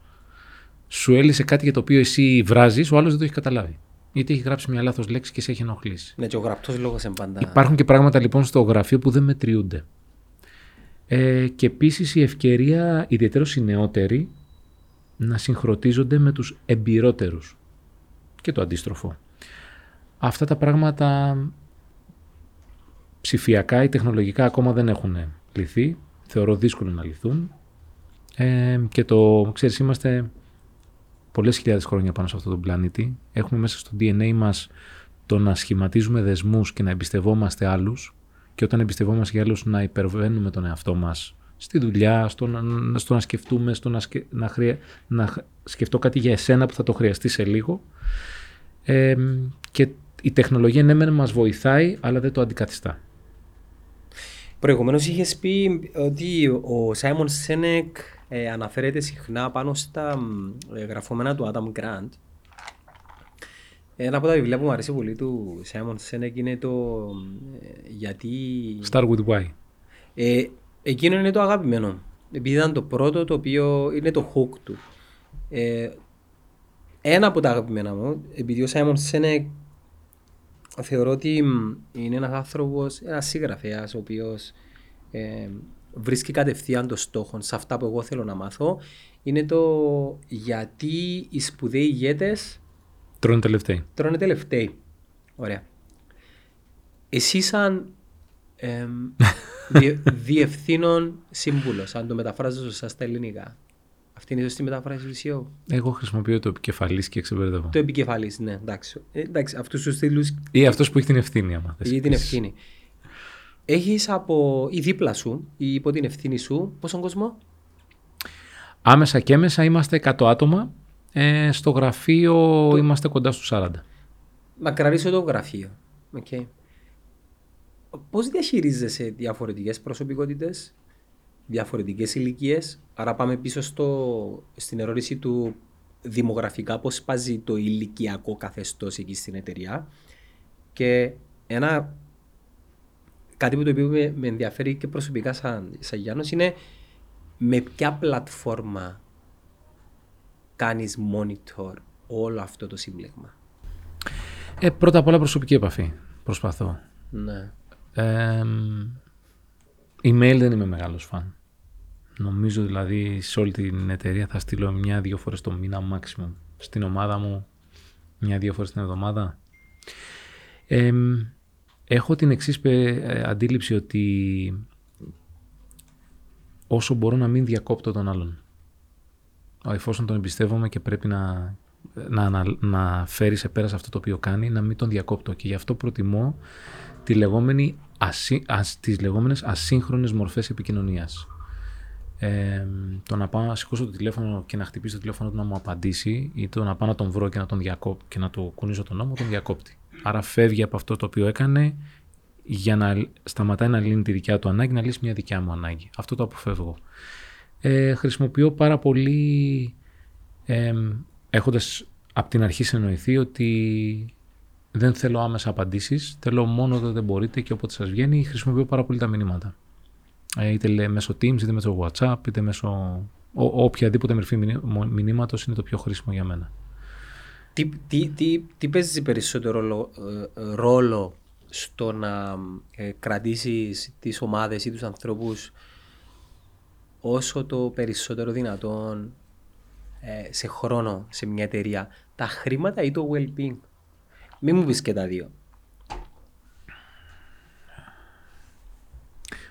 S1: σου έλυσε κάτι για το οποίο εσύ βράζεις, ο άλλος δεν το έχει καταλάβει γιατί έχει γράψει μια λάθος λέξη και σε έχει ενοχλήσει.
S2: Ναι, και ο γραπτός λόγος πάντα.
S1: Υπάρχουν και πράγματα λοιπόν στο γραφείο που δεν μετριούνται. Ε, και επίσης η ευκαιρία, ιδιαίτερως οι νεότεροι, να συγχρονίζονται με τους εμπειρότερους και το αντίστροφο. Αυτά τα πράγματα ψηφιακά ή τεχνολογικά ακόμα δεν έχουν λυθεί. Θεωρώ δύσκολο να λυθούν. Ε, και το, ξέρεις, είμαστε πολλές χιλιάδες χρόνια πάνω σε αυτόν τον πλανήτη. Έχουμε μέσα στο DNA μας το να σχηματίζουμε δεσμούς και να εμπιστευόμαστε άλλους και όταν εμπιστευόμαστε για άλλους να υπερβαίνουμε τον εαυτό μας στη δουλειά, στο να, στο να σκεφτούμε, στο να, σκε, να, χρεια, να σκεφτώ κάτι για εσένα που θα το χρειαστεί σε λίγο. Ε, και η τεχνολογία ναι μεν μας βοηθάει αλλά δεν το αντικαθιστά.
S2: Προηγουμένως είχες πει ότι ο Σάιμον Σένεκ ε, αναφέρεται συχνά πάνω στα ε, γραφόμενα του Adam Grant. Ένα από τα βιβλία που μου αρέσει πολύ του Simon Sinek είναι το ε, γιατί...
S1: Start with why.
S2: Ε, εκείνο είναι το αγαπημένο. Επειδή ήταν το πρώτο το οποίο είναι το hook του. Ε, ένα από τα αγαπημένα μου, επειδή ο Simon Sinek θεωρώ ότι είναι ένας άνθρωπος, ένας συγγραφέας ο οποίος ε, βρίσκει κατευθείαν το στόχο σε αυτά που εγώ θέλω να μάθω είναι το γιατί οι σπουδαίοι ηγέτες.
S1: Τρώνε τελευταίοι.
S2: Τρώνε τελευταίοι. Ωραία. Εσύ σαν Ε, διε, διευθύνων σύμβουλος, αν το μεταφράζω σωστά στα ελληνικά. Αυτή είναι η σωστή μετάφραση CEO.
S1: Εγώ χρησιμοποιώ το επικεφαλής και ξεμπερδεύω.
S2: Το επικεφαλής, ναι, εντάξει. Ε, εντάξει αυτούς τους στήλους.
S1: Ή αυτός που έχει την ευθύνη, άμα θες.
S2: Ή την ευθύνη. Έχεις από η δίπλα σου ή υπό την ευθύνη σου πόσον κόσμο;
S1: Άμεσα και έμεσα είμαστε 100 άτομα. Ε, στο γραφείο είμαστε κοντά στους 40.
S2: Μακραρίσω το γραφείο. Okay. Πώς διαχειρίζεσαι διαφορετικές προσωπικότητες, διαφορετικές ηλικίες; Άρα πάμε πίσω στο, στην ερώτηση του δημογραφικά πώς σπάζει το ηλικιακό καθεστώς εκεί στην εταιρεία. Και ένα κάτι που το οποίο με, με ενδιαφέρει και προσωπικά σαν, σαν Γιάννος είναι με ποια πλατφόρμα κάνεις monitor όλο αυτό το σύμπλεγμα.
S1: Ε, πρώτα απ' όλα προσωπική επαφή προσπαθώ.
S2: Ναι.
S1: Ε, email δεν είμαι μεγάλος φαν. Νομίζω δηλαδή σε όλη την εταιρεία θα στείλω μια-δύο φορές το μήνα maximum. Στην ομάδα μου μια-δύο φορές την εβδομάδα. Ε, έχω την εξής ε, αντίληψη ότι όσο μπορώ να μην διακόπτω τον άλλον. Εφόσον τον εμπιστεύομαι και πρέπει να, να, να, να φέρει σε πέρα αυτό το οποίο κάνει, να μην τον διακόπτω. Και γι' αυτό προτιμώ τη λεγόμενη, ασύ, ας, τις λεγόμενες ασύγχρονες μορφές επικοινωνίας. Ε, το να πάω να σηκώσω το τηλέφωνο και να χτυπήσω το τηλέφωνο του να μου απαντήσει ή το να πάω να τον βρω και να τον διακόπτω και να του κουνήσω τον νόμο, τον διακόπτει. Άρα φεύγει από αυτό το οποίο έκανε για να σταματάει να λύνει τη δικιά του ανάγκη, να λύσει μια δικιά μου ανάγκη. Αυτό το αποφεύγω. Ε, χρησιμοποιώ πάρα πολύ, ε, έχοντας από την αρχή συνεννοηθεί ότι δεν θέλω άμεσα απαντήσεις, θέλω μόνο όταν δεν μπορείτε και όποτε σας βγαίνει, χρησιμοποιώ πάρα πολύ τα μηνύματα. Ε, είτε μέσω Teams, είτε μέσω WhatsApp, είτε μέσω ο, οποιαδήποτε μορφή μηνύματος είναι το πιο χρήσιμο για μένα.
S2: Τι, τι, τι, τι παίζεις περισσότερο ρόλο, ε, ρόλο στο να ε, κρατήσεις τις ομάδες ή τους ανθρώπους όσο το περισσότερο δυνατόν ε, σε χρόνο σε μια εταιρεία, τα χρήματα ή το well-being; Μην μου πεις και τα δύο.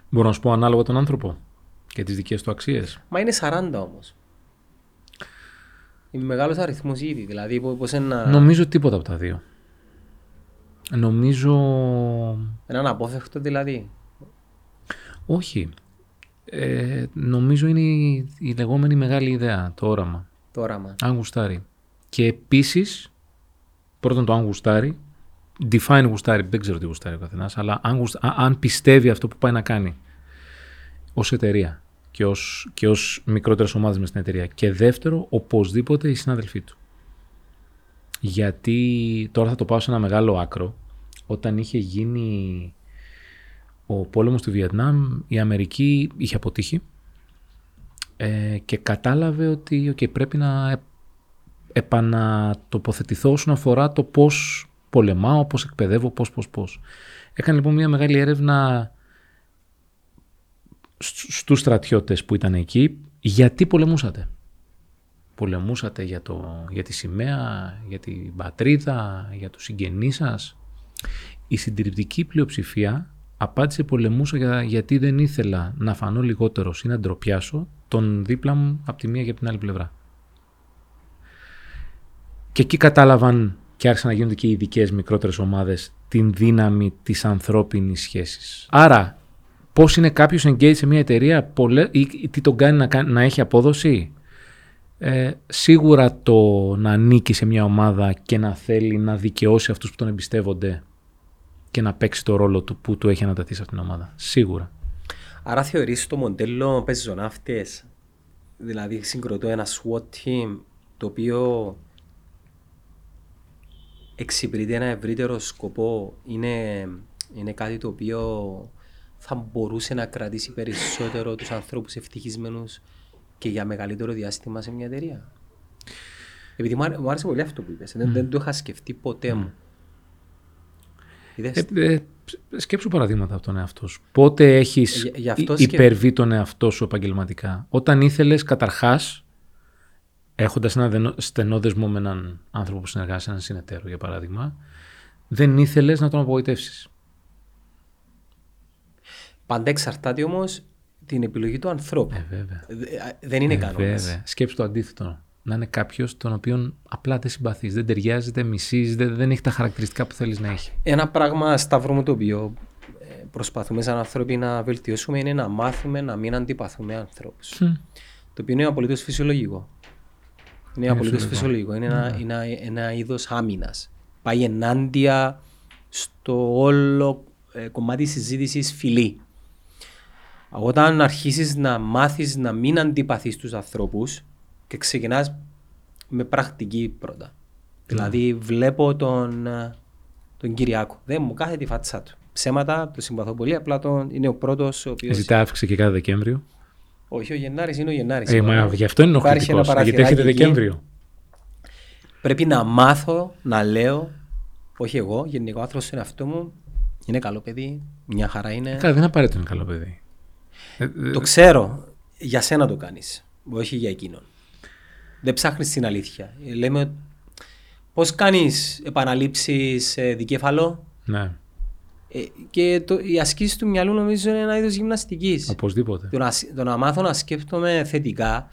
S1: Μπορώ να σου πω ανάλογα τον άνθρωπο και τις δικές του αξίες.
S2: Μα είναι 40 όμως. Είναι μεγάλος αριθμός ήδη. Δηλαδή, πώς ένα...
S1: Νομίζω τίποτα από τα δύο. Νομίζω...
S2: Ένα αναπόφευκτο δηλαδή.
S1: Όχι. Ε, νομίζω είναι η, η, λεγόμενη μεγάλη ιδέα, το όραμα.
S2: Το όραμα.
S1: Αν γουστάρει. Και επίσης, πρώτον το αν γουστάρει, define γουστάρει, δεν ξέρω τι γουστάρει ο καθένας, αλλά αν, αν πιστεύει αυτό που πάει να κάνει ως εταιρεία και ως και ως μικρότερες ομάδες μες στην εταιρεία. Και δεύτερο, οπωσδήποτε οι συνάδελφοί του. Γιατί τώρα θα το πάω σε ένα μεγάλο άκρο. Όταν είχε γίνει ο πόλεμος του Βιετνάμ, η Αμερική είχε αποτύχει ε, και κατάλαβε ότι okay, πρέπει να επανατοποθετηθώ όσον αφορά το πώς πολεμάω, πώς εκπαιδεύω, πώς, πώς, πώς. Έκανε λοιπόν μια μεγάλη έρευνα στους στρατιώτες που ήταν εκεί, γιατί πολεμούσατε; Πολεμούσατε για, το, για τη σημαία, για την πατρίδα, για τους συγγενείς σας; Η συντριπτική πλειοψηφία απάντησε πολεμούσα για, γιατί δεν ήθελα να φανώ λιγότερος ή να ντροπιάσω τον δίπλα μου από τη μία και από την άλλη πλευρά. Και εκεί κατάλαβαν και άρχισαν να γίνονται και οι ειδικές μικρότερες ομάδες την δύναμη της ανθρώπινης σχέσης. Άρα, πώς είναι κάποιος engaged σε μια εταιρεία ή τι τον κάνει να, να έχει απόδοση, ε, σίγουρα το να ανήκει σε μια ομάδα και να θέλει να δικαιώσει αυτούς που τον εμπιστεύονται και να παίξει το ρόλο του που του έχει αναταθεί σε αυτήν την ομάδα. Σίγουρα.
S2: Άρα θεωρείς το μοντέλο πεζοναύτες, δηλαδή συγκροτώ ένα SWAT team το οποίο εξυπηρετεί ένα ευρύτερο σκοπό είναι, είναι κάτι το οποίο θα μπορούσε να κρατήσει περισσότερο τους ανθρώπους ευτυχισμένους και για μεγαλύτερο διάστημα σε μια εταιρεία. Επειδή μου άρεσε πολύ αυτό που είπες. Δεν, δεν το είχα σκεφτεί ποτέ μου.
S1: Ε, ε, σκέψου παραδείγματα από τον εαυτό σου. Πότε έχεις για, υπερβεί τον εαυτό σου επαγγελματικά; Όταν ήθελες καταρχάς, έχοντας ένα στενό δεσμό με έναν άνθρωπο που συνεργάζεται, έναν συνεταίρο για παράδειγμα, δεν ήθελες να τον απογοητεύσεις.
S2: Πάντα εξαρτάται όμως την επιλογή του ανθρώπου.
S1: Ε, βέβαια.
S2: Δε- Δεν είναι
S1: Ε,
S2: κανόνας.
S1: βέβαια. Σκέψου το αντίθετο. Να είναι κάποιος τον οποίον απλά δεν συμπαθείς, δεν ταιριάζει, δεν μισείς, δεν, δεν έχει τα χαρακτηριστικά που θέλεις να έχει.
S2: Ένα πράγμα, Σταύρο μου, το οποίο ε, προσπαθούμε σαν άνθρωποι να βελτιώσουμε είναι να μάθουμε να μην αντιπαθούμε ανθρώπους. Το οποίο είναι απολύτως φυσιολογικό. Είναι απολύτως φυσιολογικό. Είναι ένα, ένα, ένα είδος άμυνας. Πάει ενάντια στο όλο ε, κομμάτι της συζήτησης φιλή. Όταν αρχίσεις να μάθεις να μην αντιπαθείς τους ανθρώπους και ξεκινάς με πρακτική πρώτα. Δηλαδή βλέπω τον, ε, τον Κυριάκο. Δεν μου κάθεται η φάτσα του. Ψέματα, το συμπαθώ πολύ. Απλά τον, είναι ο πρώτος ο οποίος...
S1: Ζητά αύξηση και κάθε Δεκέμβριο.
S2: Όχι, ο Γενάρης είναι ο Γενάρης.
S1: Ε, μα γι' αυτό είναι
S2: Υπάρχει ένα
S1: ενοχλητικό. Γιατί έχετε
S2: παραθυράκι εκεί.
S1: Δεκέμβριο.
S2: Πρέπει να μάθω να λέω, όχι εγώ, γενικό άνθρωπος στον εαυτό μου, είναι καλό παιδί, μια χαρά είναι.
S1: Καλά, δεν είναι απαραίτητο είναι καλό παιδί. Ε,
S2: Το ξέρω, για σένα το κάνεις, όχι για εκείνον. Δεν ψάχνεις την αλήθεια. Ε, Λέμε, πώς κάνεις επαναλήψεις ε, δικέφαλο;
S1: Ναι,
S2: ε, και το, η ασκήση του μυαλού νομίζω είναι ένα είδος γυμναστικής.
S1: οπωσδήποτε.
S2: Το να, σ- το να μάθω να σκέφτομαι θετικά,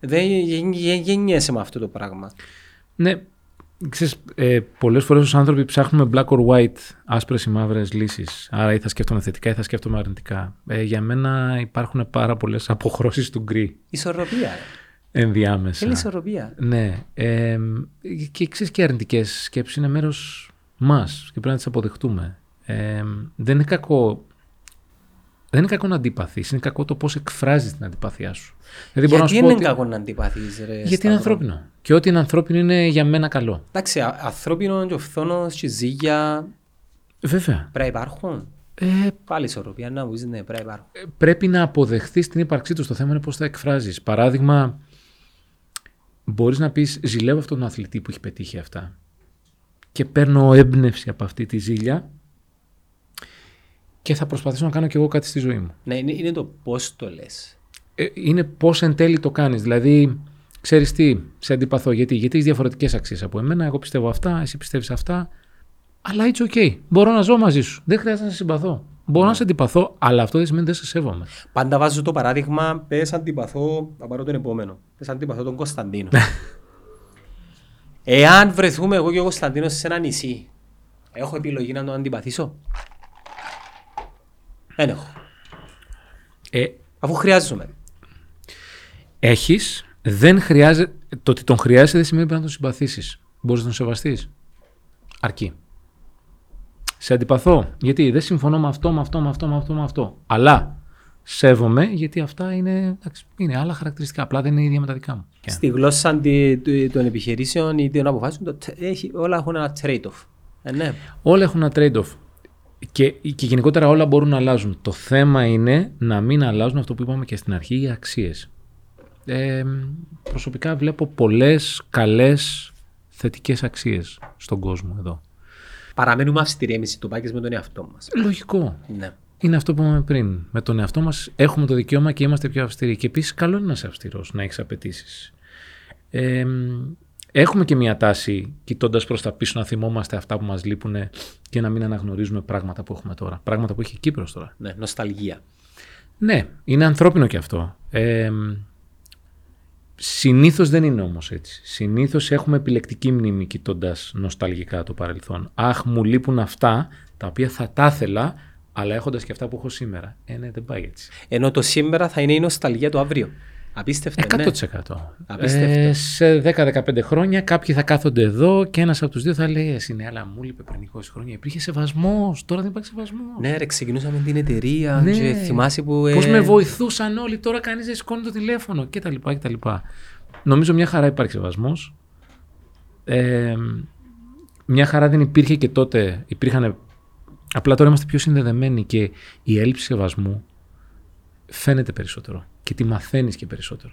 S2: δεν γεν- γεν- γεννιέσαι με αυτό το πράγμα.
S1: Ναι, ξέρεις, ε, πολλές φορές ως άνθρωποι ψάχνουμε black or white, άσπρες ή μαύρες λύσεις. Άρα ή θα σκέφτομαι θετικά ή θα σκέφτομαι αρνητικά. Ε, για μένα υπάρχουν πάρα πολλές αποχρώσεις του γκρι
S2: Ισορροπία. ε.
S1: ενδιάμεσα.
S2: Θέλει ισορροπία.
S1: Ναι. Ε, και ξέρεις και αρνητικές σκέψεις είναι μέρος μας και πρέπει να τις αποδεχτούμε. Ε, δεν είναι κακό δεν είναι κακό να αντιπαθείς, είναι κακό το πώς εκφράζεις την αντιπαθία σου. Δηλαδή μπορώ να
S2: Γιατί
S1: σου πω
S2: είναι
S1: ότι-
S2: κακό να αντιπαθείς ρε
S1: Γιατί είναι
S2: Σταύρο;
S1: ανθρώπινο. Και ό,τι είναι ανθρώπινο είναι για μένα καλό.
S2: Εντάξει, α- ανθρώπινο και ο φθόνος και ζύγια
S1: Βέβαια.
S2: πρέπει να υπάρχουν.
S1: Ε,
S2: Πάλι ισορροπία να μου πεις ναι πρέπει να υπάρχουν.
S1: πρέπει να αποδεχθείς την ύπαρξή τους. Το θέμα είναι πώς θα εκφράζεις. Παράδειγμα, μπορείς να πεις: Ζηλεύω αυτόν τον αθλητή που έχει πετύχει αυτά. Και παίρνω έμπνευση από αυτή τη ζήλια και θα προσπαθήσω να κάνω κι εγώ κάτι στη ζωή μου.
S2: Ναι, είναι, είναι το πώς το λες.
S1: Ε, είναι πώς εν τέλει το κάνεις. Δηλαδή, ξέρεις τι, σε αντιπαθώ. Γιατί, γιατί έχεις διαφορετικές αξίες από εμένα. Εγώ πιστεύω αυτά, εσύ πιστεύεις αυτά. Αλλά it's okay. Μπορώ να ζω μαζί σου. Δεν χρειάζεται να σε συμπαθώ. Μπορώ να σε αντιπαθώ, αλλά αυτό δεν σημαίνει ότι δεν σε σέβομαι.
S2: Πάντα βάζω το παράδειγμα, πες αντιπαθώ, θα πάρω τον επόμενο. Πες αντιπαθώ τον Κωνσταντίνο. Εάν βρεθούμε εγώ και ο Κωνσταντίνος σε ένα νησί, έχω επιλογή να τον αντιπαθήσω. Δεν έχω.
S1: Ε,
S2: Αφού χρειάζομαι.
S1: Έχεις, δεν χρειάζεται. Το ότι τον χρειάζεσαι δεν σημαίνει ότι πρέπει να τον συμπαθήσεις. Μπορείς να τον σεβαστείς. Αρκεί. Σε αντιπαθώ. Γιατί; Δεν συμφωνώ με αυτό, με αυτό, με αυτό, με αυτό, με αυτό. Αλλά σέβομαι γιατί αυτά είναι, εντάξει, είναι άλλα χαρακτηριστικά. Απλά δεν είναι ίδια με τα δικά μου.
S2: Στη γλώσσα αντι- του- των επιχειρήσεων ή των αποφάσεων, το τε- έχει, όλα έχουν ένα trade-off. Ε, ναι.
S1: Όλα έχουν ένα trade-off. Και, και γενικότερα όλα μπορούν να αλλάζουν. Το θέμα είναι να μην αλλάζουν αυτό που είπαμε και στην αρχή, οι αξίες. Ε, προσωπικά βλέπω πολλές καλές θετικές αξίες στον κόσμο εδώ.
S2: Παραμένουμε αυστηροί εμείς το πάκες με τον εαυτό μας.
S1: Λογικό.
S2: Ναι.
S1: Είναι αυτό που είπαμε πριν. Με τον εαυτό μας έχουμε το δικαίωμα και είμαστε πιο αυστηροί. Και επίσης, καλό είναι να είσαι αυστηρός, να έχεις απαιτήσεις. Ε, έχουμε και μια τάση, κοιτώντας προς τα πίσω, να θυμόμαστε αυτά που μας λείπουν και να μην αναγνωρίζουμε πράγματα που έχουμε τώρα. Πράγματα που έχει η Κύπρος τώρα.
S2: ναι, νοσταλγία.
S1: Ναι, είναι ανθρώπινο και αυτό. Ε, Συνήθως δεν είναι όμως έτσι. Συνήθως έχουμε επιλεκτική μνήμη κοιτώντας νοσταλγικά το παρελθόν. Αχ, μου λείπουν αυτά τα οποία θα τα ήθελα, αλλά έχοντας και αυτά που έχω σήμερα. Ε, ναι, δεν πάει έτσι.
S2: Ενώ το σήμερα θα είναι η νοσταλγία του αύριο. Απίστευτο, ναι.
S1: 100%.
S2: Απίστευτο.
S1: Ε, σε 10-15 χρόνια κάποιοι θα κάθονται εδώ και ένας από τους δύο θα λέει: Εσύ ναι, αλλά μου λείπε πριν 20 χρόνια. Υπήρχε σεβασμός. Τώρα δεν υπάρχει σεβασμός.
S2: Ναι, ρε, ξεκινούσαμε την εταιρεία
S1: Ναι.
S2: και θυμάσαι που... ε,
S1: Πώ με βοηθούσαν όλοι, τώρα κανείς δεν σηκώνει το τηλέφωνο κτλ. κτλ. Νομίζω μια χαρά υπάρχει σεβασμός. Ε, μια χαρά δεν υπήρχε και τότε. Υπήρχαν. Απλά τώρα είμαστε πιο συνδεδεμένοι και η έλλειψη σεβασμού φαίνεται περισσότερο και τη μαθαίνεις και περισσότερο.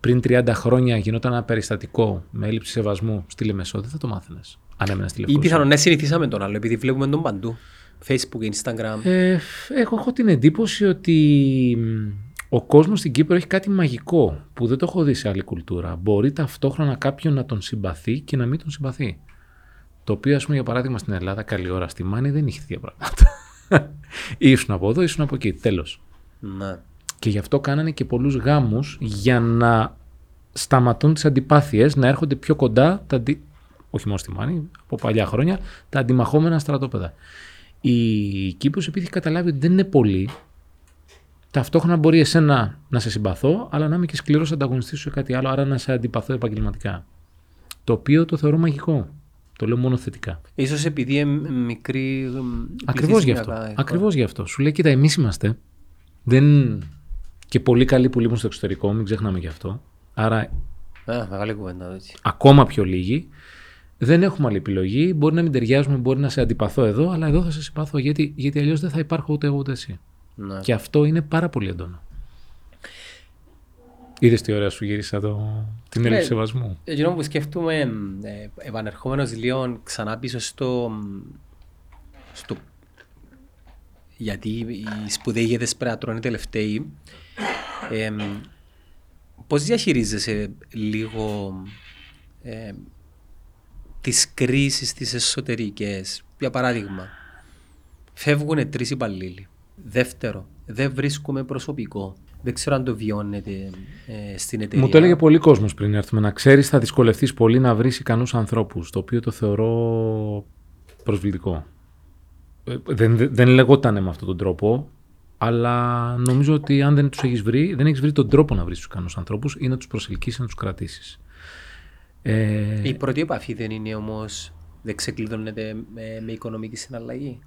S1: Πριν 30 χρόνια γινόταν ένα περιστατικό με έλλειψη σεβασμού στη Λεμεσό, δεν θα το μάθαινες. Αν έμενε στη
S2: Ή
S1: Λευκοσία.
S2: πιθανόν να συνηθίσαμε τον άλλο, επειδή βλέπουμε τον παντού. Facebook, Instagram.
S1: Ε, εγώ έχω την εντύπωση ότι μ, ο κόσμος στην Κύπρο έχει κάτι μαγικό που δεν το έχω δει σε άλλη κουλτούρα. Μπορεί ταυτόχρονα κάποιον να τον συμπαθεί και να μην τον συμπαθεί. Το οποίο, ας πούμε, για παράδειγμα στην Ελλάδα, καλή ώρα στη Μάνη δεν είχε τέτοια πράγματα. ήσουν από εδώ, ήσουν από εκεί. Τέλος.
S2: Ναι.
S1: Και γι' αυτό κάνανε και πολλούς γάμους για να σταματούν τις αντιπάθειες, να έρχονται πιο κοντά, τα αντι... όχι μόνο στη Μάνη, από παλιά χρόνια, τα αντιμαχόμενα στρατόπεδα. Η Κύπρος επειδή έχει καταλάβει ότι δεν είναι πολύ, ταυτόχρονα μπορεί εσένα να σε συμπαθώ, αλλά να είμαι και σκληρός ανταγωνιστής σου ή κάτι άλλο, άρα να σε αντιπαθώ επαγγελματικά. Το οποίο το θεωρώ μαγικό. Το λέω μόνο θετικά.
S2: Ίσως επειδή είναι μικρή
S1: Ακριβώς γι' αυτό.
S2: πληθυσμιακά,
S1: Ακριβώς γι' αυτό. Σου λέει, κοίτα, εμείς είμαστε. Δεν... Και πολύ καλοί που λείπουν στο εξωτερικό, μην ξεχνάμε γι' αυτό. Άρα,
S2: Α, μεγάλη κουβέντα έτσι.
S1: ακόμα πιο λίγοι. Δεν έχουμε άλλη επιλογή. Μπορεί να μην ταιριάζουμε, μπορεί να σε αντιπαθώ εδώ, αλλά εδώ θα σε συμπαθώ γιατί, γιατί αλλιώς δεν θα υπάρχω ούτε εγώ ούτε εσύ.
S2: Ναι.
S1: Και αυτό είναι πάρα πολύ έντονο. Είδες τι ωραία σου γύρισα το... την έλλειψη
S2: Ναι.
S1: σεβασμού;
S2: Εκείνο που σκέφτομαι, ε, επανερχόμενος λίγο ξανά πίσω στο, στο γιατί οι σπουδαίοι ηγέτες πρέπει να τρώνε τελευταίοι, ε, πώς διαχειρίζεσαι λίγο ε, τις κρίσεις τις εσωτερικές; Για παράδειγμα, φεύγουν τρεις υπαλλήλοι. Δεύτερο, δεν βρίσκουμε προσωπικό. Δεν ξέρω αν το βιώνετε ε, στην εταιρεία.
S1: Μου το έλεγε πολλοί κόσμος πριν έρθουμε. Να ξέρεις, θα δυσκολευτείς πολύ να βρεις ικανούς ανθρώπους. Το οποίο το θεωρώ προσβλητικό. Ε, Δεν, δεν, δεν λεγότανε με αυτόν τον τρόπο, αλλά νομίζω ότι αν δεν τους έχεις βρει, δεν έχεις βρει τον τρόπο να βρεις τους ικανούς ανθρώπους ή να τους προσελκύσεις, να τους κρατήσεις. Ε,
S2: Η πρώτη επαφή δεν είναι όμως, δεν ξεκλειδώνεται με, με οικονομική συναλλαγή;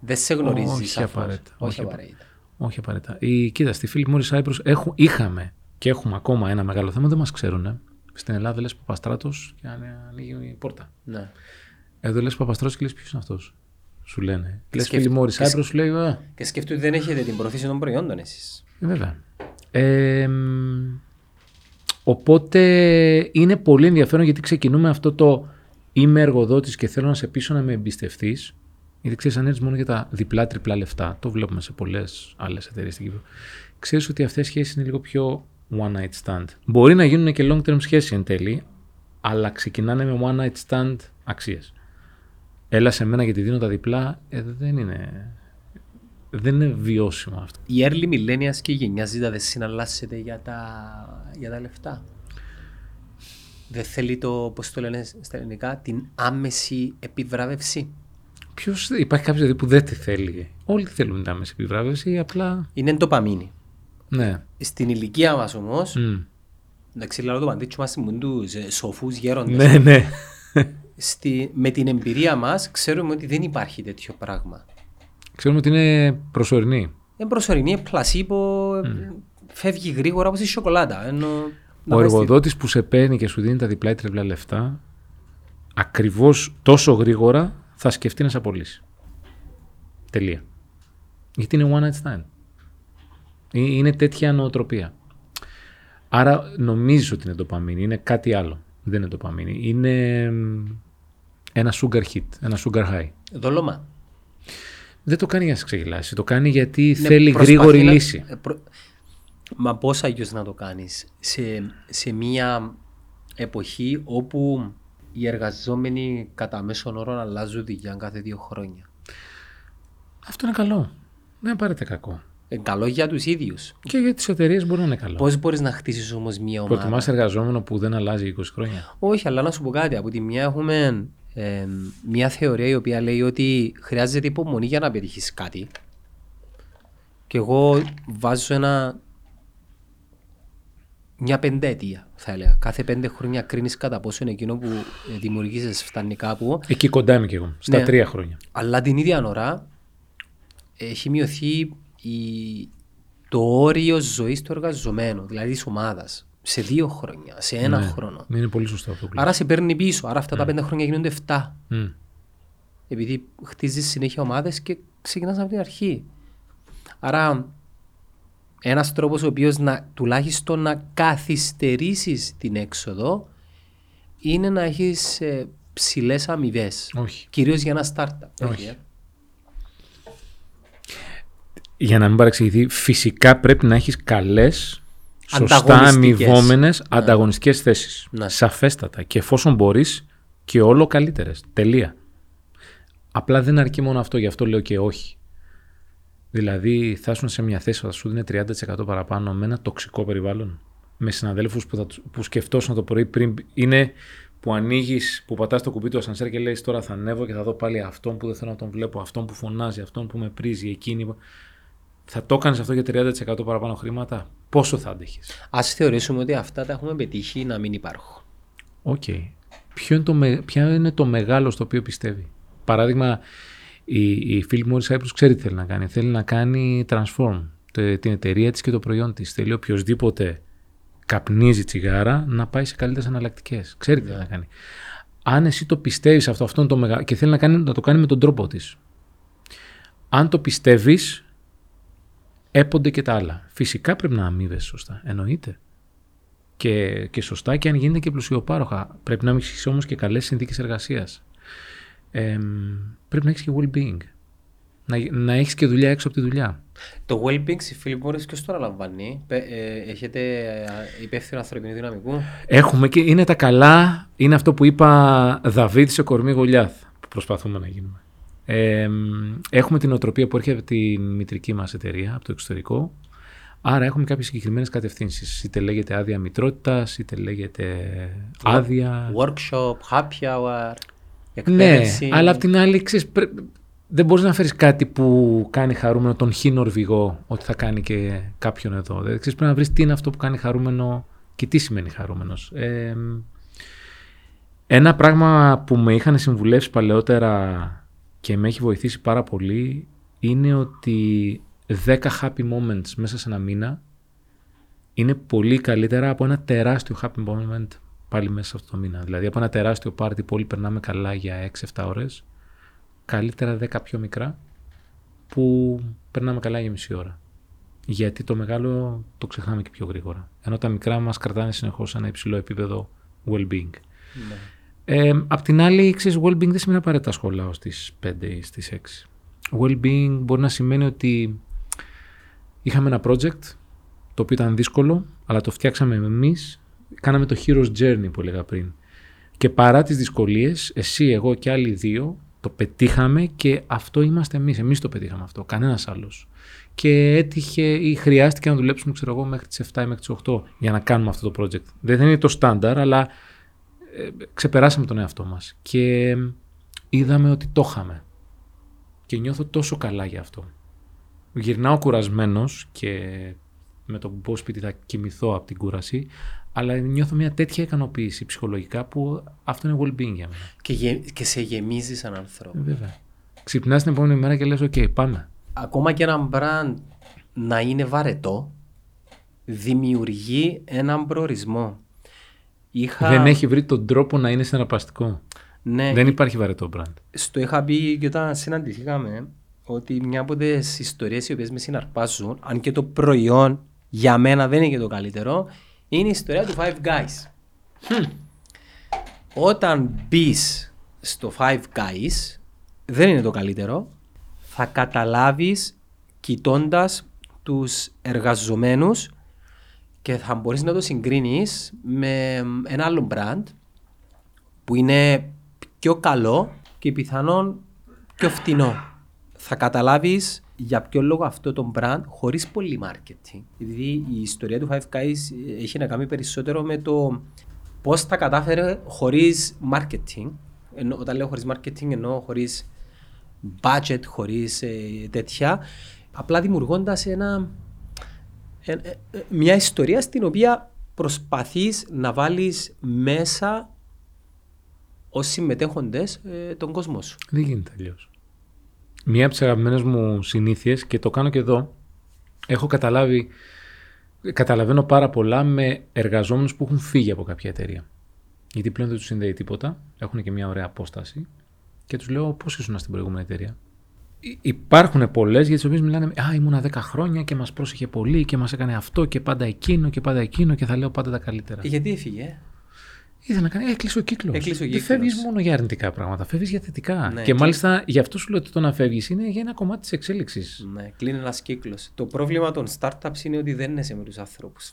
S2: Δεν σε γνωρίζει
S1: Όχι
S2: σαφώς.
S1: απαραίτητα,
S2: Όχι
S1: όχι
S2: απαραίτητα.
S1: όχι απαραίτητα. Η, κοίτα, στη φίλη Μόρι Cyprus έχουν, είχαμε και έχουμε ακόμα ένα μεγάλο θέμα, δεν μας ξέρουν. Στην Ελλάδα λες Παπαστράτος και ανε- ανοίγει η πόρτα.
S2: Ναι.
S1: Εδώ λες Παπαστράτος και λες ποιος είναι αυτός; Σου λένε. Λες
S2: σκεφ-
S1: φίλη Μόρι
S2: και σκ-
S1: Cyprus, σου λέει. Α,
S2: Και σκέφτομαι ότι δεν έχετε την προθέση των προϊόντων εσείς.
S1: Ε, βέβαια. Ε, μ, οπότε είναι πολύ ενδιαφέρον γιατί ξεκινούμε αυτό το είμαι εργοδότης και θέλω να σε πείσω να με εμπιστευτείς. Γιατί ξέρεις, αν έρθεις μόνο για τα διπλά-τριπλά λεφτά, το βλέπουμε σε πολλές άλλες εταιρείες στην Κύπρο. Ξέρεις ότι αυτές οι σχέσεις είναι λίγο πιο one night stand. Μπορεί να γίνουν και long term σχέσεις εν τέλει, αλλά ξεκινάνε με one night stand αξίε. Έλα σε μένα γιατί δίνω τα διπλά, ε, δεν είναι. Δεν είναι βιώσιμο αυτό.
S2: Η early millennials και η γενιά Z δεν συναλλάσσεται για τα, για τα λεφτά. Δεν θέλει το, πώς το λένε στα ελληνικά, την άμεση επιβράβευση.
S1: Ποιος, υπάρχει κάποιος δηλαδή που δεν τη θέλει. Όλοι τη θέλουν την άμεση επιβράβευση ή απλά.
S2: Είναι ντοπαμίνη.
S1: Ναι.
S2: Στην ηλικία μας όμως,
S1: Μμ.
S2: εντάξει λέω το παντήτσου μας με τους ε, σοφούς γέροντες.
S1: Ναι, ναι.
S2: Στη, με την εμπειρία μας ξέρουμε ότι δεν υπάρχει τέτοιο πράγμα.
S1: Ξέρουμε ότι είναι προσωρινή.
S2: Είναι προσωρινή, είναι πλασίπο, φεύγει γρήγορα όπως η σοκολάτα. Ενώ, να
S1: Ο
S2: πάει στη-
S1: εργοδότης που σε παίρνει και σου δίνει τα διπλά ή τριπλά λεφτά, ακριβώς τόσο γρήγορα θα σκεφτεί να σε απολύσει. Τελεία. Γιατί είναι one night stand. Ε, Είναι τέτοια νοοτροπία. Άρα νομίζω ότι είναι ντοπαμίνη. Είναι κάτι άλλο. Δεν είναι ντοπαμίνη. Είναι μ, ένα sugar hit, ένα sugar high.
S2: Δόλωμα.
S1: Δεν το κάνει για να σε ξεγελάσει. Το κάνει γιατί
S2: Ναι,
S1: θέλει
S2: προσπαθεί
S1: γρήγορη
S2: να-
S1: λύση.
S2: ε, προ- Μα πώς αλλιώς να το κάνεις; Σε, σε μια εποχή όπου οι εργαζόμενοι κατά μέσον όρο αλλάζουν δουλειά κάθε δύο χρόνια.
S1: Αυτό είναι καλό. Δεν είναι απαραίτητα κακό.
S2: Ε, καλό για τους ίδιους.
S1: Και για τις εταιρείες μπορεί να είναι καλό.
S2: Πώς μπορείς να χτίσεις όμως μια ομάδα;
S1: Προτιμάς εργαζόμενο που δεν αλλάζει 20 χρόνια;
S2: Όχι, αλλά να σου πω κάτι. Από τη μια έχουμε ε, μια θεωρία η οποία λέει ότι χρειάζεται υπομονή για να πετύχεις κάτι. Και εγώ βάζω ένα, μια πενταετία, θα έλεγα. Κάθε πέντε χρόνια κρίνεις κατά πόσο είναι εκείνο που ε, δημιουργήσεις φτάνει κάπου.
S1: Εκεί κοντά είμαι κι εγώ. Στα
S2: Ναι.
S1: τρία χρόνια.
S2: Αλλά την ίδια ώρα έχει μειωθεί η, το όριο ζωής του εργαζομένου, δηλαδή της ομάδας. Σε δύο χρόνια, σε ένα
S1: Ναι.
S2: χρόνο.
S1: Είναι πολύ σωστό αυτό που
S2: Άρα σε παίρνει πίσω. Άρα αυτά τα πέντε χρόνια γίνονται 7.
S1: λες. Μμ.
S2: Επειδή χτίζεις συνέχεια ομάδες και ξεκινάς από την αρχή. Άρα ένας τρόπος ο οποίος να, τουλάχιστον να καθυστερήσεις την έξοδο είναι να έχεις ε, ψηλές αμοιβές.
S1: Όχι.
S2: Κυρίως για ένα startup.
S1: Όχι.
S2: ε.
S1: Για να μην παρεξηγηθεί, φυσικά πρέπει να έχεις καλές, σωστά
S2: Ανταγωνιστικές.
S1: αμοιβόμενες ανταγωνιστικές θέσεις.
S2: Ναι.
S1: Σαφέστατα. Και εφόσον μπορείς και όλο καλύτερες. Τελεία. Απλά δεν αρκεί μόνο αυτό, γι' αυτό λέω και όχι. Δηλαδή, θα ήσουν σε μια θέση που θα σου δίνει 30% παραπάνω με ένα τοξικό περιβάλλον. Με συναδέλφους που, θα, που σκεφτόσαν το πρωί πριν. Είναι που ανοίγεις, που πατάς το κουμπί του ασανσέρ και λέει τώρα θα ανέβω και θα δω πάλι αυτόν που δεν θέλω να τον βλέπω, αυτόν που φωνάζει, αυτόν που με πρίζει, εκείνη. που- Θα το έκανες αυτό για 30% παραπάνω χρήματα; Πόσο θα άντεχε.
S2: Α θεωρήσουμε ότι αυτά τα έχουμε πετύχει να μην υπάρχουν.
S1: Οκ. Ποιο, είναι το, με- ποιο είναι το μεγάλο στο οποίο πιστεύει; Παράδειγμα, η, η Philip Morris Cyprus ξέρει τι θέλει να κάνει. Θέλει να κάνει transform τε- την εταιρεία της και το προϊόν της. Θέλει οποιοδήποτε καπνίζει τσιγάρα να πάει σε καλύτερες εναλλακτικές. Ξέρει τι θέλει να κάνει. Αν εσύ το πιστεύεις αυτό, αυτό είναι το μεγάλο και θέλει να, κάνει, να το κάνει με τον τρόπο της. Αν το πιστεύεις, έπονται και τα άλλα. Φυσικά πρέπει να αμείβεσαι σωστά. Εννοείται και, και σωστά και αν γίνεται και πλουσιοπάροχα. Πρέπει να έχεις όμως και καλές συνθήκες εργασίας. πρέπει να έχεις και well-being. Να, να έχεις και δουλειά έξω από τη δουλειά.
S2: Το well-being στη Philip Morris ποιος το αναλαμβάνει. Πε- ε, Έχετε ε, υπεύθυνο ανθρωπινού δυναμικού;
S1: Έχουμε και είναι τα καλά, είναι αυτό που είπα Δαβίδ σε κορμί Γολιάθ που προσπαθούμε να γίνουμε. Ε, έχουμε την οτροπία που έρχεται από τη μητρική μας εταιρεία, από το εξωτερικό. Άρα έχουμε κάποιες συγκεκριμένες κατευθύνσεις. Είτε λέγεται άδεια μητρότητας, είτε λέγεται άδεια...
S2: Workshop, happy hour,
S1: Ναι,
S2: εκπαίδευση.
S1: αλλά απ' την άλλη, ξέρεις, πρέ- δεν μπορείς να φέρεις κάτι που κάνει χαρούμενο τον χι Νορβηγό, ότι θα κάνει και κάποιον εδώ. Δηλαδή, ξέρεις, πρέπει να βρεις τι είναι αυτό που κάνει χαρούμενο και τι σημαίνει χαρούμενος. Ε, ένα πράγμα που με είχαν συμβουλεύσει παλαιότερα και με έχει βοηθήσει πάρα πολύ είναι ότι 10 happy moments μέσα σε ένα μήνα είναι πολύ καλύτερα από ένα τεράστιο happy moment πάλι μέσα σε αυτό το μήνα. Δηλαδή από ένα τεράστιο πάρτι που όλοι περνάμε καλά για 6-7 ώρες, καλύτερα 10 πιο μικρά που περνάμε καλά για μισή ώρα. Γιατί το μεγάλο το ξεχνάμε και πιο γρήγορα. Ενώ τα μικρά μας κρατάνε συνεχώς σε ένα υψηλό επίπεδο well-being.
S2: Ναι.
S1: Ε, απ' την άλλη, ξέρεις, well-being δεν σημαίνει απαραίτητα σχολάω στις 5 ή στις 6. Well-being μπορεί να σημαίνει ότι είχαμε ένα project το οποίο ήταν δύσκολο, αλλά το φτιάξαμε εμείς, κάναμε το hero's journey που έλεγα πριν. Και παρά τις δυσκολίες, εσύ, εγώ και άλλοι δύο το πετύχαμε και αυτό είμαστε εμείς. Εμείς το πετύχαμε αυτό, κανένας άλλος. Και έτυχε ή χρειάστηκε να δουλέψουμε, ξέρω εγώ, μέχρι τις 7 ή μέχρι τις 8 για να κάνουμε αυτό το project. Δεν είναι το στάνταρ, αλλά ε, ξεπεράσαμε τον εαυτό μας και είδαμε ότι το είχαμε. Και νιώθω τόσο καλά για αυτό. Γυρνάω κουρασμένος και με το που πάω σπίτι θα κοιμηθώ από την κούραση, αλλά νιώθω μια τέτοια ικανοποίηση ψυχολογικά που αυτό είναι well-being για μένα.
S2: Και, γε- και σε γεμίζει σαν άνθρωπο.
S1: Ε, βέβαια. Ξυπνάς την επόμενη μέρα και λες, οκ, πάμε.
S2: Ακόμα και ένα brand να είναι βαρετό, δημιουργεί έναν προορισμό. Είχα...
S1: Δεν έχει βρει τον τρόπο να είναι συναρπαστικό.
S2: Ναι,
S1: Δεν υπάρχει βαρετό brand.
S2: στο είχα πει και όταν συναντηθήκαμε ότι μια από τις ιστορίες οι οποίες με συναρπάζουν, αν και το προϊόν για μένα δεν είναι και το καλύτερο, είναι η ιστορία του Five Guys. Όταν μπεις στο Five Guys, δεν είναι το καλύτερο, θα καταλάβεις κοιτώντας τους εργαζομένους και θα μπορείς να το συγκρίνεις με ένα άλλο brand που είναι πιο καλό και πιθανόν πιο φτηνό. Θα καταλάβεις για ποιο λόγο αυτό το brand χωρίς πολύ marketing. Επειδή η ιστορία του Five Guys έχει να κάνει περισσότερο με το πώς τα κατάφερε χωρίς marketing. Ενώ, όταν λέω χωρίς marketing εννοώ χωρίς budget, χωρίς ε, τέτοια. Απλά δημιουργώντας ένα, ε, ε, ε, μια ιστορία στην οποία προσπαθείς να βάλεις μέσα ως συμμετέχοντες ε, τον κόσμο σου.
S1: Δεν γίνεται αλλιώς. Μία από τις αγαπημένες μου συνήθειες και το κάνω και εδώ, έχω καταλάβει, καταλαβαίνω πάρα πολλά με εργαζόμενους που έχουν φύγει από κάποια εταιρεία. Γιατί πλέον δεν τους συνδέει τίποτα, έχουν και μια ωραία απόσταση και τους λέω πώς ήσουν στην προηγούμενη εταιρεία; Υ- Υπάρχουν πολλές για τις οποίες μιλάνε. Α, ήμουνα 10 χρόνια και μας πρόσεχε πολύ και μας έκανε αυτό και πάντα εκείνο και πάντα εκείνο και θα λέω πάντα τα καλύτερα.
S2: Γιατί έφυγε; ε;
S1: Ήθελα να κάνει. Έκλεισε ο κύκλος.
S2: Έκλεισε ο
S1: Δεν
S2: κύκλος.
S1: φεύγεις μόνο για αρνητικά πράγματα. Φεύγεις για θετικά.
S2: Ναι,
S1: και
S2: και-
S1: μάλιστα γι' αυτό σου λέω ότι το να φεύγεις είναι για ένα κομμάτι της εξέλιξης.
S2: Ναι, κλείνει ένας κύκλος. Το πρόβλημα των startups είναι ότι δεν είναι με τους ανθρώπους.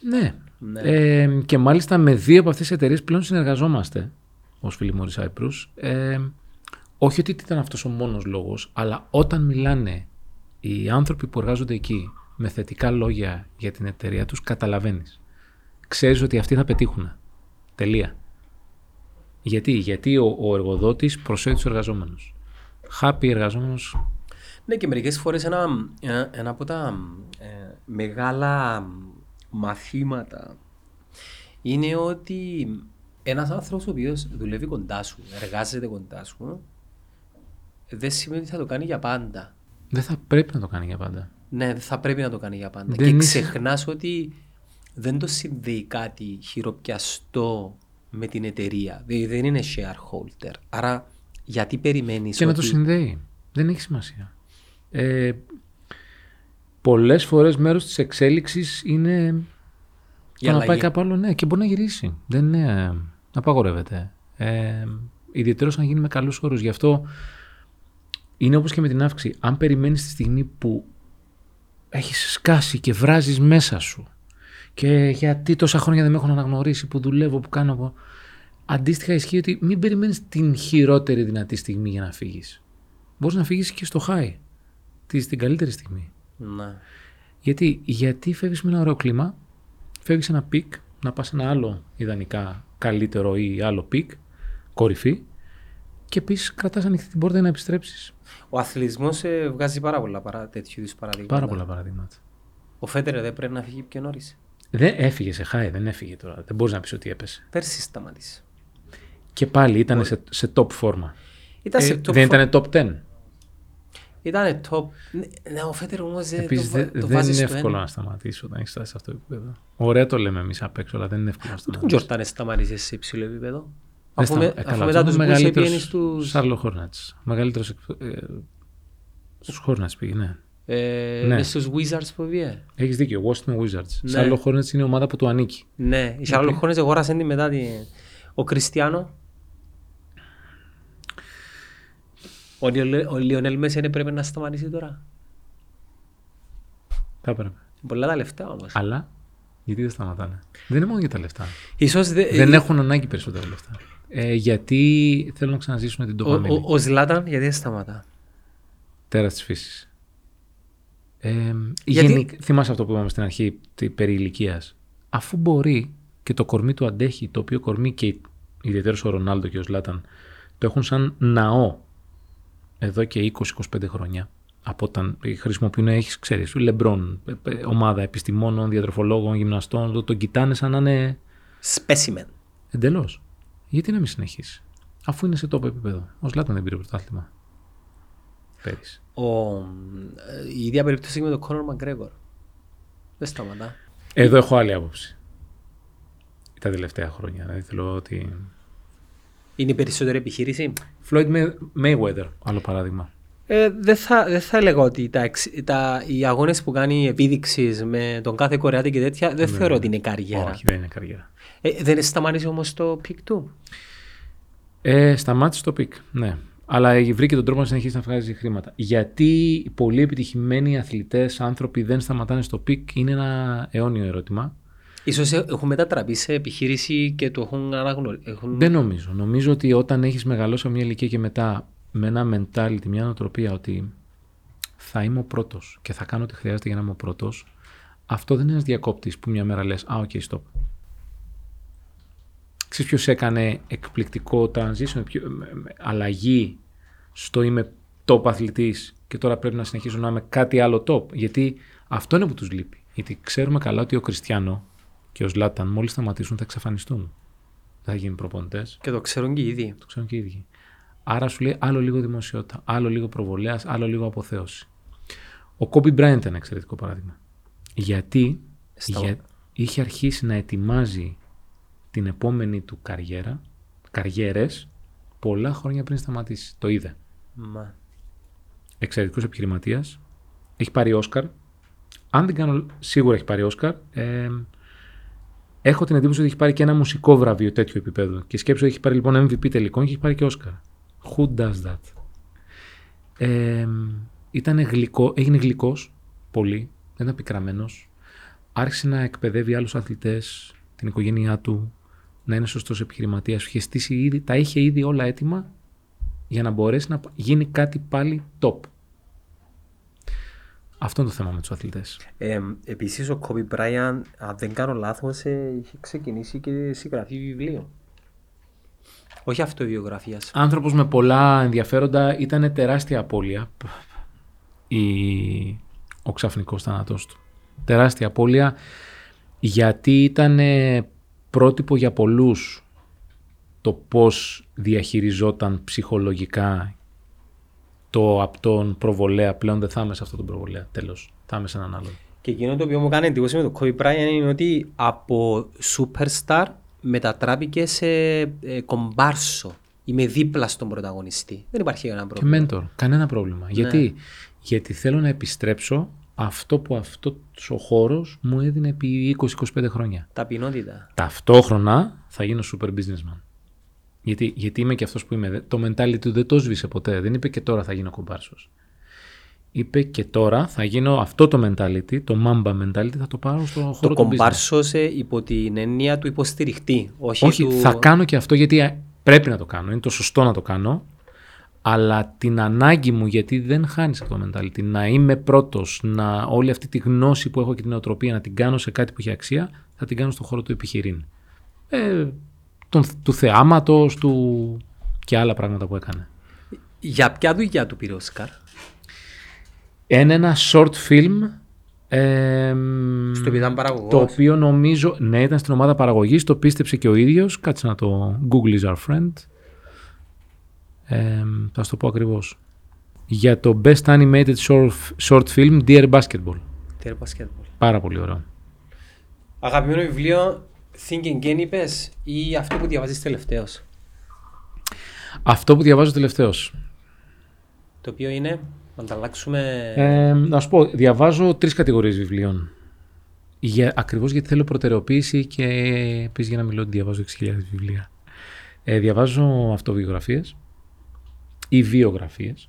S1: Ναι.
S2: Ναι.
S1: Ε, και μάλιστα με δύο από αυτές τις εταιρείες πλέον συνεργαζόμαστε ως φίλοι Μόρι Cyprus. Ε, όχι ότι ήταν αυτός ο μόνος λόγος, αλλά όταν μιλάνε οι άνθρωποι που εργάζονται εκεί με θετικά λόγια για την εταιρεία τους, καταλαβαίνεις. Ξέρεις ότι αυτοί θα πετύχουν. Τελεία. Γιατί, Γιατί ο, ο εργοδότης προσέχει τους εργαζόμενους. Happy εργαζόμενος.
S2: Ναι και μερικές φορές ένα, ένα, ένα από τα ε, μεγάλα μαθήματα είναι ότι ένας άνθρωπος ο οποίος δουλεύει κοντά σου, εργάζεται κοντά σου, δεν σημαίνει ότι θα το κάνει για πάντα.
S1: Δεν θα πρέπει να το κάνει για πάντα.
S2: Ναι, δεν θα πρέπει να το κάνει για πάντα.
S1: Δεν
S2: και
S1: είσαι-
S2: ξεχνάς ότι δεν το συνδέει κάτι χειροπιαστό με την εταιρεία. Δηλαδή δεν είναι shareholder. Άρα γιατί περιμένεις
S1: Και να
S2: ότι...
S1: το συνδέει. Δεν έχει σημασία. Ε, πολλές φορές μέρος της εξέλιξης είναι
S2: Η
S1: το να
S2: αλλαγή.
S1: πάει κάπου άλλο, ναι, και μπορεί να γυρίσει. Δεν είναι, απαγορεύεται. Ε, ιδιαίτερος να γίνει με καλούς όρους. Γι' αυτό είναι όπως και με την αύξηση. Αν περιμένεις τη στιγμή που έχεις σκάσει και βράζεις μέσα σου και γιατί τόσα χρόνια δεν με έχουν αναγνωρίσει που δουλεύω, που κάνω... που- Αντίστοιχα ισχύει ότι μην περιμένεις την χειρότερη δυνατή στιγμή για να φύγεις. Μπορείς να φύγεις και στο high, τη- την καλύτερη στιγμή.
S2: Ναι.
S1: Γιατί, γιατί φεύγεις με ένα ωραίο κλίμα, φεύγεις σε ένα peak, να πας σε ένα άλλο ιδανικά καλύτερο ή άλλο peak, κορυφή, και επίσης κρατάς ανοιχτή την πόρτα για να επιστρέψεις.
S2: Ο αθλητισμός ε, βγάζει πάρα πολλά παρά, τέτοιου είδους παραδείγματα.
S1: Πάρα πολλά παραδείγματα.
S2: Ο Φέντερερ δεν πρέπει να φύγει πιο νωρίς.
S1: Δεν έφυγε σε high, δεν έφυγε τώρα. Δεν μπορείς να πεις ότι έπεσε.
S2: Πέρσι σταμάτησε.
S1: Και πάλι ήταν σε, σε top φόρμα.
S2: Ήταν
S1: Ε,
S2: σε top
S1: δεν
S2: four.
S1: ήταν top 10.
S2: Ήταν top. Ναι, ναι, ο Φέτερ όμως δεν
S1: Επίσης,
S2: το, βα- το
S1: δεν
S2: βάζει
S1: είναι
S2: στο
S1: εύκολο
S2: ένα.
S1: να σταματήσει όταν έχεις φτάσει σε αυτό το επίπεδο. Ωραία το λέμε εμείς απ' έξω, αλλά δεν είναι εύκολο να
S2: Ο
S1: σταματήσεις.
S2: Τζορτάν σταμάτησε σε υψηλό επίπεδο.
S1: Δεν
S2: Αφού, με,
S1: σταμα- ε,
S2: αφού
S1: καλά,
S2: μετά
S1: αυτό
S2: τους
S1: είναι
S2: Bulls
S1: μεγαλύτερος
S2: πήγαινες στους...
S1: Σάρλο Χόρνατς. Μεγαλύτερος εκ- ε, στους Χόρνατς πήγε, ναι.
S2: Ε,
S1: Ναι.
S2: ναι. στους Wizards που βγήκε.
S1: Έχεις δίκιο, Washington Wizards.
S2: Ναι.
S1: Σάρλο Χόρνατς είναι η ομάδα που του ανήκει.
S2: Ναι, οι Charlotte Hornets αγόρασαν τη μετά την... Ο Κριστιανό. Ο, Λιονέλ- ο Λιονέλ Μέση δεν πρέπει να σταματήσει τώρα.
S1: Θα έπρεπε.
S2: Πολλά τα λεφτά όμως.
S1: Αλλά γιατί δεν σταματάνε; Δεν είναι μόνο για τα λεφτά.
S2: Ίσως δε,
S1: δεν έχουν ανάγκη περισσότερα λεφτά. Ε, γιατί θέλουν να ξαναζήσουν την
S2: ο,
S1: τοπαμίνη.
S2: ο, ο Ζλάταν γιατί δεν σταματά;
S1: Τέρας της φύσης. Ε,
S2: Γιατί-
S1: γενικ- θυμάσαι αυτό που είπαμε στην αρχή τη, περί ηλικίας. Αφού μπορεί και το κορμί του αντέχει, το οποίο κορμί και ιδιαίτερος ο Ρονάλντο και ο Σλάταν το έχουν σαν ναό εδώ και 20-25 χρόνια. Από όταν χρησιμοποιούν, έχει ξέρεις, Λεμπρόν, ε, ε, ομάδα επιστημόνων, διατροφολόγων, γυμναστών, το, τον κοιτάνε σαν να είναι
S2: Specimen.
S1: εντελώς. Γιατί να μην συνεχίσει, αφού είναι σε τόπο επίπεδο. Ο Σλάταν δεν πήρε πρωτάθλημα. Πέρυσι.
S2: Ο, ε, η ίδια περίπτωση και με τον Κόνορ Μαγκρέγορ. Δεν σταματά.
S1: Εδώ έχω άλλη άποψη. Τα τελευταία χρόνια. Δηλαδή θέλω ότι.
S2: Είναι η περισσότερη επιχείρηση;
S1: Floyd May- Mayweather, άλλο παράδειγμα.
S2: Ε, δεν, θα, δεν θα έλεγα ότι τα, εξ- τα, οι αγώνες που κάνει επίδειξη με τον κάθε Κορεάτη και τέτοια δεν θεωρώ ότι είναι καριέρα.
S1: Ναι. Όχι, δεν είναι καριέρα.
S2: Ε, δεν σταμάτησε όμως στο peak του;
S1: Ε, σταμάτησε στο peak, ναι. Αλλά βρήκε τον τρόπο να συνεχίσει να βγάζει χρήματα. Γιατί οι πολύ επιτυχημένοι αθλητές, άνθρωποι δεν σταματάνε στο peak είναι ένα αιώνιο ερώτημα.
S2: Ίσως ε- έχουν μετατραπεί σε επιχείρηση και το έχουν αναγνωρίσει. Έχουν...
S1: Δεν νομίζω. Νομίζω ότι όταν έχεις μεγαλώσει από μια ηλικία και μετά με ένα mentality, μια νοοτροπία ότι θα είμαι ο πρώτος και θα κάνω ό,τι χρειάζεται για να είμαι ο πρώτος, αυτό δεν είναι ένας διακόπτης που μια μέρα λες «Α, οκ, stop». Ξέρεις ποιος έκανε εκπληκτικό transition, ποιο, με- με- αλλαγή στο είμαι top αθλητής και τώρα πρέπει να συνεχίσω να είμαι κάτι άλλο top. Γιατί αυτό είναι που τους λείπει. Γιατί ξέρουμε καλά ότι ο Κριστιανό και ο Ζλάταν μόλις σταματήσουν θα εξαφανιστούν. Δεν θα γίνουν προπονητές.
S2: Και το ξέρουν και οι ίδιοι.
S1: Το ξέρουν και οι ίδιοι. Άρα σου λέει άλλο λίγο δημοσιότητα, άλλο λίγο προβολέας, άλλο λίγο αποθέωση. Ο Κόμπι Μπράιντ ήταν ένα εξαιρετικό παράδειγμα. Γιατί
S2: Στα-
S1: για- είχε αρχίσει να ετοιμάζει την επόμενη του καριέρα, καριέρες, πολλά χρόνια πριν σταματήσει. Το είδε.
S2: Μα.
S1: Εξαιρετικός επιχειρηματίας. Έχει πάρει Όσκαρ. Αν δεν κάνω, σίγουρα έχει πάρει Όσκαρ. Ε, έχω την εντύπωση ότι έχει πάρει και ένα μουσικό βραβείο τέτοιο επίπεδο. Και σκέψω ότι έχει πάρει λοιπόν MVP τελικών και έχει πάρει και Όσκαρ. Who does that? Ε, ήταν γλυκό, έγινε γλυκός πολύ, δεν ήταν πικραμένος. Άρχισε να εκπαιδεύει άλλους αθλητές, την οικογένειά του, να είναι σωστός επιχειρηματίας. Είχε στήσει ήδη, τα είχε ήδη όλα έτοιμα για να μπορέσει να γίνει κάτι πάλι top. Αυτό είναι το θέμα με τους αθλητές.
S2: Ε, Επίσης, ο Κόμπι Μπράιαν, αν δεν κάνω λάθος, ε, είχε ξεκινήσει και συγγραφή βιβλίο. Όχι αυτοβιογραφίας.
S1: Άνθρωπος με πολλά ενδιαφέροντα ήταν τεράστια απώλεια. Η... Ο ξαφνικός θάνατός του. Τεράστια απώλεια γιατί ήταν πρότυπο για πολλούς το πώς διαχειριζόταν ψυχολογικά το από τον προβολέα. Πλέον δεν θα είμαι σε αυτόν τον προβολέα. Τέλος. Θα είμαι σε έναν άλλον.
S2: Και εκείνο το οποίο μου κάνει εντύπωση με τον Kobe Bryant είναι ότι από superstar μετατράπηκε σε ε, κομπάρσο. Είμαι δίπλα στον πρωταγωνιστή. Δεν υπάρχει κανένα
S1: Και
S2: πρόβλημα.
S1: mentor. Κανένα πρόβλημα.
S2: Ναι.
S1: Γιατί; Γιατί θέλω να επιστρέψω αυτό που αυτός ο χώρος μου έδινε επί 20-25 χρόνια.
S2: Ταπεινότητα.
S1: Ταυτόχρονα θα γίνω super businessman. Γιατί, γιατί είμαι και αυτός που είμαι. Το mentality του δεν το έσβησε ποτέ. Δεν είπε και τώρα θα γίνω κομπάρσος. Είπε και τώρα θα γίνω αυτό το mentality, το mamba mentality, θα το πάρω στο χώρο
S2: Το
S1: του business.
S2: κομπάρσο σε υπό την έννοια του υποστηριχτή. Όχι,
S1: Όχι,
S2: του...
S1: θα κάνω και αυτό γιατί ε, πρέπει να το κάνω. Είναι το σωστό να το κάνω. Αλλά την ανάγκη μου, γιατί δεν χάνεις αυτό το mentality, να είμαι πρώτος, να όλη αυτή τη γνώση που έχω και την οτροπία να την κάνω σε κάτι που έχει αξία, θα την κάνω στον χώρο του επιχειρήν. Ε, τον, του θεάματος, του και άλλα πράγματα που έκανε.
S2: Για ποια δουλειά του πήρε ο Όσκαρ;
S1: Είναι ένα short film. Ε,
S2: Στο οποίο ήταν παραγωγός.
S1: Το οποίο νομίζω, ναι, ήταν στην ομάδα παραγωγής, το πίστεψε και ο ίδιος. Κάτσε να το Google is our friend. Ε, θα σου το πω ακριβώς. Για το Best Animated Short, short Film, Dear Basketball.
S2: Τέρ μπασκετμπολ.
S1: Πάρα πολύ ωραίο.
S2: Αγαπημένο βιβλίο Think Again είπες ή αυτό που διαβάζεις τελευταίος;
S1: Αυτό που διαβάζω τελευταίως.
S2: Το οποίο είναι; Να ανταλλάξουμε...
S1: Ε, να σου πω, διαβάζω τρεις κατηγορίες βιβλίων. Για, ακριβώς γιατί θέλω προτεραιοποίηση και επίσης για να μιλώ ότι διαβάζω 6.000 βιβλία. Ε, διαβάζω αυτοβιογραφίες ή βιογραφίες,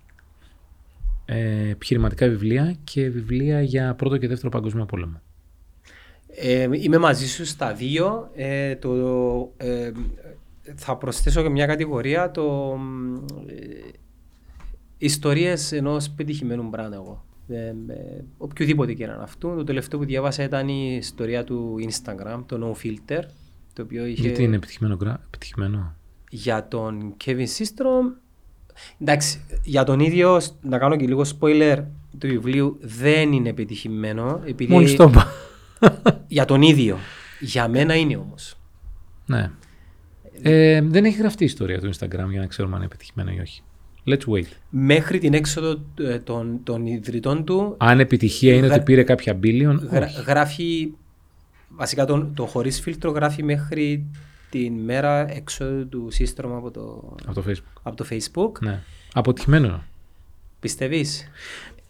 S1: ε, επιχειρηματικά βιβλία και βιβλία για πρώτο και δεύτερο παγκόσμιο πόλεμο.
S2: Ε, είμαι μαζί σου στα δύο. Ε, το, ε, θα προσθέσω και μια κατηγορία το ε, ιστορίες ενός πετυχημένου μπρand εγώ. Ε, ε, οποιοδήποτε και να είναι αυτό. Το τελευταίο που διάβασα ήταν η ιστορία του Instagram, το No Filter, το οποίο είχε
S1: Γιατί είναι επιτυχημένο. γρα- επιτυχημένο;
S2: για τον Kevin Systrom. Εντάξει, για τον ίδιο, να κάνω και λίγο spoiler του βιβλίου, δεν είναι επιτυχημένο. Επειδή
S1: Μόλις το είπα.
S2: Για τον ίδιο. Για μένα είναι όμως.
S1: ναι. Ε, δεν έχει γραφτεί η ιστορία του Instagram για να ξέρουμε αν είναι επιτυχημένο ή όχι. Let's wait.
S2: Μέχρι την έξοδο ε, των, των ιδρυτών του
S1: Αν επιτυχία είναι
S2: Γρα-
S1: ότι πήρε κάποια billion,
S2: γρα-
S1: όχι.
S2: γράφει, βασικά το, το χωρίς φίλτρο γράφει μέχρι την μέρα έξοδο του σύστρωμα από το,
S1: Από το Facebook.
S2: από το facebook.
S1: Ναι. Αποτυχημένο.
S2: Πιστεύεις;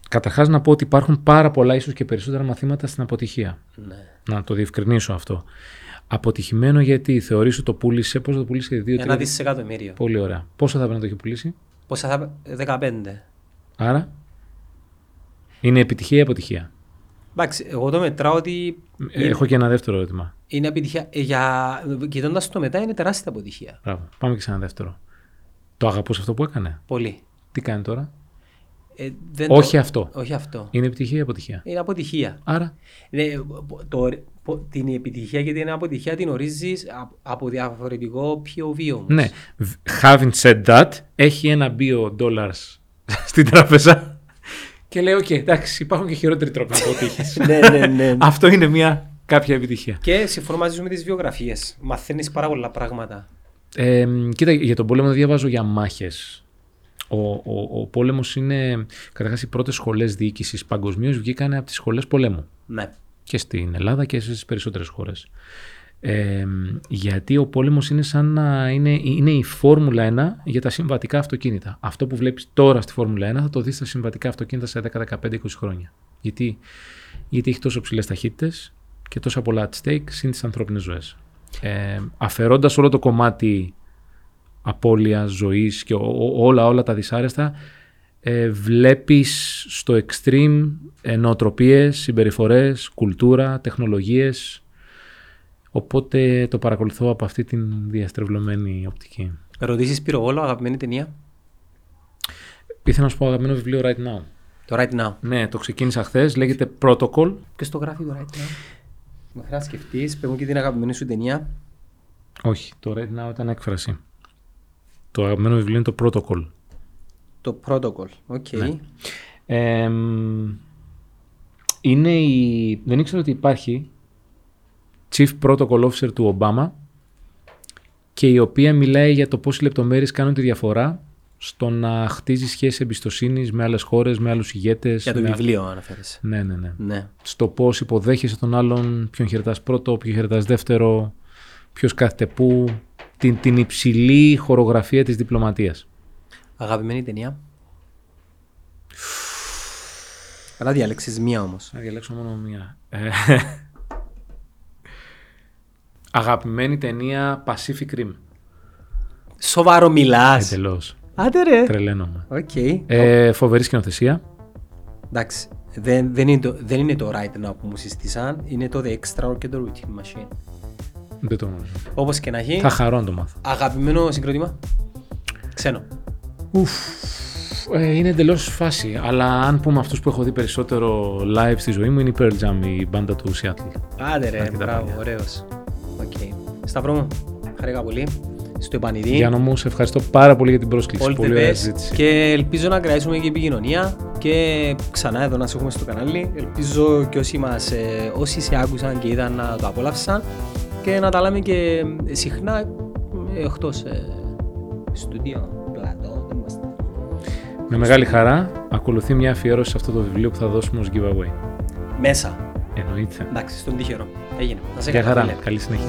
S1: Καταρχάς να πω ότι υπάρχουν πάρα πολλά, ίσως και περισσότερα μαθήματα στην αποτυχία.
S2: Ναι.
S1: Να το διευκρινίσω αυτό. Αποτυχημένο γιατί θεωρείς ότι το πούλησε, πόσο το πούλησε, δύο,
S2: Ένα
S1: τρία.
S2: δισεκατομμύριο.
S1: Πολύ ωραία. Πόσο θα πρέπει να το έχει πουλήσει,
S2: Πόσα θα 15.
S1: Άρα είναι επιτυχία ή αποτυχία;
S2: Εντάξει, εγώ το μετράω ότι
S1: Ε, Έχω και ένα δεύτερο ερώτημα.
S2: είναι επιτυχία. Ε, Για... Κοιτώντας το μετά είναι τεράστια αποτυχία.
S1: Μπράβο. Πάμε και σε ένα δεύτερο. Το αγαπούσες αυτό που έκανε;
S2: Πολύ.
S1: Τι κάνει τώρα;
S2: Ε, δεν
S1: Όχι
S2: το-
S1: αυτό.
S2: Όχι αυτό.
S1: Είναι επιτυχία ή αποτυχία;
S2: Είναι αποτυχία.
S1: Άρα
S2: Ναι, το, πο- την επιτυχία και την αποτυχία την ορίζεις από, από διαφορετικό POV όμως.
S1: Ναι. Β- Having said that, έχει ένα billion dollars στην τράπεζα και λέει: Οκ, εντάξει, υπάρχουν και χειρότεροι τρόποι να αποτύχει.
S2: ναι, ναι, ναι.
S1: Αυτό είναι μια κάποια επιτυχία.
S2: και συμφωνώ μαζί σου με τις βιογραφίες. Μαθαίνεις πάρα πολλά πράγματα.
S1: Ε, κοίτα, για τον πόλεμο δεν διαβάζω για μάχες. Ο, ο, ο πόλεμος είναι. Καταρχάς, οι πρώτες σχολές διοίκησης παγκοσμίως βγήκαν από τις σχολές πολέμου.
S2: Ναι.
S1: Και στην Ελλάδα και στις περισσότερες χώρες. Ε, γιατί ο πόλεμος είναι σαν να είναι, είναι η Φόρμουλα 1 για τα συμβατικά αυτοκίνητα. Αυτό που βλέπεις τώρα στη Φόρμουλα 1 θα το δεις στα συμβατικά αυτοκίνητα σε 10, 15, 20 χρόνια. Γιατί, γιατί έχει τόσο ψηλές ταχύτητες και τόσα πολλά at stake συν τις ανθρώπινες ζωές. Ε, αφαιρώντας όλο το κομμάτι απώλειας, ζωής και ό- ό- όλα όλα τα δυσάρεστα ε, βλέπεις στο extreme ε, νοοτροπίες, συμπεριφορές, κουλτούρα, τεχνολογίες οπότε το παρακολουθώ από αυτή την διαστρεβλωμένη οπτική.
S2: Ερωτήσεις πυροβόλο, αγαπημένη ταινία;
S1: Ήθελα να σου πω αγαπημένο βιβλίο right now.
S2: Το Right Now.
S1: Ναι, το ξεκίνησα χθες. Λέγεται Protocol.
S2: Και στο γράφει το Right Now. Με χρειάζεται να σκεφτείς, πες μου και την αγαπημένη σου ταινία.
S1: Όχι, το right now ήταν έκφραση. Το αγαπημένο βιβλίο είναι το Protocol.
S2: Το Protocol. OK.
S1: Ναι. Εμ, είναι η... Δεν ήξερα ότι υπάρχει Chief Protocol Officer του Ομπάμα και η οποία μιλάει για το πώς οι λεπτομέρειες κάνουν τη διαφορά στο να χτίζει σχέσεις εμπιστοσύνης με άλλες χώρες, με άλλους ηγέτες.
S2: Για το
S1: με...
S2: βιβλίο αναφέρεσαι.
S1: Ναι, ναι, ναι.
S2: Ναι.
S1: Στο πώς υποδέχεσαι τον άλλον, ποιον χαιρετάς πρώτο, ποιον χαιρετάς δεύτερο, ποιος κάθεται πού, την, την υψηλή χορογραφία της διπλωματίας.
S2: Αγαπημένη ταινία. Καλά διάλεξες μία όμως.
S1: Να διαλέξω μόνο μία. Ε, Αγαπημένη ταινία Pacific Rim.
S2: Σοβαρό μιλάς.
S1: Εντελώς.
S2: Άντε ρε.
S1: Τρελαίνομαι.
S2: Οκ.
S1: Ε, φοβερή σκηνοθεσία.
S2: Εντάξει. Δεν, δεν, είναι το, δεν είναι το Right Now που μου συστήσαν. Είναι το The Extra και το Routine Machine.
S1: Δεν το γνωρίζω.
S2: Όπως και να έχει.
S1: Θα χαρώ να το μάθω.
S2: Αγαπημένο συγκρότημα. Ξένο.
S1: Ουφ, ε, είναι εντελώς φάση. Αλλά αν πούμε αυτούς που έχω δει περισσότερο live στη ζωή μου, είναι οι Pearl Jam, η μπάντα του Seattle.
S2: Άντε ρε,
S1: Αρκετά
S2: μπράβο,
S1: παλιά.
S2: ωραίος. Οκ. Σταύρο μου, χαρήκα πολύ. Στο επανιδείν.
S1: Γιάννο μου, σε ευχαριστώ πάρα πολύ για την πρόσκληση.
S2: All the
S1: πολύ ωραία
S2: best
S1: συζήτηση.
S2: και ελπίζω να κρατήσουμε και επικοινωνία και ξανά εδώ να σε έχουμε στο κανάλι. Ελπίζω και όσοι, μας, ε, όσοι σε άκουσαν και είδαν να το απόλαυσαν και να τα λέμε και συχνά ε, εκτός ε, στούντιο, πλατό, δεν είμαστε.
S1: Με μεγάλη χαρά, ακολουθεί μια αφιέρωση σε αυτό το βιβλίο που θα δώσουμε ως giveaway.
S2: Μέσα.
S1: Εννοείται.
S2: Εντάξει, στον τυχερό. Έγινε. Να σε
S1: Γεια
S2: καλά,
S1: χαρά.
S2: φίλε.
S1: Καλή συνέχεια.